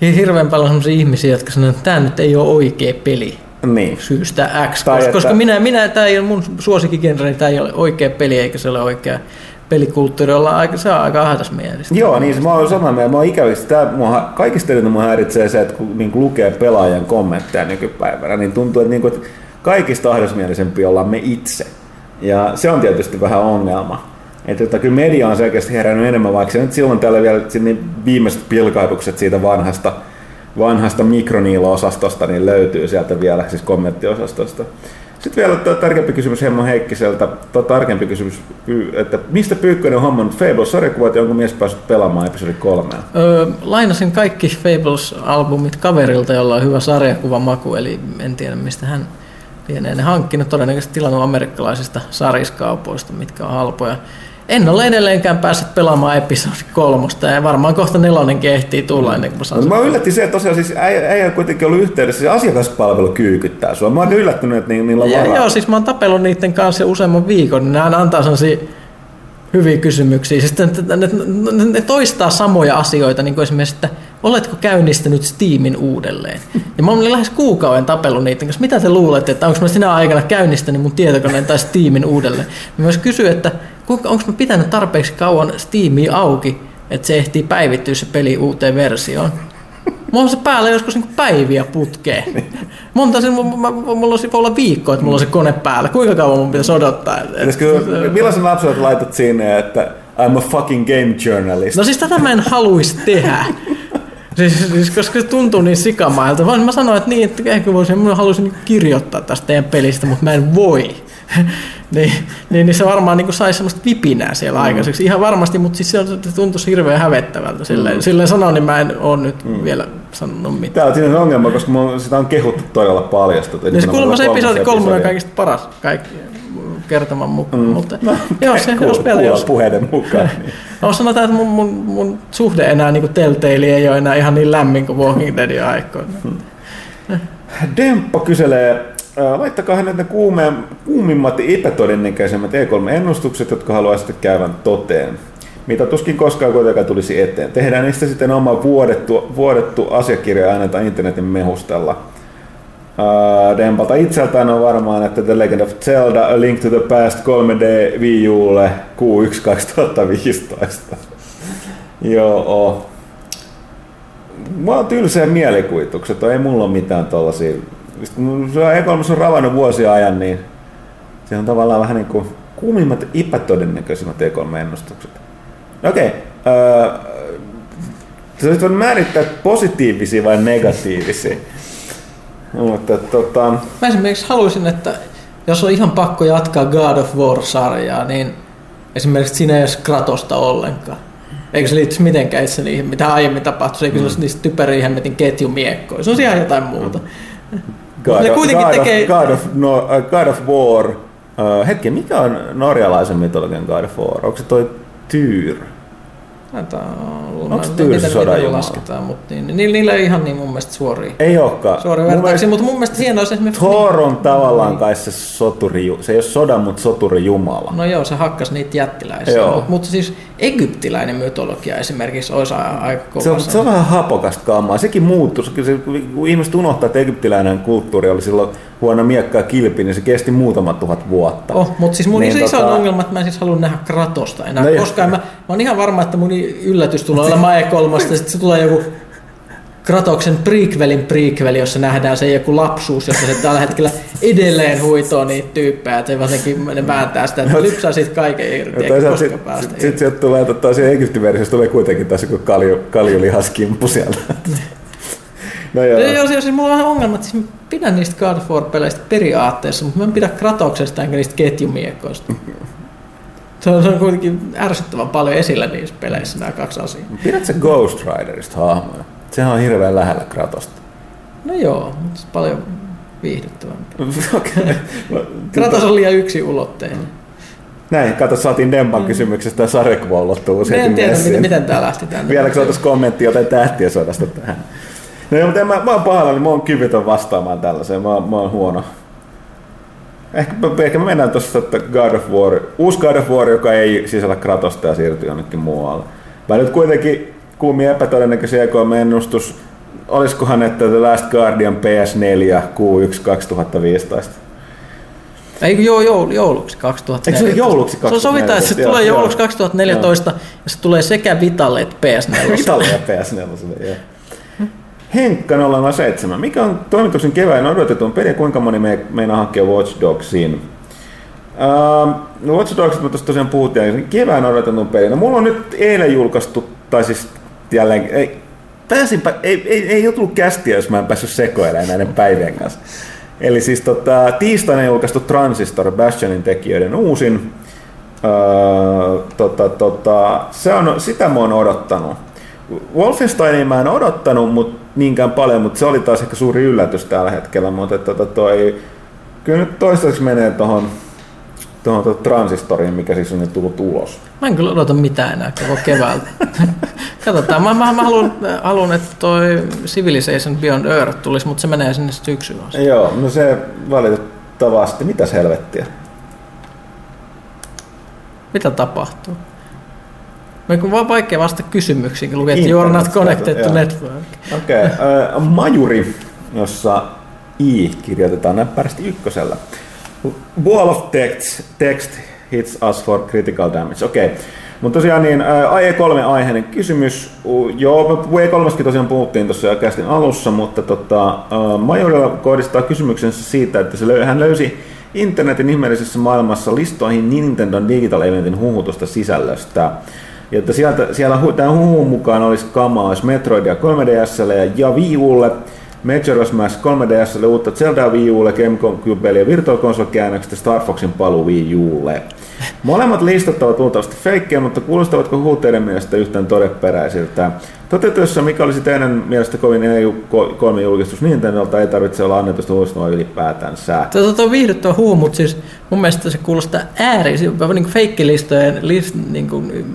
hirveän paljon sellaisia ihmisiä, jotka sanoo, että tämä nyt ei ole oikea peli niin. syystä X, Tai koska, että- koska minä, minä tämä ei ole mun suosikkigenreni, tämä ei ole oikea peli eikä se ole oikea pelikulttuuri, ollaan aika, se on aika ahdasmielistä. Joo, niin se mä oon samaa mieltä. Mä oon ikävistä. Tää, mua, kaikista eniten mua häiritsee se, että kun niin lukee pelaajan kommentteja nykypäivänä, niin tuntuu, että, niin kuin, että kaikista ahdasmielisempi ollaan me itse. Ja se on tietysti vähän ongelma. Että, että kyllä media on selkeästi herännyt enemmän, vaikka se nyt silloin tällä vielä sinne viimeiset pilkahdukset siitä vanhasta, vanhasta Mikroniilo-osastosta niin löytyy sieltä vielä, siis kommenttiosastosta. Sitten vielä tuo tärkeämpi kysymys Hemmo Heikkiseltä, tuo tarkempi kysymys, että mistä Pyykkönen on hommannut Fable-sarjakuvat ja onko mies päässyt pelaamaan episodi kolmea? Öö, lainasin kaikki Fables-albumit kaverilta, jolla on hyvä sarjakuvamaku, eli en tiedä mistä hän lienee ne hankkinut. Todennäköisesti tilannut amerikkalaisista sarjiskaupoista, mitkä on halpoja. En ole edelleenkään päässyt pelaamaan episodi kolmosta ja varmaan kohta nelonenkin ehtii tulla ennen kuin mä saan No, mä yllätti se, että tosiaan siis äijä, äijä kuitenkin ollut yhteydessä, se asiakaspalvelu kyykyttää sua. Mä oon yllättynyt, että ni- niillä on Ja, varaa. joo, siis mä oon tapellut niiden kanssa useamman viikon, niin nämä antaa sellaisia hyviä kysymyksiä. Siis ne, ne, ne, ne toistaa samoja asioita, niin kuin esimerkiksi, että oletko käynnistänyt Steamin uudelleen? Ja mä olin lähes kuukauden tapellut niiden kanssa. Mitä te luulette, että onko mä sinä aikana käynnistänyt mun tietokoneen tai Steamin uudelleen? Mä myös kysyin, että onko mä pitänyt tarpeeksi kauan Steamia auki, että se ehtii päivittyä se peli uuteen versioon. Mulla on se päällä joskus niinku päiviä putkeen. Monta sen, mulla, voi olla viikko, että mulla on se kone päällä. Kuinka kauan mun pitäisi odottaa? Pitäisikö, millaisen lapsen laitat sinne, että I'm a fucking game journalist? No siis tätä mä en haluaisi tehdä. Siis, siis, koska se tuntuu niin sikamailta. Vaan mä sanoin, että niin, että ehkä voisin, mä haluaisin niinku kirjoittaa tästä teidän pelistä, mutta mä en voi. niin, niin, niin, se varmaan niin saisi semmoista vipinää siellä mm. aikaiseksi. Ihan varmasti, mutta siis se, tuntuisi hirveän hävettävältä. Silleen, mm. silleen sanoin, niin mä en ole nyt mm. vielä sanonut mitään. Tämä on siinä ongelma, koska mä, sitä on kehuttu todella paljon. Sitä, Niin se kuulemma se episodi kolmonen kaikista paras. Kaikki, kertoman mukaan. Mm. Mutta, joo, se Kuul- olisi vielä jos... puheiden mukaan. Niin. No sanotaan, että mun, mun, mun suhde enää niin Telltale ei ole enää ihan niin lämmin kuin Walking Deadin aikoina. Demppo kyselee, äh, laittakaa hänet ne kuumeen, kuumimmat ja epätodennäköisemmät E3-ennustukset, jotka haluaisitte käyvän toteen. Mitä tuskin koskaan kuitenkaan tulisi eteen. Tehdään niistä sitten oma vuodettu, vuodettu asiakirja ja annetaan internetin mehustella. Uh, Dempalta itseltään on varmaan, että The Legend of Zelda A Link to the Past 3D Wii Ulle Q1 2015. Joo. Mulla on tylsää mielikuvitukset, ei mulla ole mitään tollasia. Se on E3 on ravannut vuosia ajan, niin se on tavallaan vähän niin kuin kuumimmat epätodennäköisimmät E3-ennustukset. Okei. Okay. Uh, se on määrittää positiivisia vai negatiivisia. Mutta tota... Mä esimerkiksi haluaisin, että jos on ihan pakko jatkaa God of War-sarjaa, niin esimerkiksi siinä ei Kratosta ollenkaan. Eikö se liittyisi mitenkään itse niihin, mitä aiemmin tapahtui, eikö se olisi niistä typeriä hemmetin ketjumiekkoja. Se on ihan jotain muuta. God, Ne of, kuitenkin God, tekee- God, of, no, uh, God of War. Uh, hetki, mikä on norjalaisen mytologian God of War? Onko se toi Tyr? Taitaa olla. Tiedä, miten sodan jumala? lasketaan, mutta niin, niin, niillä ei ihan niin mun mielestä suoria, Ei olekaan. suoria vertauksia, mutta mun mielestä hienoa olisi esimerkiksi... Thor on tavallaan kai se soturi, se ei ole sodan, mutta soturi jumala. No joo, se hakkas niitä jättiläisiä, mutta, mutta siis egyptiläinen mytologia esimerkiksi olisi aika kova. Se on, se on vähän hapokasta kammaa. Sekin muuttuu. Se, se, kun ihmiset unohtaa, että egyptiläinen kulttuuri oli silloin huono miekka ja kilpi, niin se kesti muutama tuhat vuotta. Oh, mutta siis mun Niin niin, iso tota- ongelma, että mä en siis halua nähdä Kratosta enää No no koskaan. Mä, mä oon ihan varma, että mun yllätys tulee olemaan E3, ja sitten se tulee joku Kratoksen prequelin prequeli, jossa nähdään se joku lapsuus, jossa se tällä hetkellä edelleen huitoo niitä tyyppejä, että se jotenkin ne vääntää sitä, että lypsää siitä kaiken irti, Ja eikä toisaalta koskaan sitten päästä sit, sit sieltä tulee, tota, siinä Egyptin versiossa tulee kuitenkin taas joku kalju, kaljulihaskimppu siellä. No joo. Joo, siis mulla on vähän ongelma, että siis pidän niistä God of War-peleistä periaatteessa, mutta mä en pidä Kratoksesta enkä niistä ketjumiekoista. Se on, se on kuitenkin ärsyttävän paljon esillä niissä peleissä nämä kaksi asiaa. Pidätkö Ghost Riderista hahmoja? Sehän on hirveän lähellä Kratosta. No joo, mutta se on paljon viihdyttävämpi. Okei. Kratos on liian yksi ulotteinen. Näin, kato, saatiin Demban kysymyksestä ja sarjakuva heti en tiedä, miten, miten tää lähti tänne. Vieläkö saataisiin kommentti jotain tähtien sodasta tähän? No joo, mutta en mä, mä oon pahalla, niin mä oon kyvytön vastaamaan tällaiseen. Mä, mä oon huono. Ehkä, ehkä me mennään tuossa, että God of War, uusi God of War, joka ei sisällä Kratosta ja siirtyy jonnekin muualle. Mä nyt kuitenkin kuumia epätodennäköisiä EK-ennustus. Olisikohan, että The Last Guardian PS4 Q1 2015? Eikö joo, joulu, jouluksi 2014. Eikö se ole jouluksi Se on sovitaan, että se 2014? tulee Joo, jouluksi joo. 2014 ja se tulee sekä Vitalle että PS4. Italia PS4. joo. Henkka 007. Mikä on toimituksen kevään odotetun peli ja kuinka moni me, meinaa hakea Watch Dogsiin? Uh, Watch Dogs, tuossa tosiaan puhuttiin, niin kevään odotetun peli. No mulla on nyt eilen julkaistu, tai siis jälleen, ei, pääsinpä, ei, ei, ei ole tullut kästiä, jos mä en päässyt sekoilemaan näiden päivien kanssa. Eli siis tota, tiistaina julkaistu Transistor, Bastionin tekijöiden uusin. Öö, tota, tota, se on, sitä mä oon odottanut. Wolfensteinia mä en odottanut mut, niinkään paljon, mutta se oli taas ehkä suuri yllätys tällä hetkellä. Mutta että, tota, toi, kyllä nyt toistaiseksi menee tuohon tuohon tuohon transistoriin, mikä siis on nyt tullut ulos. Mä en kyllä odota mitään enää koko keväältä. Katsotaan, mä, mä, mä haluan, haluan, että toi Civilization Beyond Earth tulisi, mutta se menee sinne syksyyn asti. Joo, no se valitettavasti, mitäs helvettiä? Mitä tapahtuu? Me on vaan vaikea vastata kysymyksiin, kun lukee, että you are not connected to network. Okei, okay. äh, Majuri, jossa I kirjoitetaan näppärästi ykkösellä. Wall of text, text hits us for critical damage. Okei. Okay. Mutta tosiaan niin, ää, AE3-aiheinen kysymys. Joo, me V3 tosiaan puhuttiin tuossa jo kästin alussa, mutta tota, Majorilla kohdistaa kysymyksensä siitä, että se löy- hän löysi internetin ihmeellisessä maailmassa listoihin Nintendo Digital Eventin huhutusta sisällöstä. Ja että sieltä, siellä tämän huhun mukaan olisi kamaa olisi Metroidia 3DSlle ja Wii Ulle, Majora's Mask 3DSlle, uutta Zelda Wii Ulle, GameCube ja Virtual Console käännökset ja Star Foxin paluu Wii Ulle. Molemmat listat ovat luultavasti feikkejä, mutta kuulostavatko huuteiden mielestä yhtään todeperäisiltä? Toteutuessa, mikä olisi teidän mielestä kovin EU3 julkistus Nintendolta, ei tarvitse olla annetusta huistua ylipäätänsä. Tuo on viihdyttävä huu, mutta siis mun mielestä se kuulostaa ääri, niin feikkilistojen list, niin kuin,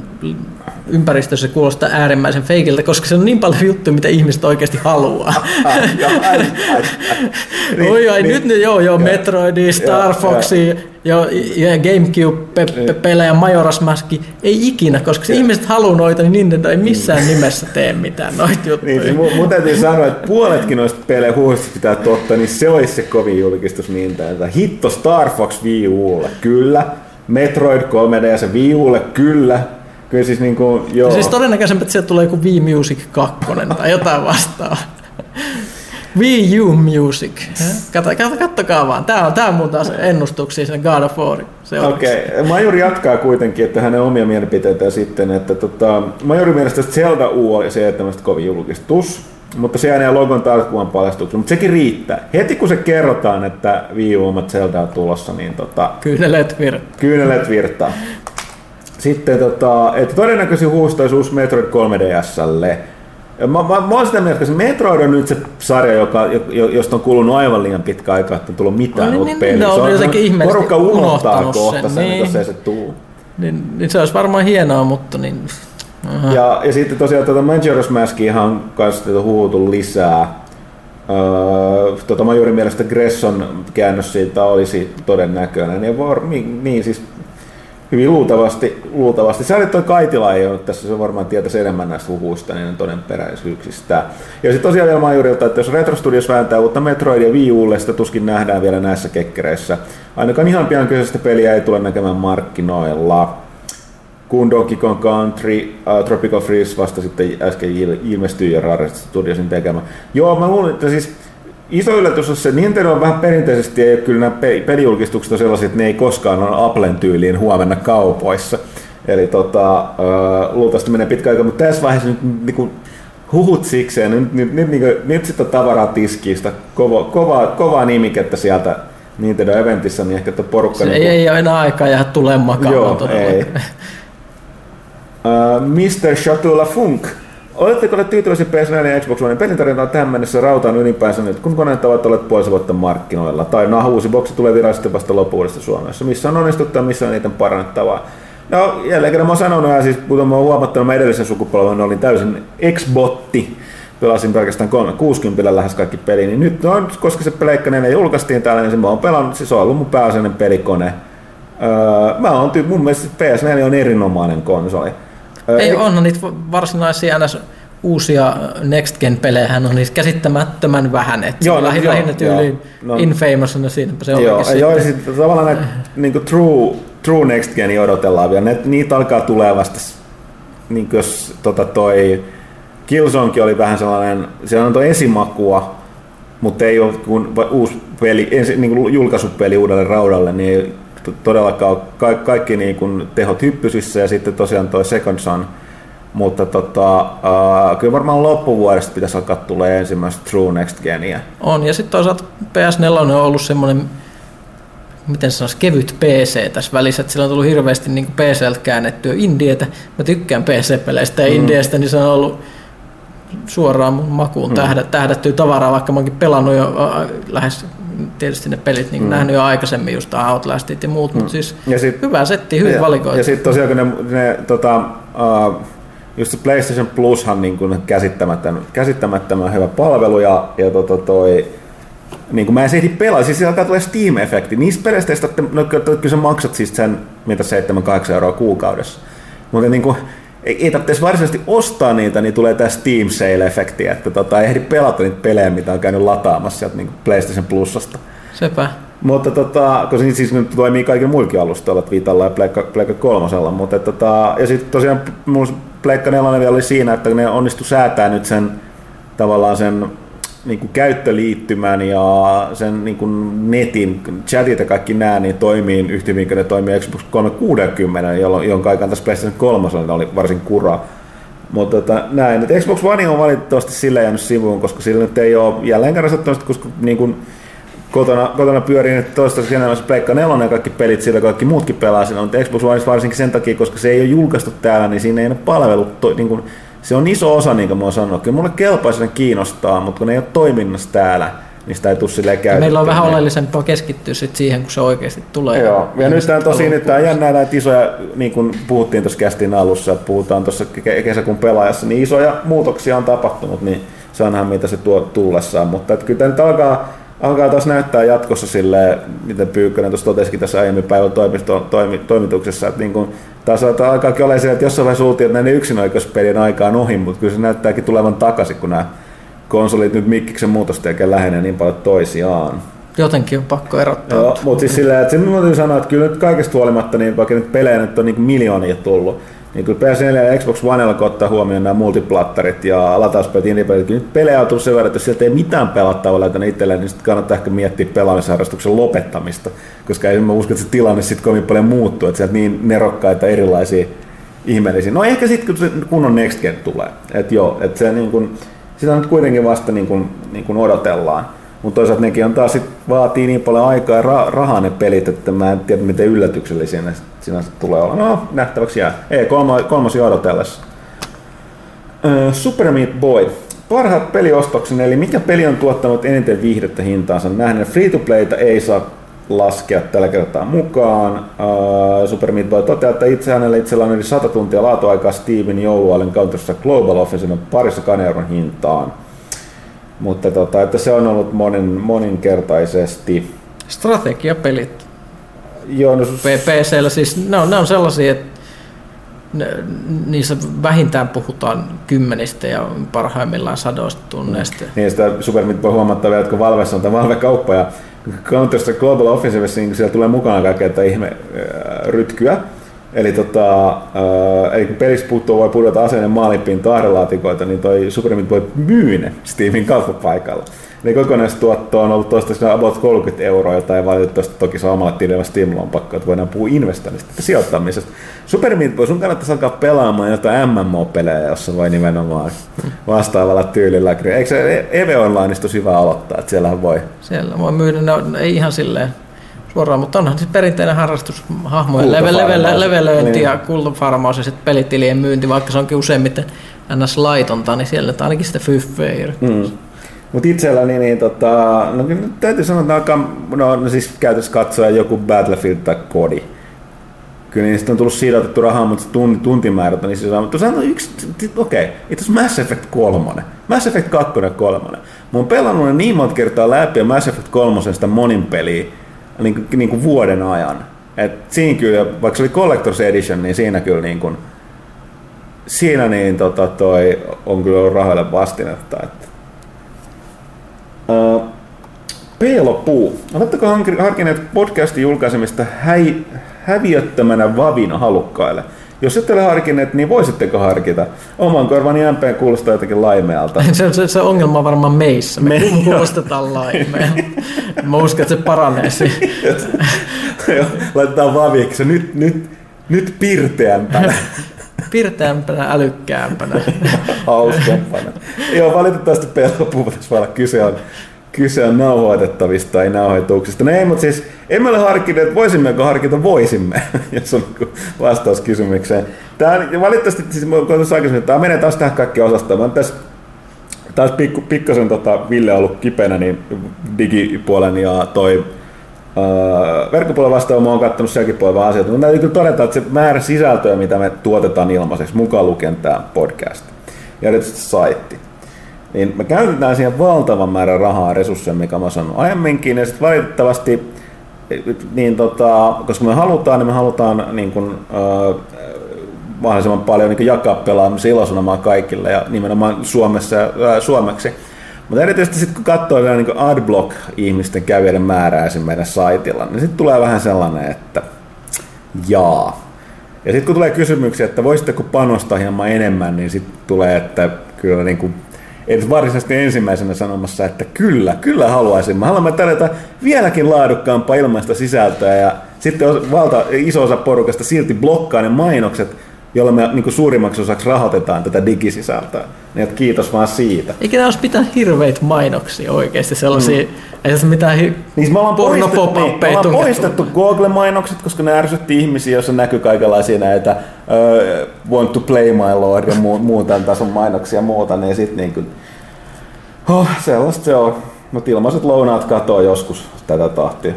ympäristössä kuulostaa äärimmäisen feikiltä, koska se on niin paljon juttuja, mitä ihmiset oikeasti haluaa. oi, oi, nyt ne, joo, joo, Metroidi, Star Foxi, ja, ja Gamecube-pelejä, Majora's Mask, ei ikinä, koska se ihmiset haluaa noita, niin Nintendo ei missään nimessä tee mitään noita juttuja. Niin, mun, mun täytyy sanoa, että puoletkin noista pelejä huuhista pitää totta, niin se olisi se kovin julkistus Nintendo. Hitto Star Fox Wii Ulle, kyllä. Metroid 3D ja se Wii Ulle, kyllä. Kyllä siis niin kuin, joo. Siis todennäköisesti, että sieltä tulee joku Wii Music 2 tai jotain vastaavaa. Wii U Music. Katso, kattokaa vaan. Tämä on, tämä on mun taas ennustuksia sen God of War. Okei, okay. Majuri jatkaa kuitenkin, että hänen omia mielipiteitä sitten, että tota, Majuri mielestä Zelda U oli se, että kovin julkistus, mutta se jää logon tarkkuvan paljastuksen, mutta sekin riittää. Heti kun se kerrotaan, että Wii U Zelda on tulossa, niin tota, Kyynelet virtaa. Kyynelet virtaa. Sitten, tota, että todennäköisesti huustaisi uusi Metroid 3DSlle. Mä, mä, mä oon sitä mieltä, että Metroid on nyt se sarja, joka, josta on kulunut aivan liian pitkä aika, että on tullut mitään no, niin, uutta niin, peliä. No, se on jotenkin porukka unohtaa kohta sen, niin, jos ei se tuu. Niin, niin, se olisi varmaan hienoa, mutta niin... Ja, ja sitten tosiaan tuota Majora's Maskiahan on kanssa huutu lisää. Öö, tota Majorin mielestä Gresson käännös siitä olisi todennäköinen. Ja var, niin, niin siis hyvin luultavasti. luultavasti. Sä olit toi Kaitila ei ole tässä, se varmaan tietäisi enemmän näistä huhuista, niin todenperäisyyksistä. Ja sitten tosiaan vielä Majurilta, että jos Retro Studios vääntää uutta Metroidia Wii Ulle, sitä tuskin nähdään vielä näissä kekkereissä. Ainakaan ihan pian kyseistä peliä ei tule näkemään markkinoilla. Kun Donkey Kong Country, uh, Tropical Freeze vasta sitten äsken ilmestyi ja Rare Studiosin tekemä. Joo, mä luulen, että siis iso yllätys on se, Nintendo on vähän perinteisesti, ei kyllä nämä pelijulkistukset on sellaisia, että ne ei koskaan ole Applen tyyliin huomenna kaupoissa. Eli tota, luultavasti menee pitkä aika, mutta tässä vaiheessa nyt niin kuin, huhut sikseen, nyt, nyt, nyt, niin kuin, nyt sitten tavaraa tiskiistä, kova, kova, kovaa nimikettä sieltä Nintendo Eventissä, niin ehkä porukka... Se niin kuin, ei ole enää aikaa jäädä tulemaan Joo, ei. Uh, Mr. Chatula Funk Oletteko olleet tyytyväisiä PS4 ja Xbox One pelintarjontaan tähän mennessä rautaan ylipäänsä nyt, kun koneet ovat olleet puolisen vuotta markkinoilla? Tai nah, uusi boksi tulee virallisesti vasta loppuvuodesta Suomessa. Missä on onnistuttu ja missä on niiden parannettavaa? No jälleen kerran mä oon sanonut, ja siis kuten mä oon huomattanut, mä edellisen sukupolven olin täysin Xbotti. Pelasin pelkästään 360 lähes kaikki peli, niin nyt no, koska se Pleikka 4 julkaistiin täällä, niin se mä oon pelannut, siis on ollut mun pääasiallinen pelikone. Öö, mä oon, mun mielestä PS4 on erinomainen konsoli. Ei, onhan niitä varsinaisia ns uusia Next Gen pelejä on niistä käsittämättömän vähän. Että joo, no, lähinnä, joo, lähinnä tyyliin no, Infamous on siinä se joo, joo, joo, ja sitten tavallaan näitä niin kuin true, true Next Geni odotellaan vielä. Ne, niitä alkaa tulee vasta, niin kuin jos tota toi Killzone oli vähän sellainen, se on tuo esimakua, mutta ei ole kun uusi peli, ensi, niin kuin julkaisupeli uudelle raudalle, niin ei todellakaan ka- kaikki niin kuin tehot hyppysissä ja sitten tosiaan tuo Second Son, mutta tota, uh, kyllä varmaan loppuvuodesta pitäisi alkaa tulee ensimmäistä True Next Genia. On, ja sitten toisaalta PS4 on ollut semmoinen miten sanoisi, kevyt PC tässä välissä, että sillä on tullut hirveästi niin PCltä käännettyä indietä. Mä tykkään PC-peleistä ja mm. indiestä, niin se on ollut suoraan mun makuun mm. tähdättyä tavaraa, vaikka mä oonkin pelannut jo äh, lähes tietysti ne pelit niin mm. nähnyt jo aikaisemmin, just Outlastit ja muut, mm. mutta siis ja sit, hyvä setti, hyvin ja, valikoitu. Ja sitten tosiaan kun ne, ne tota, uh, just se PlayStation Plushan niin kuin käsittämättömän, käsittämättömän hyvä palvelu ja, ja tota toi, niin kuin mä en se ehdi pelaa, siis alkaa tulee Steam-efekti. Niissä peleissä, että no, kyllä sä maksat siis sen, mitä 7-8 euroa kuukaudessa. Mutta niin kuin, ei, ei tarvitse varsinaisesti ostaa niitä, niin tulee tämä Steam Sale-efekti, että tota, ei ehdi pelata niitä pelejä, mitä on käynyt lataamassa sieltä niin PlayStation Plusasta. Sepä. Mutta tota, koska niitä siis nyt toimii kaikilla muillakin alustoilla, Vitalla ja Pleikka, Pleikka kolmosella, mutta tota, ja sitten tosiaan mun Pleikka 4 vielä oli siinä, että ne onnistu säätää nyt sen tavallaan sen niin kuin käyttöliittymän ja sen niin kuin netin, chatit ja kaikki nämä, niin toimii yhtä ne toimii Xbox 360, jolloin, jonka aikaan tässä PlayStation 3 oli varsin kura. Mutta tota, näin, että Xbox One on valitettavasti sillä jäänyt sivuun, koska sillä nyt ei ole jälleen kerran koska niin kuin kotona, kotona pyörii nyt toistaiseksi enemmän se Pleikka 4 ja kaikki pelit sillä, kaikki muutkin pelaa sillä, mutta Xbox One varsinkin sen takia, koska se ei ole julkaistu täällä, niin siinä ei ole palvelut, to, niin kuin, se on iso osa, niin kuin mä oon sanonut. Kyllä mulle kelpaisi kiinnostaa, mutta kun ne ei ole toiminnassa täällä, niin sitä ei tule silleen käytettyä. Meillä on vähän oleellisempaa keskittyä sit siihen, kun se oikeasti tulee. Joo, ja nyt tämä tosi nyt tämä jännää näitä isoja, niin kuin puhuttiin tuossa kästin alussa, että puhutaan tuossa kesäkuun pelaajassa, niin isoja muutoksia on tapahtunut, niin saanhan mitä se tuo tullessaan, mutta että kyllä tämä nyt alkaa, alkaa taas näyttää jatkossa sille, miten Pyykkönen tuossa totesikin tässä aiemmin päivän toimituksessa, että niin kuin, taas alkaakin olla se, että jossain vaiheessa luultiin, että näiden yksinoikeuspelien aika on ohi, mutta kyllä se näyttääkin tulevan takaisin, kun nämä konsolit nyt mikkiksen muutosta eikä lähenee niin paljon toisiaan. Jotenkin on pakko erottaa. Joo, mutta siis silleen, että sen täytyy sanoa, että kyllä nyt kaikesta huolimatta, niin vaikka nyt pelejä nyt on niin miljoonia tullut, niin kyllä PS4 ja Xbox Onella kun ottaa huomioon nämä multiplattarit ja latauspelit, indie-pelit, kyllä nyt pelejä on tullut sen verran, että jos sieltä ei mitään pelattavaa löytänyt itselleen, niin sitten kannattaa ehkä miettiä pelaamisharrastuksen lopettamista, koska ei mä usko, että se tilanne sitten kovin paljon muuttuu, että sieltä niin nerokkaita erilaisia ihmeellisiä. No ehkä sitten, kun se kunnon Next Gen tulee. Että joo, että se niin kuin, sitä nyt kuitenkin vasta niin kuin, niin kuin odotellaan. Mutta toisaalta nekin on taas sit vaatii niin paljon aikaa ja ra- rahaa ne pelit, että mä en tiedä miten yllätyksellisiä ne sinänsä tulee olla. No, nähtäväksi jää. Ei, kolma, kolmas jo odotellessa. Uh, Super Meat Boy. Parhaat peliostoksen, eli mikä peli on tuottanut eniten viihdettä hintaansa nähden. Free-to-playta ei saa laskea tällä kertaa mukaan. Uh, Super Meat Boy toteaa, että itse hänellä itsellä on yli 100 tuntia laatuaikaa Steven joulualen Counter Global Offensive parissa euron hintaan. Mutta tota, että se on ollut monin, moninkertaisesti. Strategiapelit. Joo, no, PCllä siis, ne on, ne on sellaisia, että ne, niissä vähintään puhutaan kymmenistä ja parhaimmillaan sadoista tunneista. niin sitä Super Meat Boy huomattavia, että kun Valvessa on tämä Valve-kauppa ja Counter Global Offensive, niin siellä tulee mukaan kaikkea että ihme äh, rytkyä. Eli, tota, äh, eli kun pelissä puuttuu voi pudota aseiden maalippiin tahdelaatikoita, niin toi Super Meat Boy myy ne Steamin kauppapaikalla. Eli kokonaistuotto on ollut toistaiseksi about 30 euroa, jota ei valitettavasti toki saa omalla tilillä on pakko, että voidaan puhua investoinnista ja sijoittamisesta. Super Meat Boy, sun kannattaisi alkaa pelaamaan jotain MMO-pelejä, jossa voi nimenomaan vastaavalla tyylillä. Eikö se EVE Onlineista hyvä aloittaa, että siellähän voi? Siellä voi myydä, ne on, ei ihan silleen suoraan, mutta onhan se perinteinen harrastus hahmojen leve, leve, levelöinti niin. ja kultafarmaus ja sitten pelitilien myynti, vaikka se onkin useimmiten ns. laitonta, niin siellä ainakin sitä fyffeä mm. Mutta itselläni, niin tota, no, täytyy sanoa, että alkaa, no, no siis käytössä katsoa joku Battlefield tai Kodi. Kyllä niistä on tullut siirrotettu rahaa, mutta tunti, tuntimäärät on niin siis Mutta sanotaan yksi, okei, okay, itse Mass Effect 3. Mass Effect 2 ja 3. Mä oon pelannut ne niin monta kertaa läpi ja Mass Effect 3 sitä monin peliä niin kuin, niin kuin vuoden ajan. Et siinä kyllä, vaikka se oli Collector's Edition, niin siinä kyllä niin kuin, siinä niin tota, toi on kyllä ollut rahoille vastinetta. Että. Uh, Peelopuu. Oletteko harkineet podcastin julkaisemista häi, häviöttömänä vavina halukkaille? Jos ette ole harkinneet, niin voisitteko harkita? Oman korvani MP kuulostaa jotenkin laimealta. se, se, se ongelma on varmaan meissä. Me, Me kuulostetaan laimealta. Mä uskon, että se paranee Laitetaan vaviksi. Nyt, nyt, nyt pirteämpänä. pirteämpänä, älykkäämpänä. Hauskempana. Joo, valitettavasti pelko tässä olla kyse on kyse on nauhoitettavista tai nauhoituksista. No ei, mutta siis emme ole harkineet, että voisimmeko harkita, voisimme, jos on niinku vastaus kysymykseen. Tämä on, valitettavasti, siis tuossa aikaisemmin, tämä menee taas tähän kaikki osastoon. Mä tässä taas pikku, pikkasen tota, Ville on ollut kipeänä, niin digipuolen ja toi Uh, verkkopuolen vastaava mä oon katsonut sielläkin puolella asioita, mutta täytyy kyllä todeta, että se määrä sisältöä, mitä me tuotetaan ilmaiseksi, mukaan lukien tämä podcast ja erityisesti saitti, niin me käytetään siihen valtavan määrän rahaa ja resursseja, mikä mä sanon aiemminkin, ja sitten valitettavasti, niin tota, koska me halutaan, niin me halutaan niin kun, äh, mahdollisimman paljon niin jakaa pelaamisen ilosanomaa kaikille ja nimenomaan Suomessa äh, suomeksi. Mutta erityisesti sitten kun katsoo vielä niin adblock-ihmisten kävijöiden määrää esimerkiksi meidän saitilla, niin sitten tulee vähän sellainen, että jaa. Ja sitten kun tulee kysymyksiä, että voisitteko panostaa hieman enemmän, niin sitten tulee, että kyllä niin kuin edes varsinaisesti ensimmäisenä sanomassa, että kyllä, kyllä haluaisin. Me haluamme tarjota vieläkin laadukkaampaa ilmaista sisältöä ja sitten valta, iso osa porukasta silti blokkaa ne mainokset jolla me niin suurimmaksi osaksi rahoitetaan tätä digisisältöä. Niin että kiitos vaan siitä. Eikä ne olisi mitään hirveitä mainoksia oikeasti, sellaisia, mm. ei se mitään hi- Niin me ollaan poistettu, niin, me ollaan poistettu Google-mainokset, koska ne ärsytti ihmisiä, joissa näkyy kaikenlaisia näitä uh, want to play my lord ja muu, muun tämän tason mainoksia ja muuta, niin sitten niin kuin, oh, sellaista se on. Mutta ilmaiset lounaat katoo joskus tätä tahtia.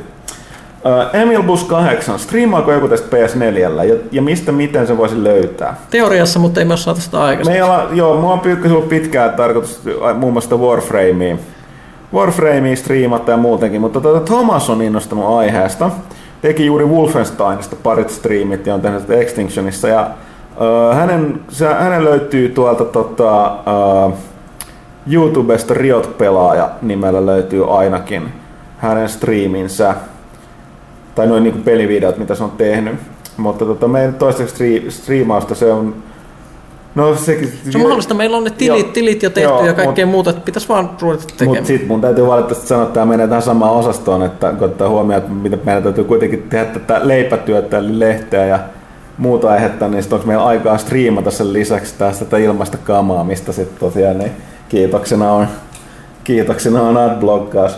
Emil Bus 8, striimaako joku tästä PS4 ja, ja mistä miten se voisi löytää? Teoriassa, mutta ei ole saatu sitä aikaisemmin. Me ei olla, joo, mua on ollut pitkään tarkoitus muun muassa Warframea. Warframea striimata ja muutenkin, mutta tuota, Thomas on innostunut aiheesta. Teki juuri Wolfensteinista parit striimit ja on tehnyt Extinctionissa. Ja, äh, hänen, se, hänen löytyy tuolta tota, äh, YouTubesta Riot-pelaaja nimellä löytyy ainakin hänen striiminsä. Tai noin niin pelivideot, mitä se on tehnyt. Mutta tota, meidän toistaiseksi stri- striimausta se on No sekin... Se on mahdollista, meillä on ne tilit, Joo. tilit jo tehty Joo, ja kaikkea mut- muuta, että pitäisi vaan ruveta tekemään. Mutta sitten mun täytyy valitettavasti sanoa, että tämä menee tähän samaan osastoon, että kun ottaa huomioon, että mitä meidän täytyy kuitenkin tehdä tätä leipätyötä, eli lehteä ja muuta aihetta, niin sitten onko meillä aikaa striimata sen lisäksi taas tätä ilmaista kamaa, mistä sitten tosiaan niin kiitoksena on, kiitoksena on adbloggaus.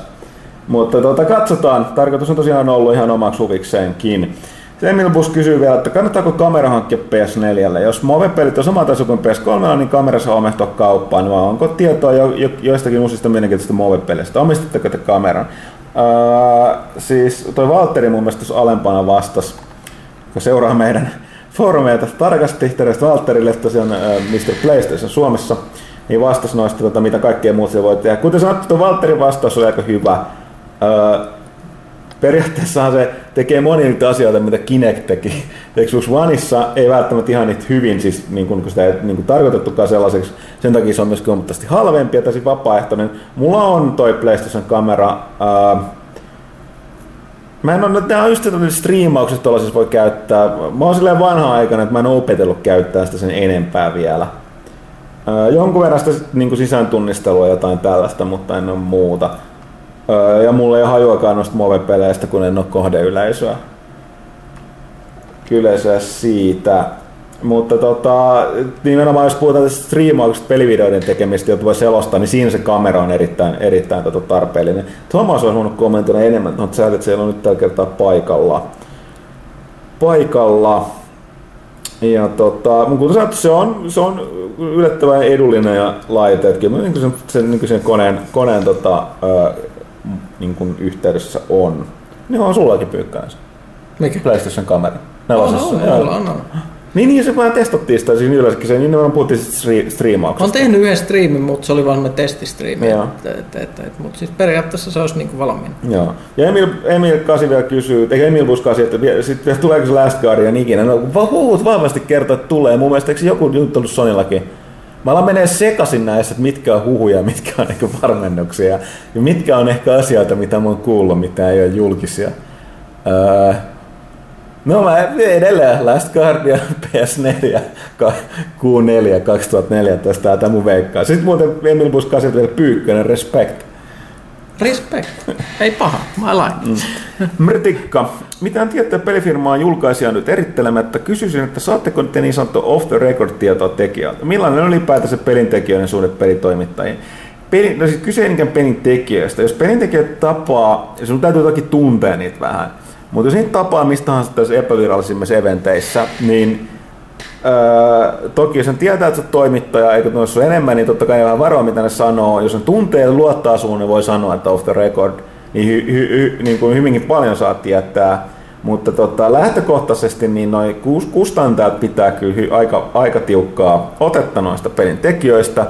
Mutta tuota, katsotaan. Tarkoitus on tosiaan ollut ihan omaksi huvikseenkin. Emil Bus kysyy vielä, että kannattaako kamera hankkia PS4? Jos Move-pelit on sama taso kuin PS3, niin kamera saa omehtua kauppaan, vai onko tietoa jo, jo, joistakin uusista mielenkiintoisista Move-peleistä? Omistatteko te kameran? Öö, siis toi Valtteri mun mielestä alempana vastasi, kun seuraa meidän foorumeita tarkasti, terveistä Valtterille, tosiaan äh, Mr. PlayStation Suomessa, niin vastasi noista, tota, mitä kaikkea muuta voi tehdä. Kuten sanottu, tuo Valtterin vastaus oli aika hyvä. Öö, periaatteessahan se tekee monia niitä asioita, mitä Kinect teki. Xbox Oneissa ei välttämättä ihan niitä hyvin, siis niin kun sitä ei niin kuin tarkoitettukaan sellaiseksi. Sen takia se on myös huomattavasti halvempi ja täysin vapaaehtoinen. Mulla on toi PlayStation-kamera. Ää, Mä en ole, nämä on just tätä striimaukset tuollaisessa voi käyttää. Mä oon silleen vanha aikana, että mä en opetellut käyttää sitä sen enempää vielä. Jonkun verran sitä niin sisään tunnistelua jotain tällaista, mutta en ole muuta. Ja mulla ei ole hajuakaan noista Move-peleistä, kun en ole kohdeyleisöä. Kyllä se siitä. Mutta tota, nimenomaan jos puhutaan striimauksesta pelivideoiden tekemistä, jota voi selostaa, niin siinä se kamera on erittäin, erittäin tota tarpeellinen. Thomas olisi voinut kommentoida enemmän, mutta sä että siellä on nyt tällä kertaa paikalla. Paikalla. Ja tota, mun kuten sanottu, se on, se on yllättävän edullinen ja laite. Että kyllä niin sen, sen, niin sen koneen, koneen tota, niin kuin yhteydessä on. Niin on sullakin pyykkäinen se. Mikä? PlayStation kamera. On, Nelosessa. on, Joo. on, on, on. Niin, niin se vaan testattiin sitä siinä ylöskin. Se nimenomaan puhuttiin siitä stri- striimauksesta. Olen tehnyt yhden striimin, mutta se oli vaan testistriimi. Mutta siis periaatteessa se olisi niinku valmiina. Joo. Ja Emil, Emil Kasi vielä kysyy, eikä Emil Bus Kasi, että vie- sit vielä tuleeko se Last Guardian ikinä. No huhut vahvasti kertoo, että tulee. Mun mielestä eikö joku juttu ollut Sonillakin? Mä alan menee sekaisin näissä, että mitkä on huhuja, mitkä on ehkä varmennuksia ja mitkä on ehkä asioita, mitä mä oon kuullut, mitä ei ole julkisia. Öö, no mä edelleen Last Guardian PS4 ka- Q4 2014, tää tää mun veikkaa. Sitten muuten Emil Bus vielä Pyykkönen, respect. Respect. Ei paha, mä like. Mritikka, mitään tiettyä pelifirmaa julkaisija nyt erittelemättä. Kysyisin, että saatteko te niin sanottu off the record tietoa tekijältä? Millainen on ylipäätänsä pelintekijöiden suhde pelitoimittajiin? Peli, no siis kyse ei niinkään pelin tekijöistä. Jos pelintekijät tapaa, sun täytyy toki tuntea niitä vähän, mutta jos niitä tapaa mistä tahansa tässä epävirallisimmissa eventeissä, niin Öö, toki jos sen tietää, että sä oot toimittaja, eikö noissa ole enemmän, niin totta kai vähän varoa, mitä ne sanoo. Jos on tuntee ja luottaa suun, niin voi sanoa, että off the record, niin, hy, hy, hy, niin kuin hyvinkin paljon saa tietää. Mutta tota, lähtökohtaisesti niin noi kus- kustantajat pitää kyllä hy, aika, aika tiukkaa otetta noista pelin tekijöistä.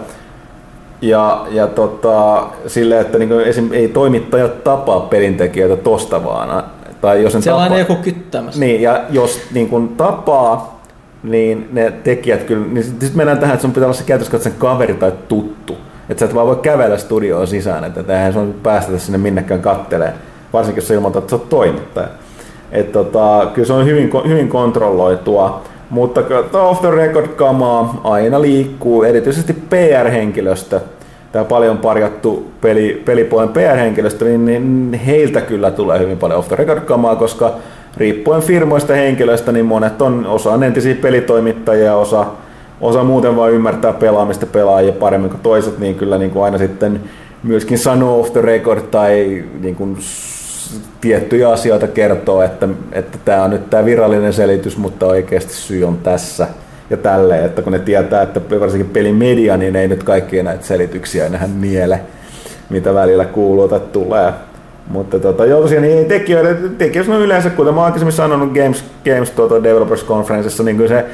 Ja, ja tota, sille, että niin esim. ei toimittajat tapaa pelintekijöitä tosta vaan. Tai jos Siellä on tapaa, aina joku kyttämässä. niin, ja jos niin kun tapaa, niin ne tekijät kyllä, niin sitten sit mennään tähän, että sun pitää olla se käytössä sen kaveri tai tuttu. Että sä et vaan voi kävellä studioon sisään, että et eihän sun päästetä sinne minnekään kattelee, varsinkin jos sä ilmoitat, että sä oot toimittaja. Et tota, kyllä se on hyvin, hyvin kontrolloitua, mutta off the record kamaa aina liikkuu, erityisesti PR-henkilöstö, tämä paljon parjattu peli, pelipuolen PR-henkilöstö, niin, niin heiltä kyllä tulee hyvin paljon off the record kamaa, koska riippuen firmoista henkilöistä, niin monet on, osa on entisiä pelitoimittajia, osa, osa muuten vaan ymmärtää pelaamista pelaajia paremmin kuin toiset, niin kyllä niin kuin aina sitten myöskin sanoo off the record tai niin kuin tiettyjä asioita kertoo, että, että tämä on nyt tämä virallinen selitys, mutta oikeasti syy on tässä ja tälleen, että kun ne tietää, että varsinkin pelimedia, niin ei nyt kaikkia näitä selityksiä enää miele, mitä välillä kuuluu tai tulee. Mutta tota, joo, tosiaan niin tekijöitä, tekijöitä on yleensä, kuten mä aikaisemmin sanonut Games, Games tuota, Developers Conferenceissa, niin kyllä se,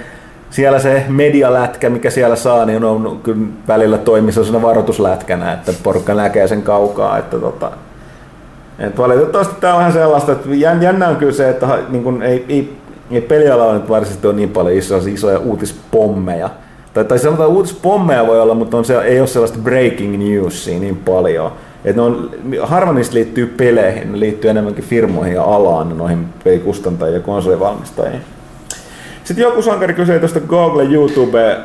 siellä se medialätkä, mikä siellä saa, niin on kyllä välillä toimissa sellaisena varoituslätkänä, että porukka näkee sen kaukaa. Että tota, et valitettavasti tämä on vähän sellaista, että jännä on kyllä se, että niin kun ei, ei, ei pelialalla nyt varsinaisesti ole niin paljon isoja, isoja uutispommeja. Tai, tai sanotaan uutispommeja voi olla, mutta on se, ei ole sellaista breaking newsia niin paljon. Et ne on, harva niistä liittyy peleihin, ne liittyy enemmänkin firmoihin ja alaan, noihin pelikustantajiin ja konsolivalmistajiin. Sitten joku sankari kysyi tuosta Google, YouTube,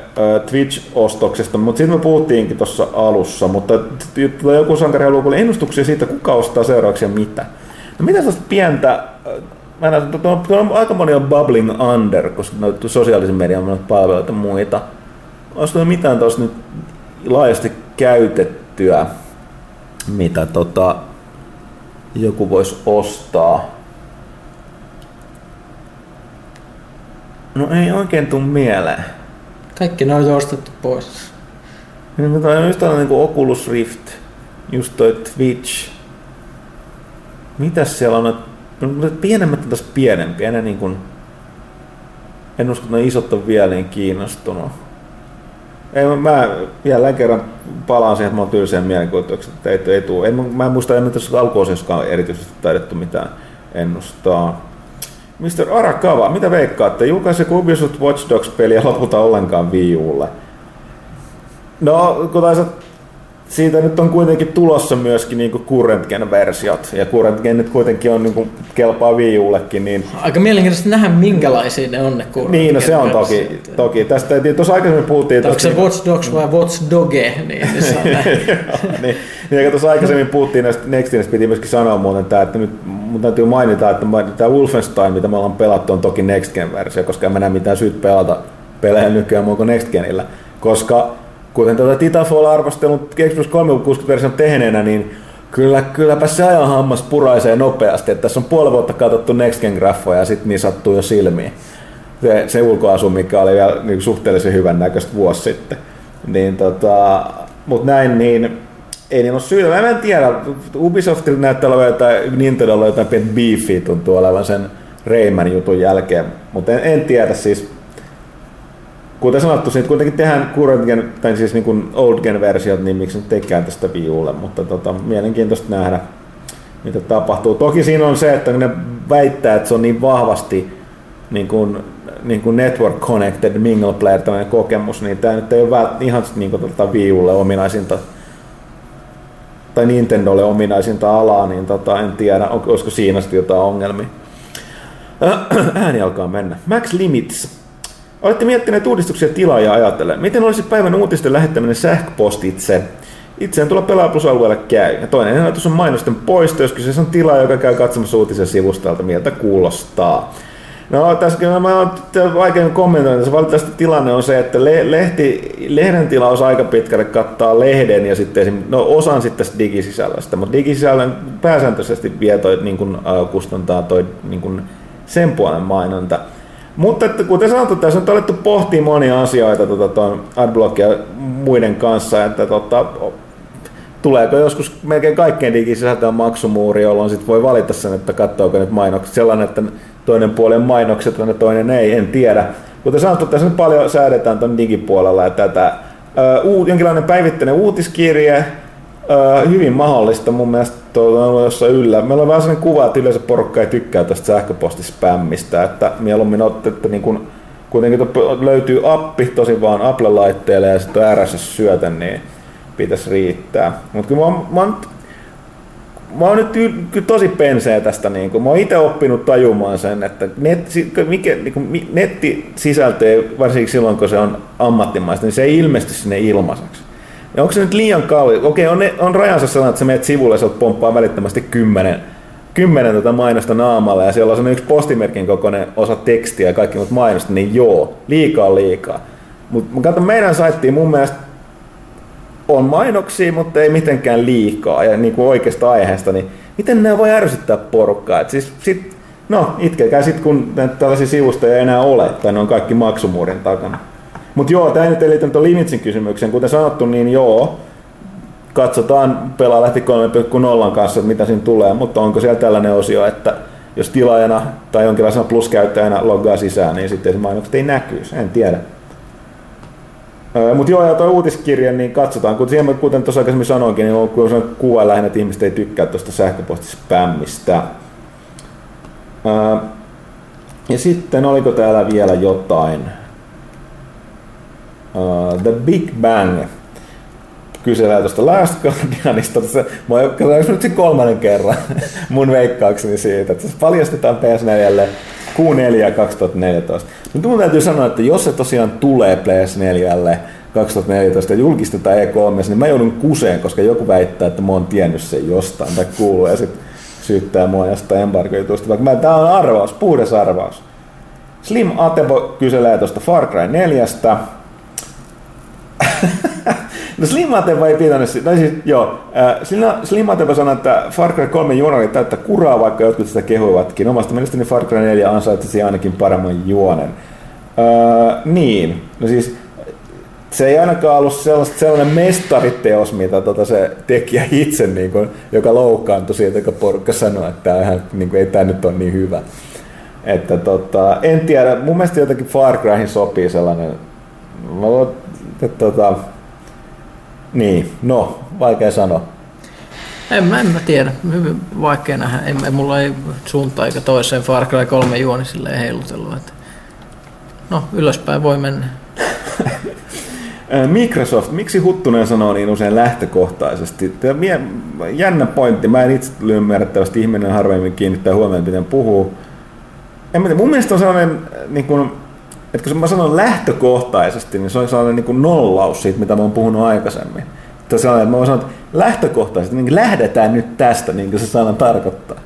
Twitch-ostoksesta, mutta siitä me puhuttiinkin tuossa alussa, mutta joku sankari haluaa kuulla ennustuksia siitä, kuka ostaa seuraavaksi ja mitä. No mitä sellaista pientä, mä näen, että on aika moni on bubbling under, koska noita sosiaalisen median palveluita muita. Onko mitään tuossa nyt laajasti käytettyä, mitä tota, joku voisi ostaa? No ei oikein tuu mieleen. Kaikki ne on jo ostettu pois. Niin, toi on just tällainen niin Oculus Rift, just toi Twitch. Mitäs siellä on? No, pienemmät on taas pienempiä, ne niin kuin, en usko, että ne isot on vielä niin kiinnostunut. Ei, mä, jälleen kerran palaan siihen, että mä oon tylseen mielikuvitukset, että ei, ei tuu. En, mä en muista, että tässä alkuosioskaan erityisesti taidettu mitään ennustaa. Mr. Arakawa, mitä veikkaatte? Julkaisiko Ubisoft Watch Dogs-peliä lopulta ollenkaan Wii Ulle? No, kun taisi, siitä nyt on kuitenkin tulossa myöskin niin current gen versiot, ja current gen nyt kuitenkin on niin kuin kelpaa Wii Ullekin, niin... Aika mielenkiintoista nähdä, minkälaisia ne on ne current Niin, no se on toki, toki. Tästä tuossa aikaisemmin puhuttiin... Onko se Watch Dogs vai Watch Doge, niin se on niin, niin, tuossa aikaisemmin puhuttiin näistä Nextinistä, piti myöskin sanoa muuten tämä, että nyt mun täytyy mainita, että tämä Wolfenstein, mitä me ollaan pelattu, on toki Next Gen-versio, koska en mä näe mitään syyt pelata pelejä nykyään muuta kuin Next Genillä. Koska kuten tuota Titanfall-arvostelun Xbox 360-version tehneenä, niin kyllä, kylläpä se ajan hammas puraisee nopeasti. Että tässä on puoli vuotta katsottu Next Gen-graffoja ja sitten niin sattuu jo silmiin. Se, se ulkoasu, mikä oli vielä niin suhteellisen hyvän näköistä vuosi sitten. Niin tota, mutta näin, niin ei niin ole syytä. Mä en tiedä, Ubisoftilla näyttää olevan jotain, Nintendolla jotain pientä beefiä tuntuu olevan sen Rayman jutun jälkeen, mutta en, en tiedä siis. Kuten sanottu, siitä kuitenkin tehdään current gen, tai siis niin kuin old gen versiot, niin miksi nyt tekään tästä viulle, mutta tota, mielenkiintoista nähdä, mitä tapahtuu. Toki siinä on se, että ne väittää, että se on niin vahvasti niin kuin, niin kuin network connected mingle player tällainen kokemus, niin tämä nyt ei ole vält, ihan niin kuin tota viulle ominaisinta tai Nintendolle ominaisinta alaa, niin tota, en tiedä, olisiko siinä sitten jotain ongelmia. Ääni alkaa mennä. Max Limits. Olette miettineet uudistuksia tilaa ja ajatellen. Miten olisi päivän uutisten lähettäminen sähköpostitse? Itse en tulla pelaajaplusalueelle käy. Ja toinen ajatus on mainosten poisto, jos kyseessä on tila, joka käy katsomassa uutisen sivustalta, miltä kuulostaa. No tässä mä oon vaikein kommentoida, että valitettavasti tilanne on se, että lehti, lehden tilaus aika pitkälle kattaa lehden ja sitten no osan sitten tästä digisisällöstä, mutta digisisällön pääsääntöisesti vie toi, niin kuin, uh, kustantaa toi niin kuin sen puolen mainonta. Mutta että kuten sanottu, tässä on alettu pohtia monia asioita tuota, tuon Adblock ja muiden kanssa, että tota, tuleeko joskus melkein kaikkeen digisisältöön maksumuuri, jolloin sitten voi valita sen, että katsoako nyt mainokset sellainen, että toinen puoli on mainokset ja toinen ei, en tiedä. Kuten sanottu, tässä nyt paljon säädetään tuon digipuolella ja tätä. Uh, jonkinlainen päivittäinen uutiskirje, uh, hyvin mahdollista mun mielestä tuolla jossain yllä. Meillä on vähän sellainen kuva, että yleensä porukka ei tykkää tästä sähköpostispämmistä, että mieluummin otte, että niin kun, kuitenkin löytyy appi tosi vaan Apple-laitteelle ja sitten on RSS-syötä, niin pitäisi riittää. Mutta kyllä mä, mä, mä oon nyt tosi penseä tästä. Niin kun, mä oon itse oppinut tajumaan sen, että net, mikä, niin kun, nettisisältö, varsinkin silloin kun se on ammattimaista, niin se ei ilmesty sinne ilmaiseksi. Ja onko se nyt liian kalli? Okei, on, on rajansa sellainen, että sä menet sivulle sä pomppaa välittömästi 10, kymmenen tätä mainosta naamalla ja siellä on yksi postimerkin kokoinen osa tekstiä ja kaikki muut mainosta, niin joo, liikaa liikaa. Mutta mä katson meidän saittiin mun mielestä on mainoksia, mutta ei mitenkään liikaa ja niin kuin oikeasta aiheesta, niin miten nämä voi ärsyttää porukkaa? Et siis sit, no, itkekää sitten, kun tällaisia sivustoja ei enää ole, tai ne on kaikki maksumuurin takana. Mutta joo, tämä nyt ei tuon limitsin kysymykseen. Kuten sanottu, niin joo, katsotaan pelaa lähti 3.0 kanssa, mitä siinä tulee, mutta onko siellä tällainen osio, että jos tilaajana tai jonkinlaisena pluskäyttäjänä loggaa sisään, niin sitten se mainokset ei näkyisi, en tiedä. Mutta joo, ja tuo uutiskirja, niin katsotaan. Kun siihen, kuten tuossa aikaisemmin sanoinkin, niin on kyllä kuva lähinnä, että ihmiset ei tykkää tuosta sähköpostispämmistä. Ja sitten oliko täällä vielä jotain? The Big Bang kyselee tuosta Last Guardianista. Tässä, mä oon nyt sen kolmannen kerran mun veikkaukseni siitä, että se paljastetaan PS4 Q4 2014. Mutta mun täytyy sanoa, että jos se tosiaan tulee PS4 2014 ja julkistetaan E3, niin mä joudun kuseen, koska joku väittää, että mä oon tiennyt sen jostain tai kuuluu ja sitten syyttää mua jostain embargo-jutusta. Vaikka tää on arvaus, puhdas arvaus. Slim Atebo kyselee tuosta Far Cry 4. No Slim ei pitänyt, no siis joo, äh, Slim Ateba sanoi, että Far Cry 3 juona oli täyttä kuraa, vaikka jotkut sitä kehuivatkin. Omasta mielestäni Far Cry 4 ansaitsisi ainakin paremman juonen. Äh, niin, no siis se ei ainakaan ollut sellainen mestariteos, mitä tota se tekijä itse, niin kuin, joka loukkaantui siitä, joka porukka sanoi, että ihan, niin kuin, ei tämä nyt ole niin hyvä. Että tota, en tiedä, mun mielestä jotenkin Far Cryhin sopii sellainen, että, tota, niin, no, vaikea sanoa. En mä, en mä tiedä. Hyvin vaikea nähdä. En, en mulla ei suunta eikä toiseen Far Cry 3 juoni silleen heilutellut. Että... No, ylöspäin voi mennä. Microsoft, miksi Huttunen sanoo niin usein lähtökohtaisesti? Tämä jännä pointti. Mä en itse ymmärrettävästi ihminen harvemmin kiinnittää huomioon, miten puhuu. En mä tiedä, mun mielestä on sellainen, niin kuin, että kun mä sanon lähtökohtaisesti, niin se on sellainen niin kuin nollaus siitä, mitä mä oon puhunut aikaisemmin. Että sellainen, että mä voin sanoa, että lähtökohtaisesti niin lähdetään nyt tästä, niin kuin se sana tarkoittaa.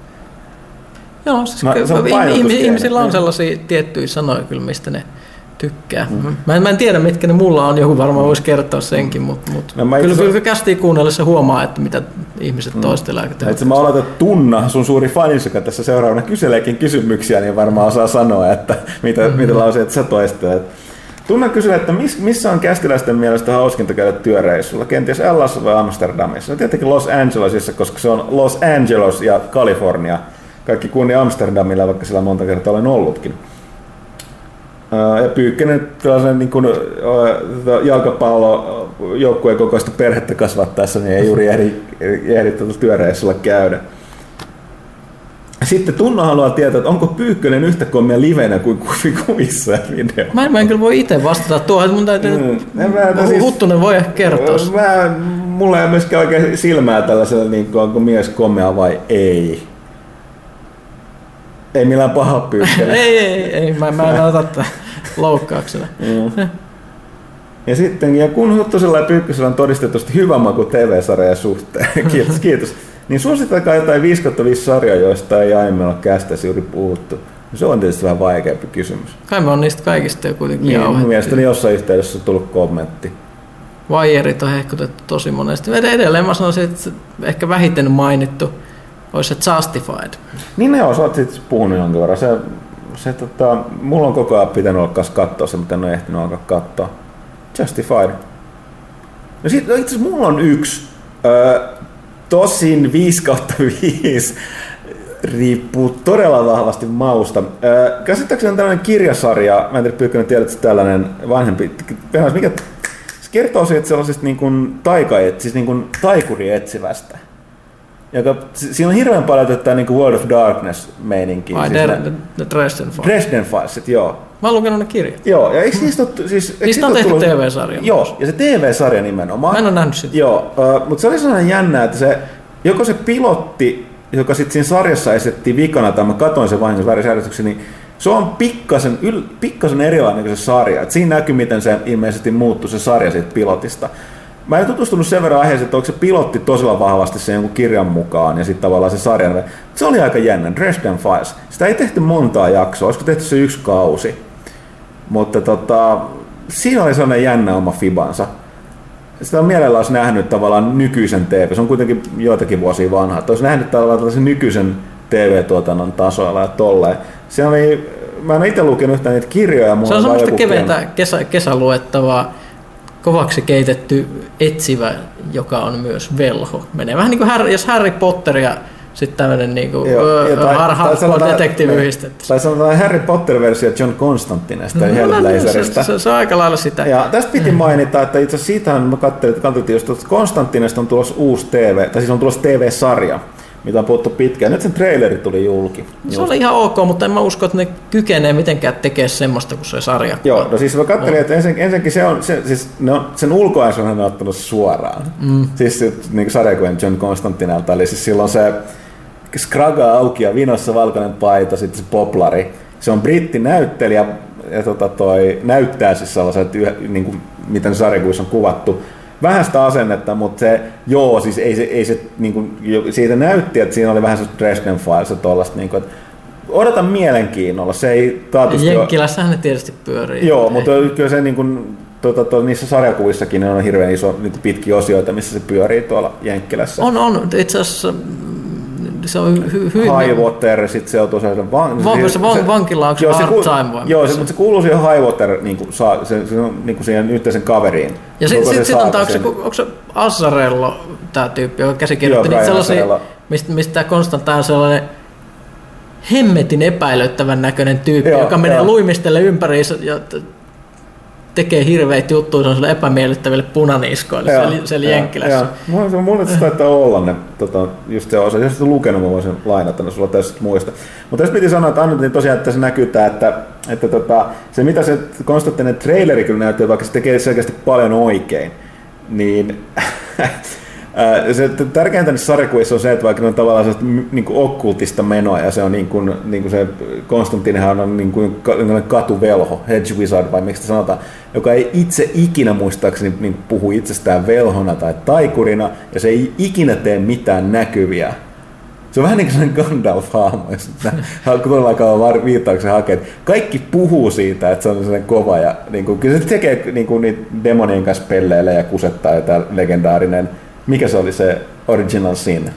Joo, siis mä, se on ihmisillä on sellaisia tiettyjä sanoja kyllä, mistä ne tykkää. Mm. Mä, en, mä en tiedä, mitkä ne mulla on, joku varmaan voisi kertoa senkin, mutta mut. No, kyllä, itse... kyllä kästiin kuunnellessa huomaa, että mitä ihmiset mm. toistelee. Itse mä että Tunna, sun suuri fani, joka tässä seuraavana kyseleekin kysymyksiä, niin varmaan osaa sanoa, että mitä, mm. mitä lauseet sä toistelet. Tunna kysyy, että miss, missä on kästiläisten mielestä hauskinta käydä työreissulla? Kenties Ellassa vai Amsterdamissa? No tietenkin Los Angelesissa, koska se on Los Angeles ja Kalifornia. Kaikki kunni Amsterdamilla, vaikka sillä monta kertaa olen ollutkin. Ja Pyykkönen tällaisen niin kuin, jalkapallo joukkueen kokoista perhettä kasvattaessa, niin ei juuri ehdi, ehdi tuota työreissulla käydä. Sitten Tunno haluaa tietää, että onko Pyykkönen yhtä kommia livenä kuin kuvissa video. Mä en, mä en kyllä voi itse vastata tuohon, että mun täytyy... Mm, mä, siis, Huttunen voi ehkä kertoa. Mä, mulla ei myöskään oikein silmää tällaisella, niin kuin, onko mies kommea vai ei. Ei millään paha pyykkönen. ei, ei, ei, mä, mä en ota tätä loukkauksena. Mm. Ja sitten, ja kun Huttosella ja Pyykkösellä on todistetusti hyvä maku TV-sarjan suhteen, kiitos, kiitos, niin suositelkaa jotain 5 5 sarjaa, joista ei aiemmin ole kästäisi juuri puhuttu. Se on tietysti vähän vaikeampi kysymys. Kai me on niistä kaikista jo kuitenkin niin, mielestäni jossain yhteydessä on tullut kommentti. Vajerit on hehkutettu tosi monesti. Edelleen mä sanoisin, että ehkä vähiten mainittu olisi se Justified. Niin ne on, sä oot puhunut jonkin verran. Se, se, tota, mulla on koko ajan pitänyt olla katsoa se, mutta en ole ehtinyt alkaa katsoa. Justified. No sit, no itse mulla on yksi, ö, tosin 5 kautta 5, riippuu todella vahvasti mausta. Ö, käsittääkseni on tällainen kirjasarja, mä en tiedä Pyykkönen tiedät, että tällainen vanhempi, mikä se kertoo siitä sellaisesta niin kuin taika, siis niin kuin taikuri etsivästä joka, siinä on hirveän paljon tätä niin World of Darkness-meininkiä. Ai, siis ne, ne Dresden Files. Dresden Filesit, joo. Mä oon lukenut ne kirjat. Joo, ja eikö niistä ole... Siis, niistä on tehty tullut... TV-sarja. Joo, ja se TV-sarja nimenomaan. Mä en ole nähnyt sitä. Joo, uh, mutta se oli sellainen jännä, että se, joko se pilotti, joka sitten siinä sarjassa esitettiin vikana, tai mä katsoin sen vain sen niin se on pikkasen, yl, pikkasen erilainen kuin se sarja. Et siinä näkyy, miten se ilmeisesti muuttui se sarja siitä pilotista. Mä en tutustunut sen verran aiheeseen, että onko se pilotti tosiaan vahvasti sen jonkun kirjan mukaan ja sitten tavallaan se sarjan. Se oli aika jännä, Dresden Files. Sitä ei tehty montaa jaksoa, olisiko tehty se yksi kausi. Mutta tota, siinä oli sellainen jännä oma fibansa. Sitä on mielellä olisi nähnyt tavallaan nykyisen TV, se on kuitenkin joitakin vuosia vanha, että olisi nähnyt tavallaan tällaisen nykyisen TV-tuotannon tasoilla ja tolleen. Se oli, mä en itse lukenut yhtään niitä kirjoja. Se on semmoista keveitä kesä, kesäluettavaa, kovaksi keitetty etsivä, joka on myös velho. Menee vähän niin kuin Harry, jos Harry Potter ja sitten tämmöinen niinku, hardcore detektiivi yhdistetty. Tai sanotaan Harry Potter-versio John Constantinesta no, ja Hellblazerista. Se, se, se, on aika lailla sitä. Ja tästä piti mainita, että itse asiassa siitähän mä katselin, että katsottiin just, että Konstantinesta on tulossa uusi TV, tai siis on tulossa TV-sarja, mitä on puhuttu pitkään. Nyt sen traileri tuli julki. Se oli ihan ok, mutta en mä usko, että ne kykenee mitenkään tekemään semmoista kuin se sarja. Joo, no siis mä katselin, että ensin, ensinnäkin se on, se, siis ne on, sen ulkoasun on ottanut suoraan. Mm. Siis se, niin kuin sarjakuvien John Constantinelta, eli siis silloin se skraga auki ja vinossa valkoinen paita, sitten se poplari. Se on brittinäyttelijä ja tota toi, näyttää siis sellaiset, niin kuin, miten sarjakuvissa on kuvattu, vähän sitä asennetta, mutta se, joo, siis ei se, ei se niin kuin, siitä näytti, että siinä oli vähän se Dresden Files ja tollaista, niin kuin, että odotan mielenkiinnolla, se ei taatusti Jenkkilässähän ne tietysti pyörii. Joo, mutta kyllä se niin kuin, tuota, tuota, niissä sarjakuvissakin on hirveän iso niin pitkiä osioita, missä se pyörii tuolla Jenkkilässä. On, on. Itse asiassa se on hy- hyvin... Highwater, sit se on tosiaan van... Van, se, van, vankila, onko joo, se ku, time vai? Joo, se, mutta se kuuluu siihen Highwater, niin kuin, saa, se, se on niin kuin siihen yhteisen kaveriin. Ja sitten sit, sit on, onko, se, onko se Azzarello, tämä tyyppi, joka käsikirjoitti niitä sellaisia, mistä, mistä tämä Konstantin on sellainen hemmetin epäilyttävän näköinen tyyppi, joo, joka menee luimistelle ympäri ja tekee hirveitä juttuja se epämiellyttäville punaniskoille siellä, siellä Jenkkilässä. Mulla, mulla se taitaa olla ne, tota, just se osa. Jos et lukenut, mä voisin lainata ne sulla tästä muista. Mutta tässä piti sanoa, että Anna, niin tosiaan, että se näkyy tää, että, että tota, se mitä se Konstanttinen traileri kyllä näyttää, vaikka se tekee selkeästi paljon oikein, niin se tärkeintä niissä sarjakuvissa on se, että vaikka ne on tavallaan niin kuin okkultista menoa ja se on niin kuin, niin kuin se Konstantinhan on niin kuin katuvelho, hedge wizard vai miksi sanotaan, joka ei itse ikinä muistaakseni niin puhu itsestään velhona tai taikurina ja se ei ikinä tee mitään näkyviä. Se on vähän niin kuin Gandalf-hahmo, jos todella kauan viittauksen hakee. Kaikki puhuu siitä, että se on sellainen kova ja niin kuin, kyllä se tekee niin kuin niitä demonien kanssa pelleille ja kusettaa ja tämä legendaarinen mikä se oli se Original Sin,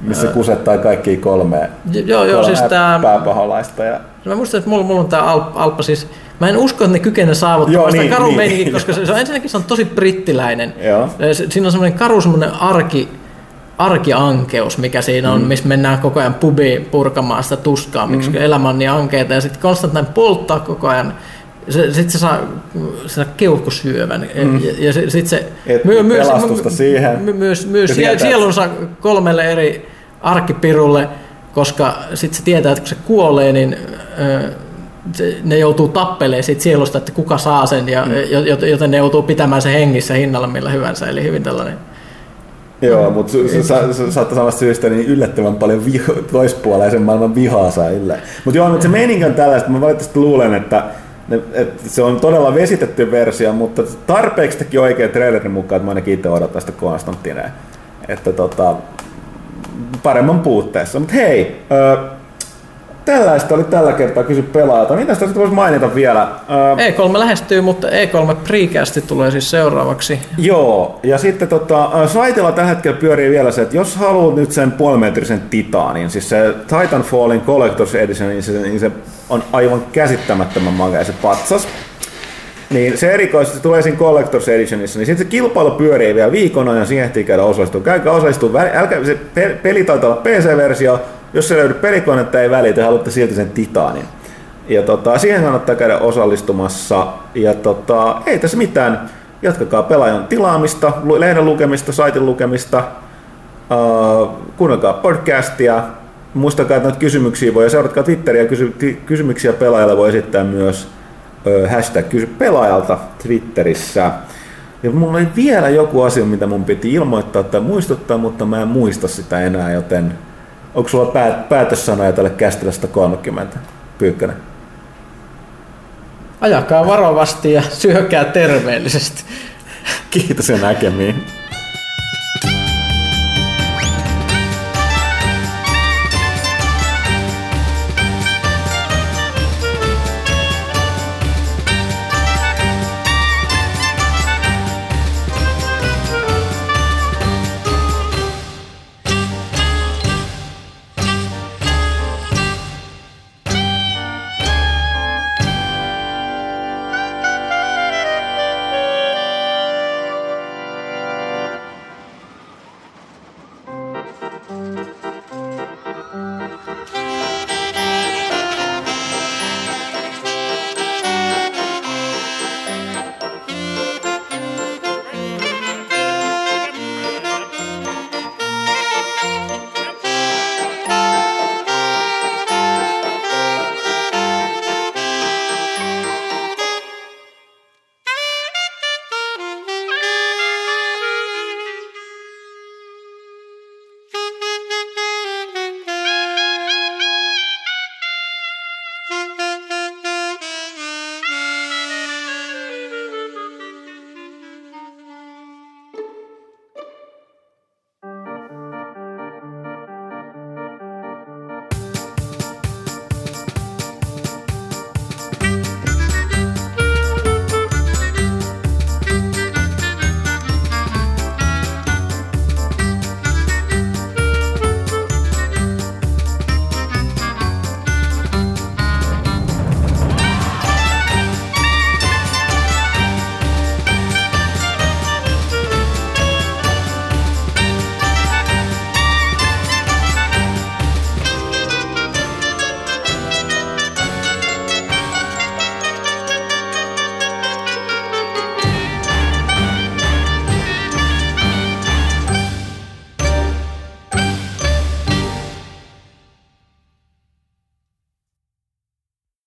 missä öö. kusettaa kaikki kolme, joo, joo, siis tää, pääpaholaista. Ja... Mä muistan, että mulla, mulla on tämä Alppa, Alppa siis, mä en usko, että ne kykenee saavuttamaan sitä niin, karu niin, koska se, se on ensinnäkin se on tosi brittiläinen. Joo. Siinä on semmoinen karu semmoinen arki, arkiankeus, mikä siinä on, mm. missä mennään koko ajan pubiin purkamaan sitä tuskaa, miksi mm. elämä on niin ankeita, ja sitten Konstantin polttaa koko ajan sitten se saa, se saa keuhkosyövän. Mm. Ja, ja sitten se myy, myös, pelastusta siihen. My, myös, myös sielunsa kolmelle eri arkkipirulle, koska sitten se tietää, että kun se kuolee, niin se, ne joutuu tappelemaan siitä sielusta, että kuka saa sen, ja, mm. joten ne joutuu pitämään sen hengissä hinnalla millä hyvänsä. Eli hyvin tällainen Joo, mutta saattaa samasta syystä niin yllättävän paljon viho, toispuoleisen maailman vihaa saa yllä. Mutta joo, mutta se meininki on tällaista, mä valitettavasti luulen, että et se on todella vesitetty versio, mutta tarpeeksi teki oikein trailerin mukaan, että mä ainakin itse odotan sitä Konstantinea. Että tota, paremman puutteessa. Mutta hei, tällaista oli tällä kertaa kysy pelaajalta. Mitä tästä voisi mainita vielä? E3 lähestyy, mutta E3 Precasti tulee siis seuraavaksi. Joo, ja sitten tota, saitella tällä hetkellä pyörii vielä se, että jos haluat nyt sen puolimetrisen titaanin, siis se Titanfallin Collector's Edition, niin se, niin se on aivan käsittämättömän makea se patsas. Niin se erikoisesti tulee siinä Collector's Editionissa, niin sitten se kilpailu pyörii vielä viikon ajan, siihen ehtii käydä osallistua. Käykää osallistua, älkää, se peli taitaa olla PC-versio, jos se löydy pelikonetta ei väliä, te haluatte silti sen titaanin. Ja tota, siihen kannattaa käydä osallistumassa. Ja tota, ei tässä mitään. Jatkakaa pelaajan tilaamista, lehden lukemista, saitin lukemista, uh, kuunnelkaa podcastia, muistakaa, että noita kysymyksiä voi, ja seuratkaa Twitteriä, kysy, kysymyksiä pelaajalle voi esittää myös uh, hashtag kysy pelaajalta Twitterissä. Ja mulla oli vielä joku asia, mitä mun piti ilmoittaa tai muistuttaa, mutta mä en muista sitä enää, joten Onko sulla päät- päätössanoja tälle kästillä 130? Pyykkönen. Ajakaa varovasti ja syökää terveellisesti. Kiitos ja näkemiin.